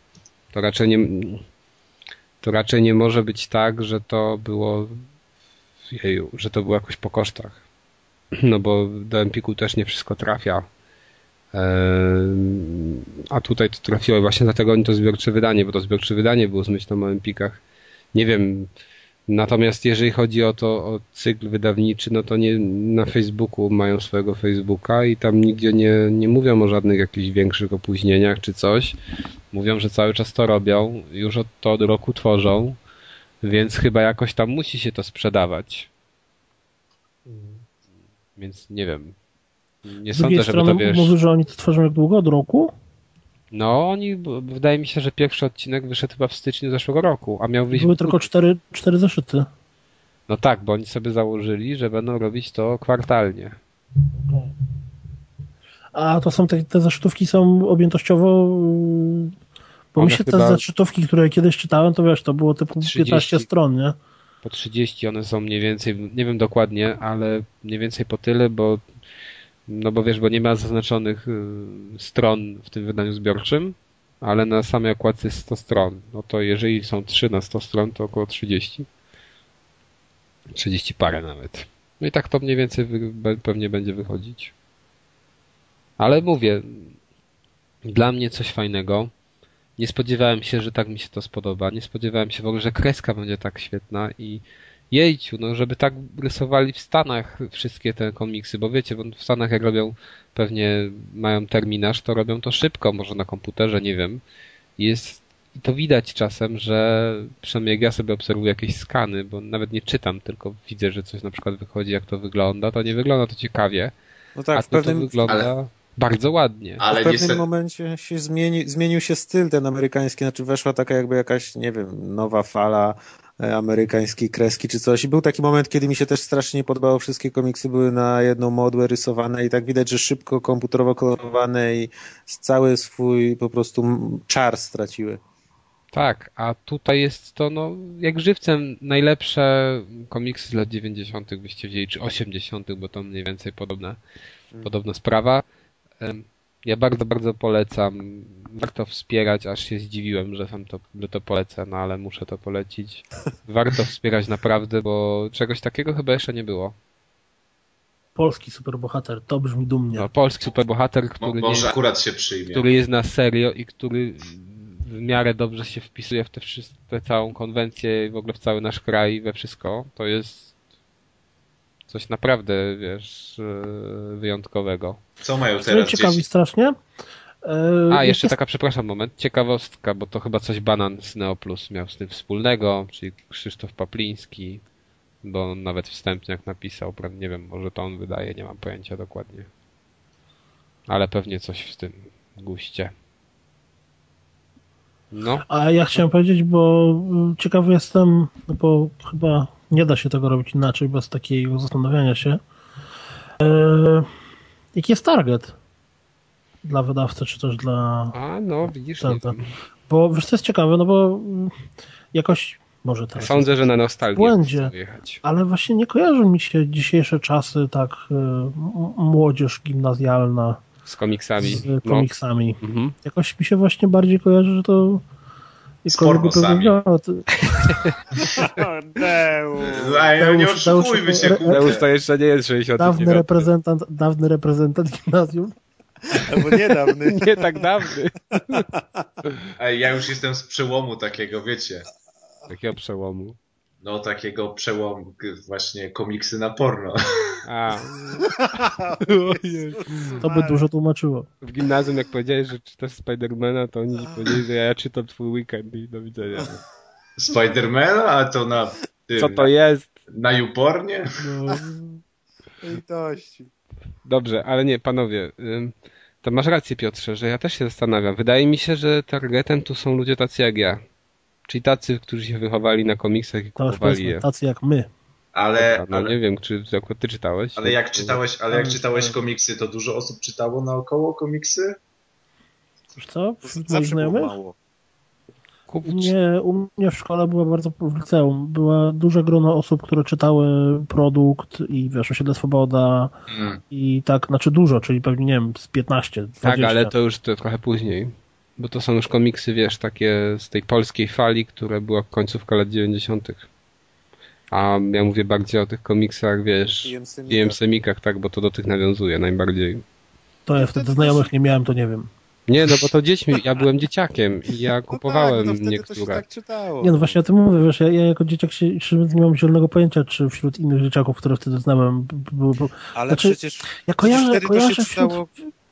to raczej nie, to raczej nie może być tak, że to było jeju, że to było jakoś po kosztach. No bo do Empiku też nie wszystko trafia. A tutaj to trafiło właśnie dlatego oni to zbiorcze wydanie, bo to zbiorcze wydanie było z myślą o Empikach. Nie wiem, natomiast jeżeli chodzi o to, o cykl wydawniczy, no to nie na Facebooku mają swojego Facebooka i tam nigdzie nie, nie mówią o żadnych jakichś większych opóźnieniach czy coś. Mówią, że cały czas to robią, już od, to od roku tworzą, więc chyba jakoś tam musi się to sprzedawać. Więc nie wiem. Nie Z sądzę, żeby to wiesz... Mówisz, że oni to tworzą jak długo? Od roku? No, oni, wydaje mi się, że pierwszy odcinek wyszedł chyba w styczniu zeszłego roku, a miał wyjść... Były tylko cztery, cztery zeszyty. No tak, bo oni sobie założyli, że będą robić to kwartalnie. A to są te, te zeszytówki są objętościowo... Bo One mi się te zeszytówki, które kiedyś czytałem, to wiesz, to było typu 30, 15 stron, nie? Po 30 one są mniej więcej, nie wiem dokładnie, ale mniej więcej po tyle, bo no bo wiesz, bo nie ma zaznaczonych y, stron w tym wydaniu zbiorczym, ale na samej okładce jest 100 stron. No to jeżeli są 3 na 100 stron, to około 30. 30 parę nawet. No i tak to mniej więcej pewnie będzie wychodzić. Ale mówię, dla mnie coś fajnego. Nie spodziewałem się, że tak mi się to spodoba. Nie spodziewałem się w ogóle, że kreska będzie tak świetna i jejciu, no żeby tak rysowali w Stanach wszystkie te komiksy, bo wiecie, bo w Stanach jak robią, pewnie mają terminarz, to robią to szybko, może na komputerze, nie wiem. Jest i to widać czasem, że przynajmniej jak ja sobie obserwuję jakieś skany, bo nawet nie czytam, tylko widzę, że coś na przykład wychodzi, jak to wygląda, to nie wygląda to ciekawie. No tak, a to, w pewnym... to wygląda... Ale bardzo ładnie. Ale w pewnym niestety... momencie się zmieni, zmienił się styl ten amerykański, znaczy weszła taka jakby jakaś, nie wiem, nowa fala amerykańskiej kreski czy coś. I był taki moment, kiedy mi się też strasznie nie podobało, wszystkie komiksy były na jedną modłę rysowane i tak widać, że szybko komputerowo kolorowane i cały swój po prostu czar straciły. Tak, a tutaj jest to, no, jak żywcem najlepsze komiksy z lat 90. byście wzięli, czy 80., bo to mniej więcej podobna, hmm. podobna sprawa. Ja bardzo, bardzo polecam. Warto wspierać, aż się zdziwiłem, że sam to, że to polecę, no ale muszę to polecić. Warto wspierać naprawdę, bo czegoś takiego chyba jeszcze nie było. Polski superbohater, to brzmi dumnie. No, polski superbohater, który, Mo, może nie, akurat się przyjmie. który jest na serio i który w miarę dobrze się wpisuje w tę tę całą konwencję i w ogóle w cały nasz kraj, we wszystko. To jest coś naprawdę, wiesz, e, wyjątkowego. Co mają teraz ciekawi dzieci? strasznie. E, A, jeszcze taka, przepraszam, moment, ciekawostka, bo to chyba coś Banan z Neoplus miał z tym wspólnego, czyli Krzysztof Papliński, bo on nawet wstępniak napisał, nie wiem, może to on wydaje, nie mam pojęcia dokładnie. Ale pewnie coś w tym guście. No. A ja chciałem powiedzieć, bo ciekawy jestem, no bo chyba nie da się tego robić inaczej bez takiego zastanawiania się. E, jaki jest target dla wydawcy, czy też dla... A, no, widzisz. Ten, ten. Bo wiesz, to jest ciekawe, no bo jakoś może teraz... Sądzę, że na nostalgię błędzie, ale właśnie nie kojarzą mi się dzisiejsze czasy, tak y, młodzież gimnazjalna z komiksami. Z no. komiksami. No. Mhm. Jakoś mi się właśnie bardziej kojarzy, że to z pornosami. Deusz. nie oszukujmy się, Deusz to jeszcze nie jest 60. Dawny reprezentant, dawny reprezentant gimnazjum. Albo niedawny. nie tak dawny. Ej, ja już jestem z przełomu takiego, wiecie. Takiego przełomu? No, takiego przełomu, właśnie komiksy na porno. A. to by dużo tłumaczyło. W gimnazjum, jak powiedziałeś, że czytasz Spidermana, to oni powiedzieli, że ja czytam twój weekend i do widzenia. Spidermana? A to na... Tym, Co to jest? Na Jupornie? No. Litości. Dobrze, ale nie, panowie. To masz rację, Piotrze, że ja też się zastanawiam. Wydaje mi się, że targetem tu są ludzie tacy jak ja. Czyli tacy, którzy się wychowali na komiksach i kupowali je. Tacy jak my. Ale, no ale, nie wiem, czy akurat ty czytałeś. Ale jak czytałeś, ale jak czytałeś komiksy, to dużo osób czytało naokoło komiksy? Wiesz co? Wśród moich znajomych? U mnie, u mnie w szkole była bardzo, w liceum, była duże grono osób, które czytały produkt i wiesz, Osiedle Swoboda hmm. i tak, znaczy dużo, czyli pewnie, nie wiem, z 15, 20. Tak, ale to już to trochę później. Bo to są już komiksy, wiesz, takie z tej polskiej fali, które była końcówka lat 90. A ja mówię bardziej o tych komiksach, wiesz, i semikach, tak, bo to do tych nawiązuje najbardziej. To ja wtedy znajomych nie miałem, to nie wiem. Nie, no bo to dziećmi, ja byłem dzieciakiem i ja kupowałem no tak, no niektóre. Tak nie, no właśnie o tym mówię, wiesz, ja, ja jako dzieciak się, nie mam zielonego pojęcia, czy wśród innych dzieciaków, które wtedy znałem, były... Ale znaczy, przecież... Ja kojarzę, kojarzę wśród,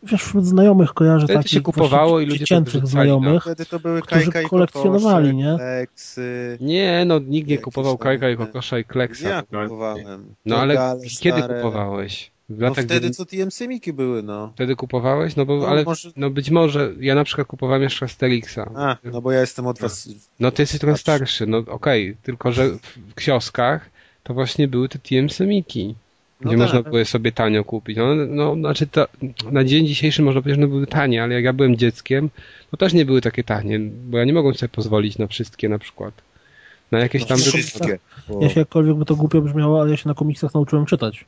wiesz, wśród znajomych kojarzę Wtedy takich się kupowało i ludzie no. znajomych, no. to były którzy kolekcjonowali, nie? Kleksy. Nie, no nikt nie kupował kajka i kokosza i kleksa. Ja kupowałem. No ale kiedy kupowałeś? no wtedy co TM Semiki były, no. Wtedy kupowałeś? No bo, no, ale, może... no być może, ja na przykład kupowałem jeszcze Asterixa. A, no bo ja jestem od was... No ty jesteś trochę starszy, no okej, okay. tylko że w kioskach to właśnie były te TM No gdzie tak. można było sobie tanio kupić. No, no znaczy to, na dzień dzisiejszy można powiedzieć, że były tanie, ale jak ja byłem dzieckiem, to też nie były takie tanie, bo ja nie mogłem sobie pozwolić na wszystkie na przykład. Na jakieś no, tam... Wszystkie. Ja się jakkolwiek by to głupio brzmiało, ale ja się na komiksach nauczyłem czytać.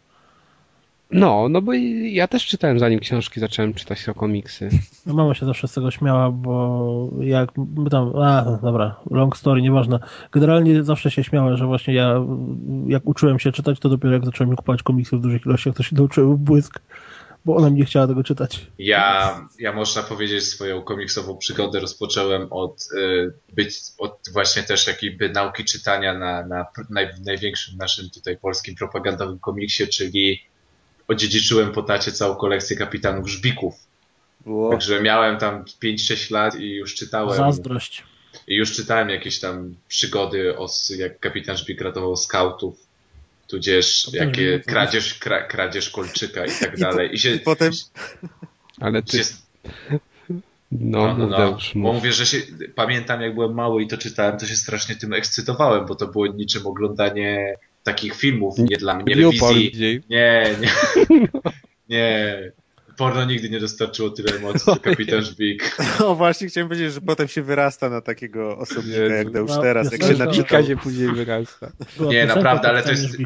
No, no bo ja też czytałem zanim książki zacząłem czytać to komiksy. No mama się zawsze z tego śmiała, bo jak tam, a dobra, long story, nieważne. Generalnie zawsze się śmiała, że właśnie ja jak uczyłem się czytać, to dopiero jak zacząłem kupować komiksy w dużych ilościach, to się nauczyłem błysk, bo ona mi nie chciała tego czytać. Ja, ja można powiedzieć swoją komiksową przygodę rozpocząłem od y, być, od właśnie też jakiejby nauki czytania na, na naj, największym naszym tutaj polskim propagandowym komiksie, czyli odziedziczyłem po tacie całą kolekcję kapitanów żbików. Wow. Także miałem tam 5-6 lat i już czytałem. Zazdrość. I już czytałem jakieś tam przygody, o, jak kapitan Żbik ratował skautów, tudzież jakie kradzież, kra, kradzież kolczyka i tak dalej. I, się, I potem... Ale ty... Się... No, No, no, no, już bo mów. mówię, że się, pamiętam jak byłem mały i to czytałem, to się strasznie tym ekscytowałem, bo to było niczym oglądanie takich filmów, nie dla mnie, gdzieś. Nie, nie, nie. Porno nigdy nie dostarczyło tyle emocji, co Kapitan Żbik. No właśnie, chciałem powiedzieć, że potem się wyrasta na takiego osobnika jak Deusz No, teraz, jak się piosenka- naczytał. Kilka się później wyrasta. Nie, naprawdę, ale to jest-.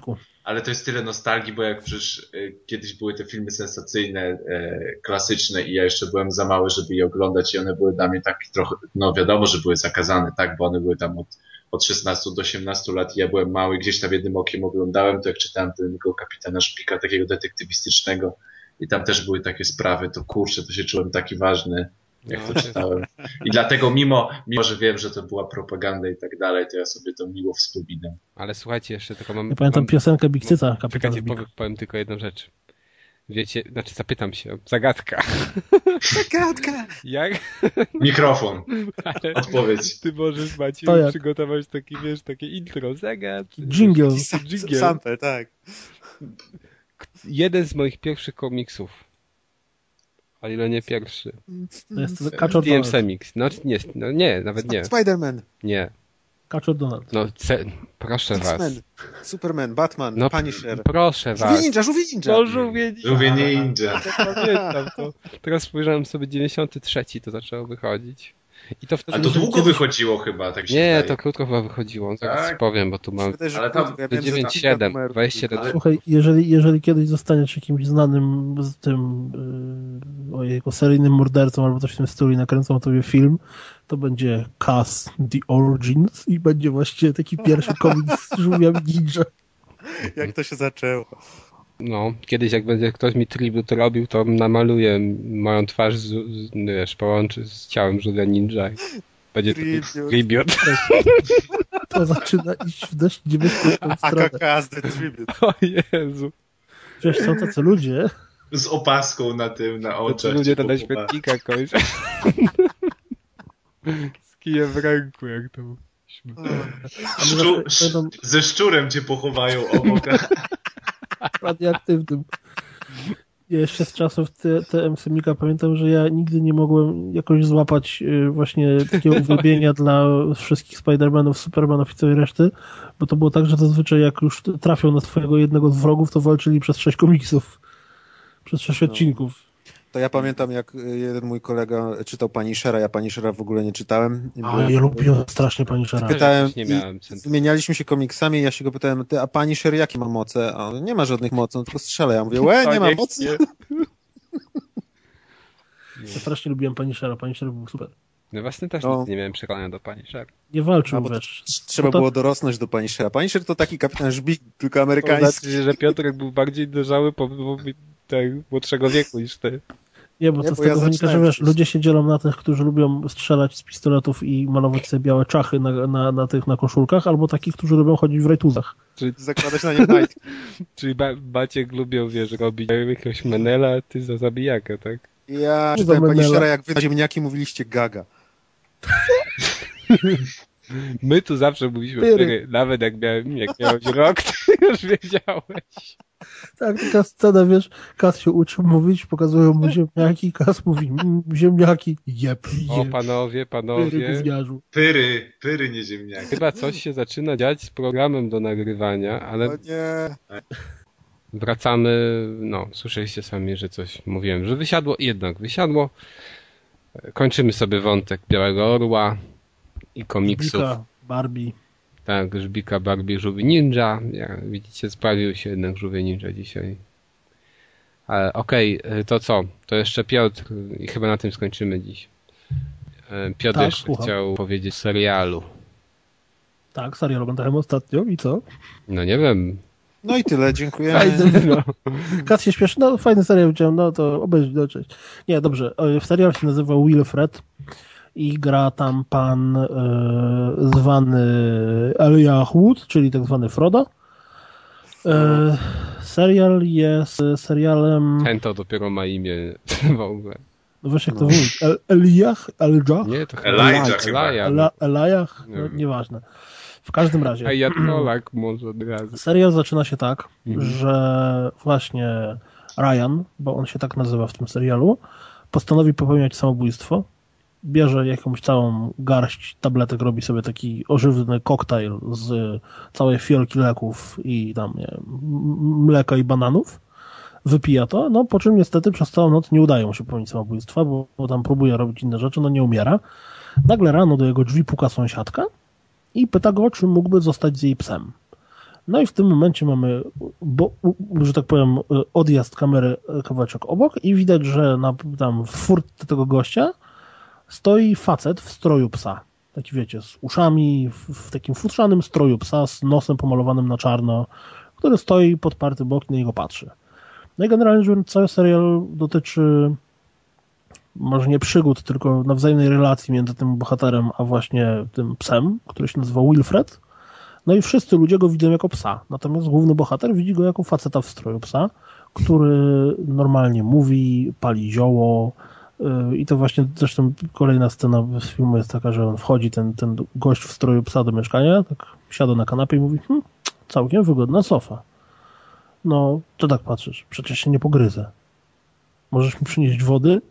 Ale to jest tyle nostalgii, bo jak przecież y, kiedyś były te filmy sensacyjne, e, klasyczne i ja jeszcze byłem za mały, żeby je oglądać i one były dla mnie tak trochę, no wiadomo, że były zakazane, tak, bo one były tam od, od 16 do 18 lat i ja byłem mały, gdzieś tam jednym okiem oglądałem, to jak czytałem tego kapitana Szpika, takiego detektywistycznego i tam też były takie sprawy, to kurczę, to się czułem taki ważny, jak No, to to- czytałem. I dlatego mimo, mimo, że wiem, że to była propaganda i tak dalej, to ja sobie to miło wspominam. Ale słuchajcie, jeszcze tylko mam... Ja pamiętam mam... piosenkę Bikcyca, Kapitan Czekajcie, powiem, powiem tylko jedną rzecz. Wiecie, znaczy zapytam się, zagadka. Zagadka! Jak? Mikrofon, Ale odpowiedź. ty możesz, Maciej, To jak? przygotować takie, wiesz, takie intro, zagad. Jingle. Jingle. Sample, tak. Jeden z moich pierwszych komiksów. O ile nie pierwszy. To jest Kaczor DMC Donald. Mix. No nie, no nie, nawet nie. Spider-Man, Nie. Kaczor Donald. No, ce... proszę was. Superman, Batman, No, Punisher. proszę Żółwie was. Ninja, Żółwie Ninja! No, żółwie ninja. Ninja. To pamiętam to. Teraz spojrzałem sobie 93 to zaczęło wychodzić. I to wtedy... A to długo wychodziło chyba, tak się Nie, wydaje. to krótko chyba wychodziło. Zaraz Tak? powiem, bo tu mam... Wydaje, że Ale tam krótko, ja To wiem, że tam 9-7, kilka numerów 27. Ale- Słuchaj, jeżeli, jeżeli kiedyś zostaniesz jakimś znanym z tym yy, ojejku, seryjnym mordercą albo coś w tym stylu i nakręcą tobie film, to będzie Cass The Origins i będzie właściwie taki pierwszy komiks z żółwiami ninja. Jak to się zaczęło. No, kiedyś jak będzie ktoś mi tribut robił, to namaluję moją twarz, z, z, wiesz, połączy z ciałem żółwia ninja. i Będzie tribut. To zaczyna iść w dość niebezpieczną stronę. AKK z The Tribute. O Jezu. Wiesz, są tacy ludzie, Z opaską na tym, na To oczach. ludzie ci to na śmietnikach kończą. Z kijem w ręku, jak to mówiliśmy. Szczu... Ze szczurem cię pochowają obok. radioaktywnym. Ja jeszcze z czasów te- TM-Semika pamiętam, że ja nigdy nie mogłem jakoś złapać y, właśnie takiego uwielbienia dla wszystkich Spider-Manów, Supermanów i całej reszty, bo to było tak, że zazwyczaj jak już trafią na twojego jednego z wrogów, to walczyli przez sześć komiksów. Przez sześć No. odcinków. To ja pamiętam, jak y, jeden mój kolega czytał Punishera, ja Punishera w ogóle nie czytałem. A byłem- ja lubiłem strasznie pani Szara. Pytałem, Nie i miałem sensu. wymienialiśmy się komiksami i ja się go pytałem, ty, a Punisher jakie ma moce? A on, nie ma żadnych mocy, on tylko strzela. Ja mówię, łe, nie ma mocy? Ja strasznie lubiłem pani Szara. Pani Szara był super. No właśnie też No. nic nie miałem przekonania do pani Szar. Nie walczył, to- wiesz. Trzeba No to- było dorosnąć do Punishera. Punisher to taki kapitan Żbik, tylko amerykański. Znaczy, że Piotrek był bardziej dojrzały po, po tak, młodszego wieku niż ty. Nie, bo Nie, to z bo ja tego wynika, że wiesz, ludzie się dzielą na tych, którzy lubią strzelać z pistoletów i malować sobie białe czachy na, na, na tych na koszulkach, albo takich, którzy lubią chodzić w rajtuzach. Zakładać na nie majtki. Czyli ba Baciek lubią, wiesz, robić jakiegoś menela, a ty za zabijakę, tak? Ja czytałem Menela. Punishera, jak wy na ziemniaki mówiliście gaga. My tu zawsze mówiliśmy, Pyry. pyry. nawet jak, miałem, jak miałeś rok, to już wiedziałeś. Tak, taka scena, wiesz, Kas się uczy mówić, pokazują mu ziemniaki, Kas mówi, mm, ziemniaki, jeb, O, jeb, panowie, pyry, panowie. gówniarzu. Pyry, pyry nie ziemniaki. Chyba coś się zaczyna dziać z programem do nagrywania, ale No nie. wracamy, no, słyszeliście sami, że coś mówiłem, że wysiadło, jednak wysiadło. Kończymy sobie wątek Białego Orła i komiksów. Bika, Barbie. Tak, Żbika, Barbie, Żółwi Ninja. Jak widzicie, sprawił się jednak Żółwie Ninja dzisiaj. Ale okej, y, to co? To jeszcze Piotr i chyba na tym skończymy dziś. Y, Piotr Tak, jeszcze chciał powiedzieć serialu. Tak, serial oglądałem ostatnio i co? No nie wiem. No i tyle, dziękujemy. Fajny, No. Kas się śpieszy, no fajny serial widziałem, no to obejrzyj, no cześć. Nie, dobrze, e, w serial się nazywa Wilfred i gra tam pan e, zwany Elijah Wood, czyli tak zwany Frodo. E, serial jest serialem, Ten to dopiero ma imię w ogóle. no wiesz jak to mówić, El, Elijah, Elijah, Nie, to chyba Elijah. Elijah. Elijah, Nie no, nieważne. W każdym razie. Ajatolak może od razu. Serial zaczyna się tak, Mhm. że właśnie Ryan, bo on się tak nazywa w tym serialu, postanowi popełniać samobójstwo bierze jakąś całą garść tabletek, robi sobie taki ożywny koktajl z całej fiolki leków i tam nie mleka i bananów, wypija to, no po czym niestety przez całą noc nie udaje mu się popełnić samobójstwa, bo, bo tam próbuje robić inne rzeczy, no nie umiera. Nagle rano do jego drzwi puka sąsiadka i pyta go, czy mógłby zostać z jej psem. No i w tym momencie mamy, bo, że tak powiem, odjazd kamery kawałeczek obok i widać, że na, tam w furtce tego gościa stoi facet w stroju psa. Taki wiecie, z uszami, w, w takim futrzanym stroju psa, z nosem pomalowanym na czarno, który stoi podparty bok i na niego patrzy. No i generalnie cały serial dotyczy może nie przygód, tylko nawzajemnej relacji między tym bohaterem, a właśnie tym psem, który się nazywa Wilfred. No i wszyscy ludzie go widzą jako psa. Natomiast główny bohater widzi go jako faceta w stroju psa, który normalnie mówi, pali zioło, i to właśnie zresztą kolejna scena z filmu jest taka, że on wchodzi, ten, ten gość w stroju psa do mieszkania, tak siada na kanapie i mówi, hm, całkiem wygodna sofa. No, to tak patrzysz, przecież się nie pogryzę. Możesz mi przynieść wody?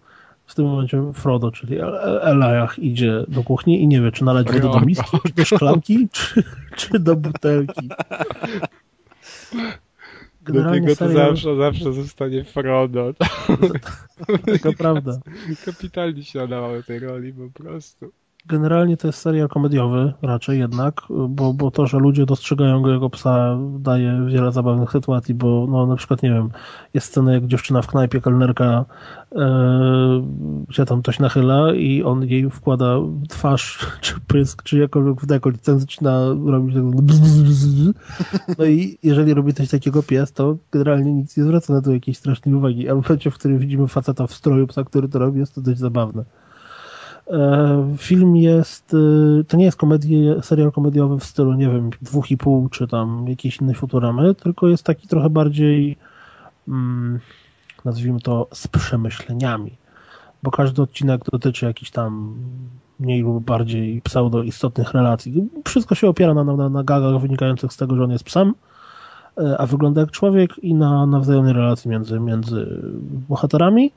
W tym momencie Frodo, czyli Elijah idzie do kuchni i nie wie, czy nalać wody do miski, czy do szklanki, czy, czy do butelki. Generalnie do tego to zawsze, zawsze zostanie Frodo. Taka prawda. Kapitalnie się nadawały tej roli po prostu. Generalnie to jest serial komediowy raczej jednak, bo, bo to, że ludzie dostrzegają go jako psa daje wiele zabawnych sytuacji, bo no na przykład, nie wiem, jest scena jak dziewczyna w knajpie, kelnerka e, się tam coś nachyla i on jej wkłada twarz, czy pysk, czy jakkolwiek w dekolt, ten zaczyna robić no i jeżeli robi coś takiego pies, to generalnie nic nie zwraca na to jakiejś strasznej uwagi, ale w momencie, w którym widzimy faceta w stroju psa, który to robi, jest to dość zabawne. E, film jest, e, to nie jest komedie, serial komediowy w stylu, nie wiem, dwóch i pół, czy tam jakiejś innej Futuramy, tylko jest taki trochę bardziej, mm, nazwijmy to, z przemyśleniami, bo każdy odcinek dotyczy jakichś tam mniej lub bardziej pseudo istotnych relacji. Wszystko się opiera na, na, na gagach wynikających z tego, że on jest psem, e, a wygląda jak człowiek i na, na wzajemnej relacji między, między bohaterami.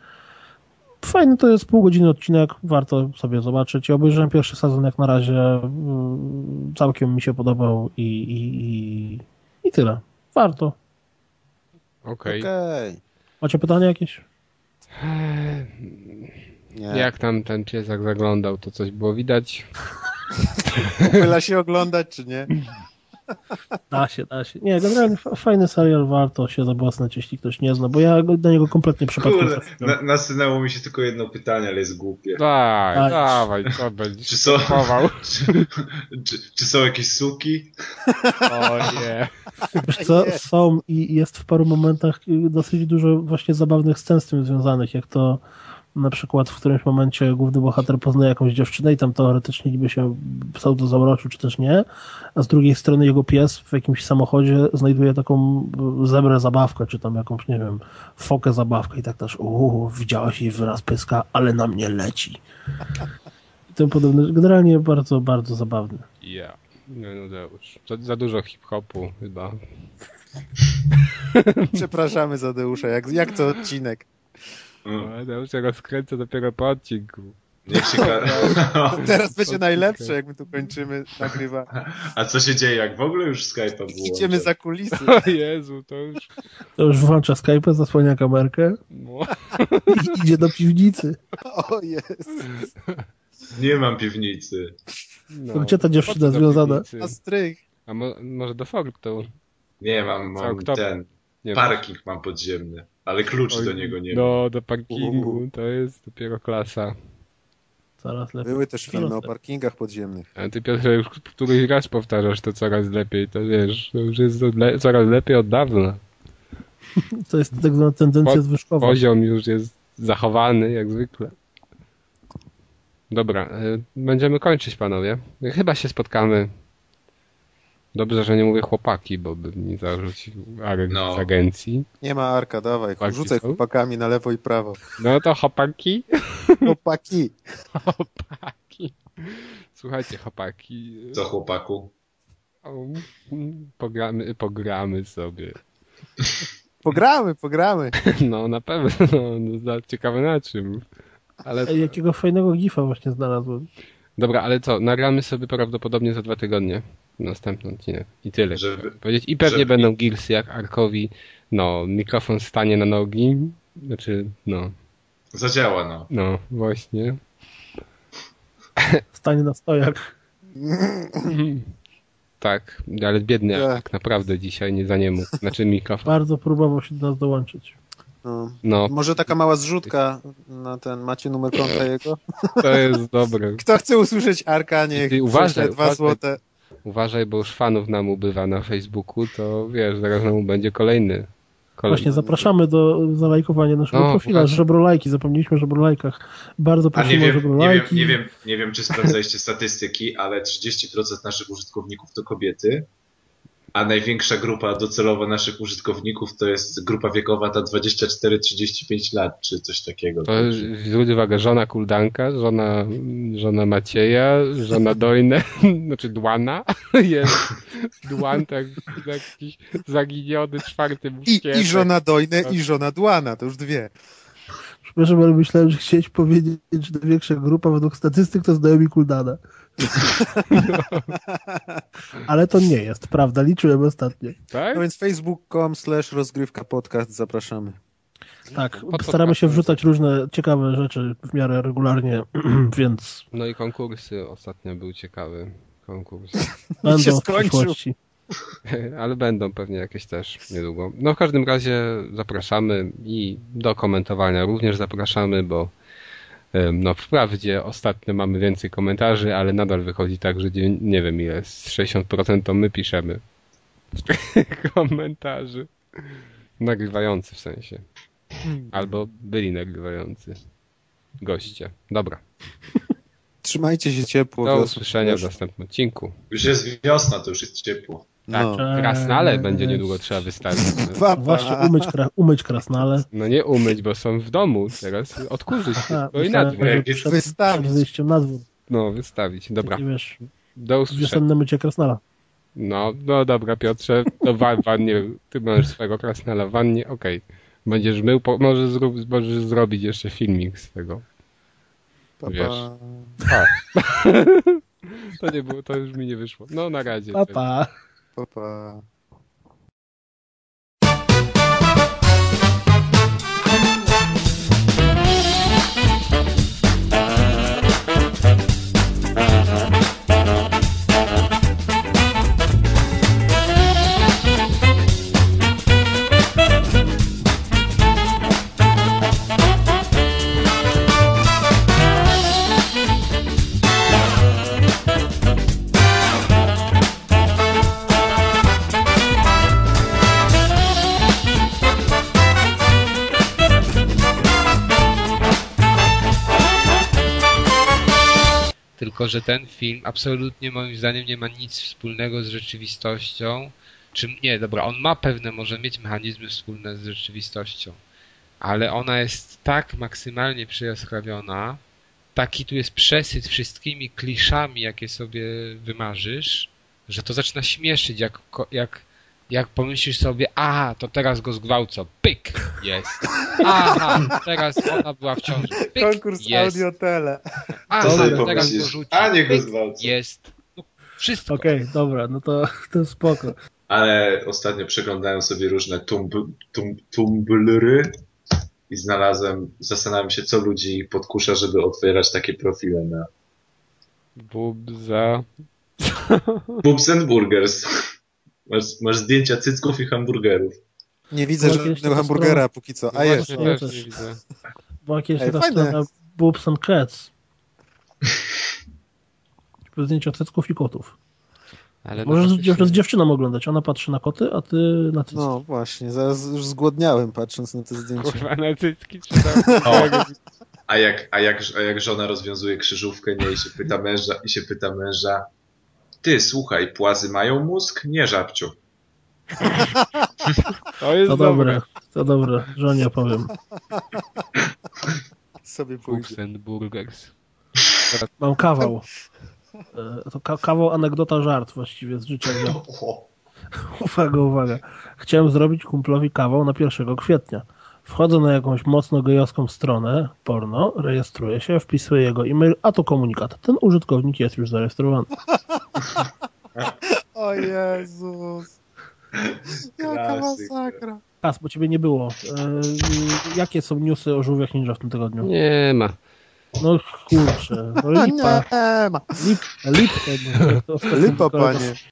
Fajny to jest pół godziny odcinek, warto sobie zobaczyć. Ja obejrzałem pierwszy sezon jak na razie, mm, całkiem mi się podobał i, i, i, i tyle. Warto. Okej. Okay. okay. Macie pytania jakieś? Nie. Jak tam ten piesek zaglądał, to coś było widać? Chyla się oglądać, czy nie? Da się, da się. Nie, generalnie fajny serial, warto się zabłysnąć, jeśli ktoś nie zna, bo ja do niego kompletnie przypadkiem Kurde, na, nasunęło mi się tylko jedno pytanie, ale jest głupie. Daj, Daj. dawaj, co będziesz czy są, czy, czy, czy, są jakieś suki? O nie. Wiesz co, są i jest w paru momentach dosyć dużo właśnie zabawnych scen z tym związanych, jak to na przykład w którymś momencie główny bohater poznaje jakąś dziewczynę i tam teoretycznie niby się pseudo zauroczył, czy też nie, a z drugiej strony jego pies w jakimś samochodzie znajduje taką zebrę zabawkę, czy tam jakąś, nie wiem, fokę zabawkę i tak też, uuu, widziałaś jej wyraz pyska, ale na mnie leci. I tym podobne. Generalnie bardzo, bardzo zabawny. Ja. Yeah. No, no Deusz. Za, za dużo hip-hopu chyba. Przepraszamy Zadeusza, jak, jak to odcinek? No, ja już rozkręcę dopiero po odcinku. Niech się Teraz będzie najlepsze, jak my tu kończymy nagrywa. A co się dzieje, jak w ogóle już Skype'a było? Idziemy za kulisy. O Jezu, to już... To już włącza Skype'a, zasłania kamerkę no. i idzie do piwnicy. O jest. Nie mam piwnicy. No. Gdzie ta dziewczyna związana? Na strych. A mo może do Forktown? Nie mam, mam ten... Nie parking mam podziemny, ale klucz Oj, do niego nie No, do parkingu, to jest dopiero klasa. Coraz lepiej. Były też filmy o parkingach podziemnych. A ty Piotr już któryś raz powtarzasz to coraz lepiej, to wiesz, to już jest le coraz lepiej od dawna. To jest tak zwana tendencja po zwyżkowa. Poziom już jest zachowany, jak zwykle. Dobra, y, będziemy kończyć panowie. Chyba się spotkamy Dobrze, że nie mówię chłopaki, bo by mi zarzucił Arek no. z agencji. Nie ma Arka, dawaj, chłopaki rzucaj są? chłopakami na lewo i prawo. No to chłopaki. Chłopaki. chłopaki. Słuchajcie, chłopaki. Co chłopaku? Pogramy, pogramy sobie. Pogramy, pogramy. No, na pewno. No, ciekawe na czym. Ale... Ej, jakiego fajnego gifa właśnie znalazłem. Dobra, ale co, nagramy sobie prawdopodobnie za dwa tygodnie następny odcinek i tyle. Żeby- powiedzieć. I pewnie żeby- będą Gearsy jak Arkowi, no, mikrofon stanie na nogi, znaczy, no, Zadziała, no. no, właśnie. Stanie na stojak. Tak, ale biedny Tak. tak naprawdę dzisiaj nie za niemu. Znaczy mikrofon. Bardzo próbował się do nas dołączyć. No. No, Może taka mała zrzutka na ten, macie numer konta jego? to jest dobre. Kto chce usłyszeć Arka, niech uważaj, dwa uważaj. złote. Uważaj, bo już fanów nam ubywa na Facebooku, to wiesz, zaraz nam będzie kolejny. kolejny. Właśnie, zapraszamy do zalajkowania naszego No, profila. właśnie. Żebrolajki, zapomnieliśmy o żebrolajkach. Bardzo A nie prosimy o wiem, nie, żebrolajki. wiem, nie, wiem, nie wiem, czy sprawdzaliście statystyki, ale 30% naszych użytkowników to kobiety, a największa grupa docelowa naszych użytkowników to jest grupa wiekowa ta 24-35 lat, czy coś takiego. To zwróć uwagę, żona Kuldanka, żona, żona Macieja, żona Dojne, znaczy Dłana, jest Dłan, tak, jakiś zaginiony czwarty I. I żona Dojne, i żona Dłana, to już dwie. Przepraszam, ale myślałem, że chciałeś powiedzieć, że największa grupa według statystyk to znajomi Kuldana. Ale to nie jest, prawda? Liczyłem ostatnio. Tak? No więc facebook.com slash rozgrywka podcast zapraszamy. Tak, Pod staramy się wrzucać różne ciekawe rzeczy w miarę regularnie, więc No i konkursy, ostatnio był ciekawy konkurs. będą w skończył. przyszłości. Ale będą pewnie jakieś też niedługo. No w każdym razie zapraszamy i do komentowania również zapraszamy, bo no wprawdzie ostatnio mamy więcej komentarzy, ale nadal wychodzi tak, że nie wiem ile, z 60% to my piszemy komentarzy. Nagrywający w sensie. Albo byli nagrywający. Goście. Dobra. Trzymajcie się ciepło. Do usłyszenia w następnym odcinku. Już jest wiosna, to już jest ciepło. Tak, No. krasnale Cześć. będzie niedługo trzeba wystawić. Pa, pa. Właśnie umyć, kra umyć krasnale. No nie umyć, bo są w domu teraz. Odkurzyć tylko i na dwór. przed, wystawić. przed wyjściem na dwór. No, wystawić. Dobra, Takie, wiesz, do usłyszenia. wiosenne mycie krasnala. No, no dobra, Piotrze, to wa wannie, ty masz swojego krasnala w wannie, okej. Będziesz mył, po, możesz, zrób, możesz zrobić jeszcze filmik z tego. Pa, pa. Wiesz. A. to nie było, to już mi nie wyszło. No, na razie. Pa, pa. Pa, Tylko, że ten film absolutnie moim zdaniem nie ma nic wspólnego z rzeczywistością. Czy nie, dobra, on ma pewne, może mieć mechanizmy wspólne z rzeczywistością, ale ona jest tak maksymalnie przyjaskrawiona, taki tu jest przesyt wszystkimi kliszami, jakie sobie wymarzysz, że to zaczyna śmieszyć, jak, jak, jak pomyślisz sobie, aha, to teraz go zgwałcą, pyk, jest. Aha, teraz ona była w ciąży, pyk, Konkurs jest. audio-tele. Aha, To teraz go rzuci, a nie go zgwałcą. jest. No, wszystko. Okej, dobra, no to, to spoko. Ale ostatnio przeglądałem sobie różne tumb, tumb, tumblery i znalazłem, zastanawiam się, co ludzi podkusza, żeby otwierać takie profile na Bubza. Boobs and Burgers. Masz, masz zdjęcia cycków i hamburgerów. Nie widzę żadnego hamburgera strona. póki co. A jest. ja też nie widzę. Była kiedyś Ej, strona Boobs and Cats. Zdjęcia cycków i kotów. Ale Możesz no, z, dziew- z dziewczyną oglądać. Ona patrzy na koty, a ty na cycki. No właśnie, zaraz już zgłodniałem patrząc na te zdjęcia. Kurwa, na cycki czy tam... O. A jak, a, jak, a jak żona rozwiązuje krzyżówkę, nie, i się pyta męża, i się pyta męża, ty, słuchaj, płazy mają mózg? Nie, żabciu. To jest To dobre. dobre, to dobre. Żonie opowiem. Sobie pójdzie. Burgers. Mam kawał. E, To ka kawał anegdota żart właściwie z życia. Uwaga, uwaga. Chciałem zrobić kumplowi kawał na 1 kwietnia. Wchodzę na jakąś mocno gejowską stronę porno, rejestruję się, wpisuję jego e-mail, a to komunikat. Ten użytkownik jest już zarejestrowany. O Jezus. Jaka masakra. Kas, bo ciebie nie było. E, jakie są newsy o żółwiach ninja w tym tygodniu? Nie ma. No kurczę, no lipa, nie ma. lip, lipę. no, Lipa, panie.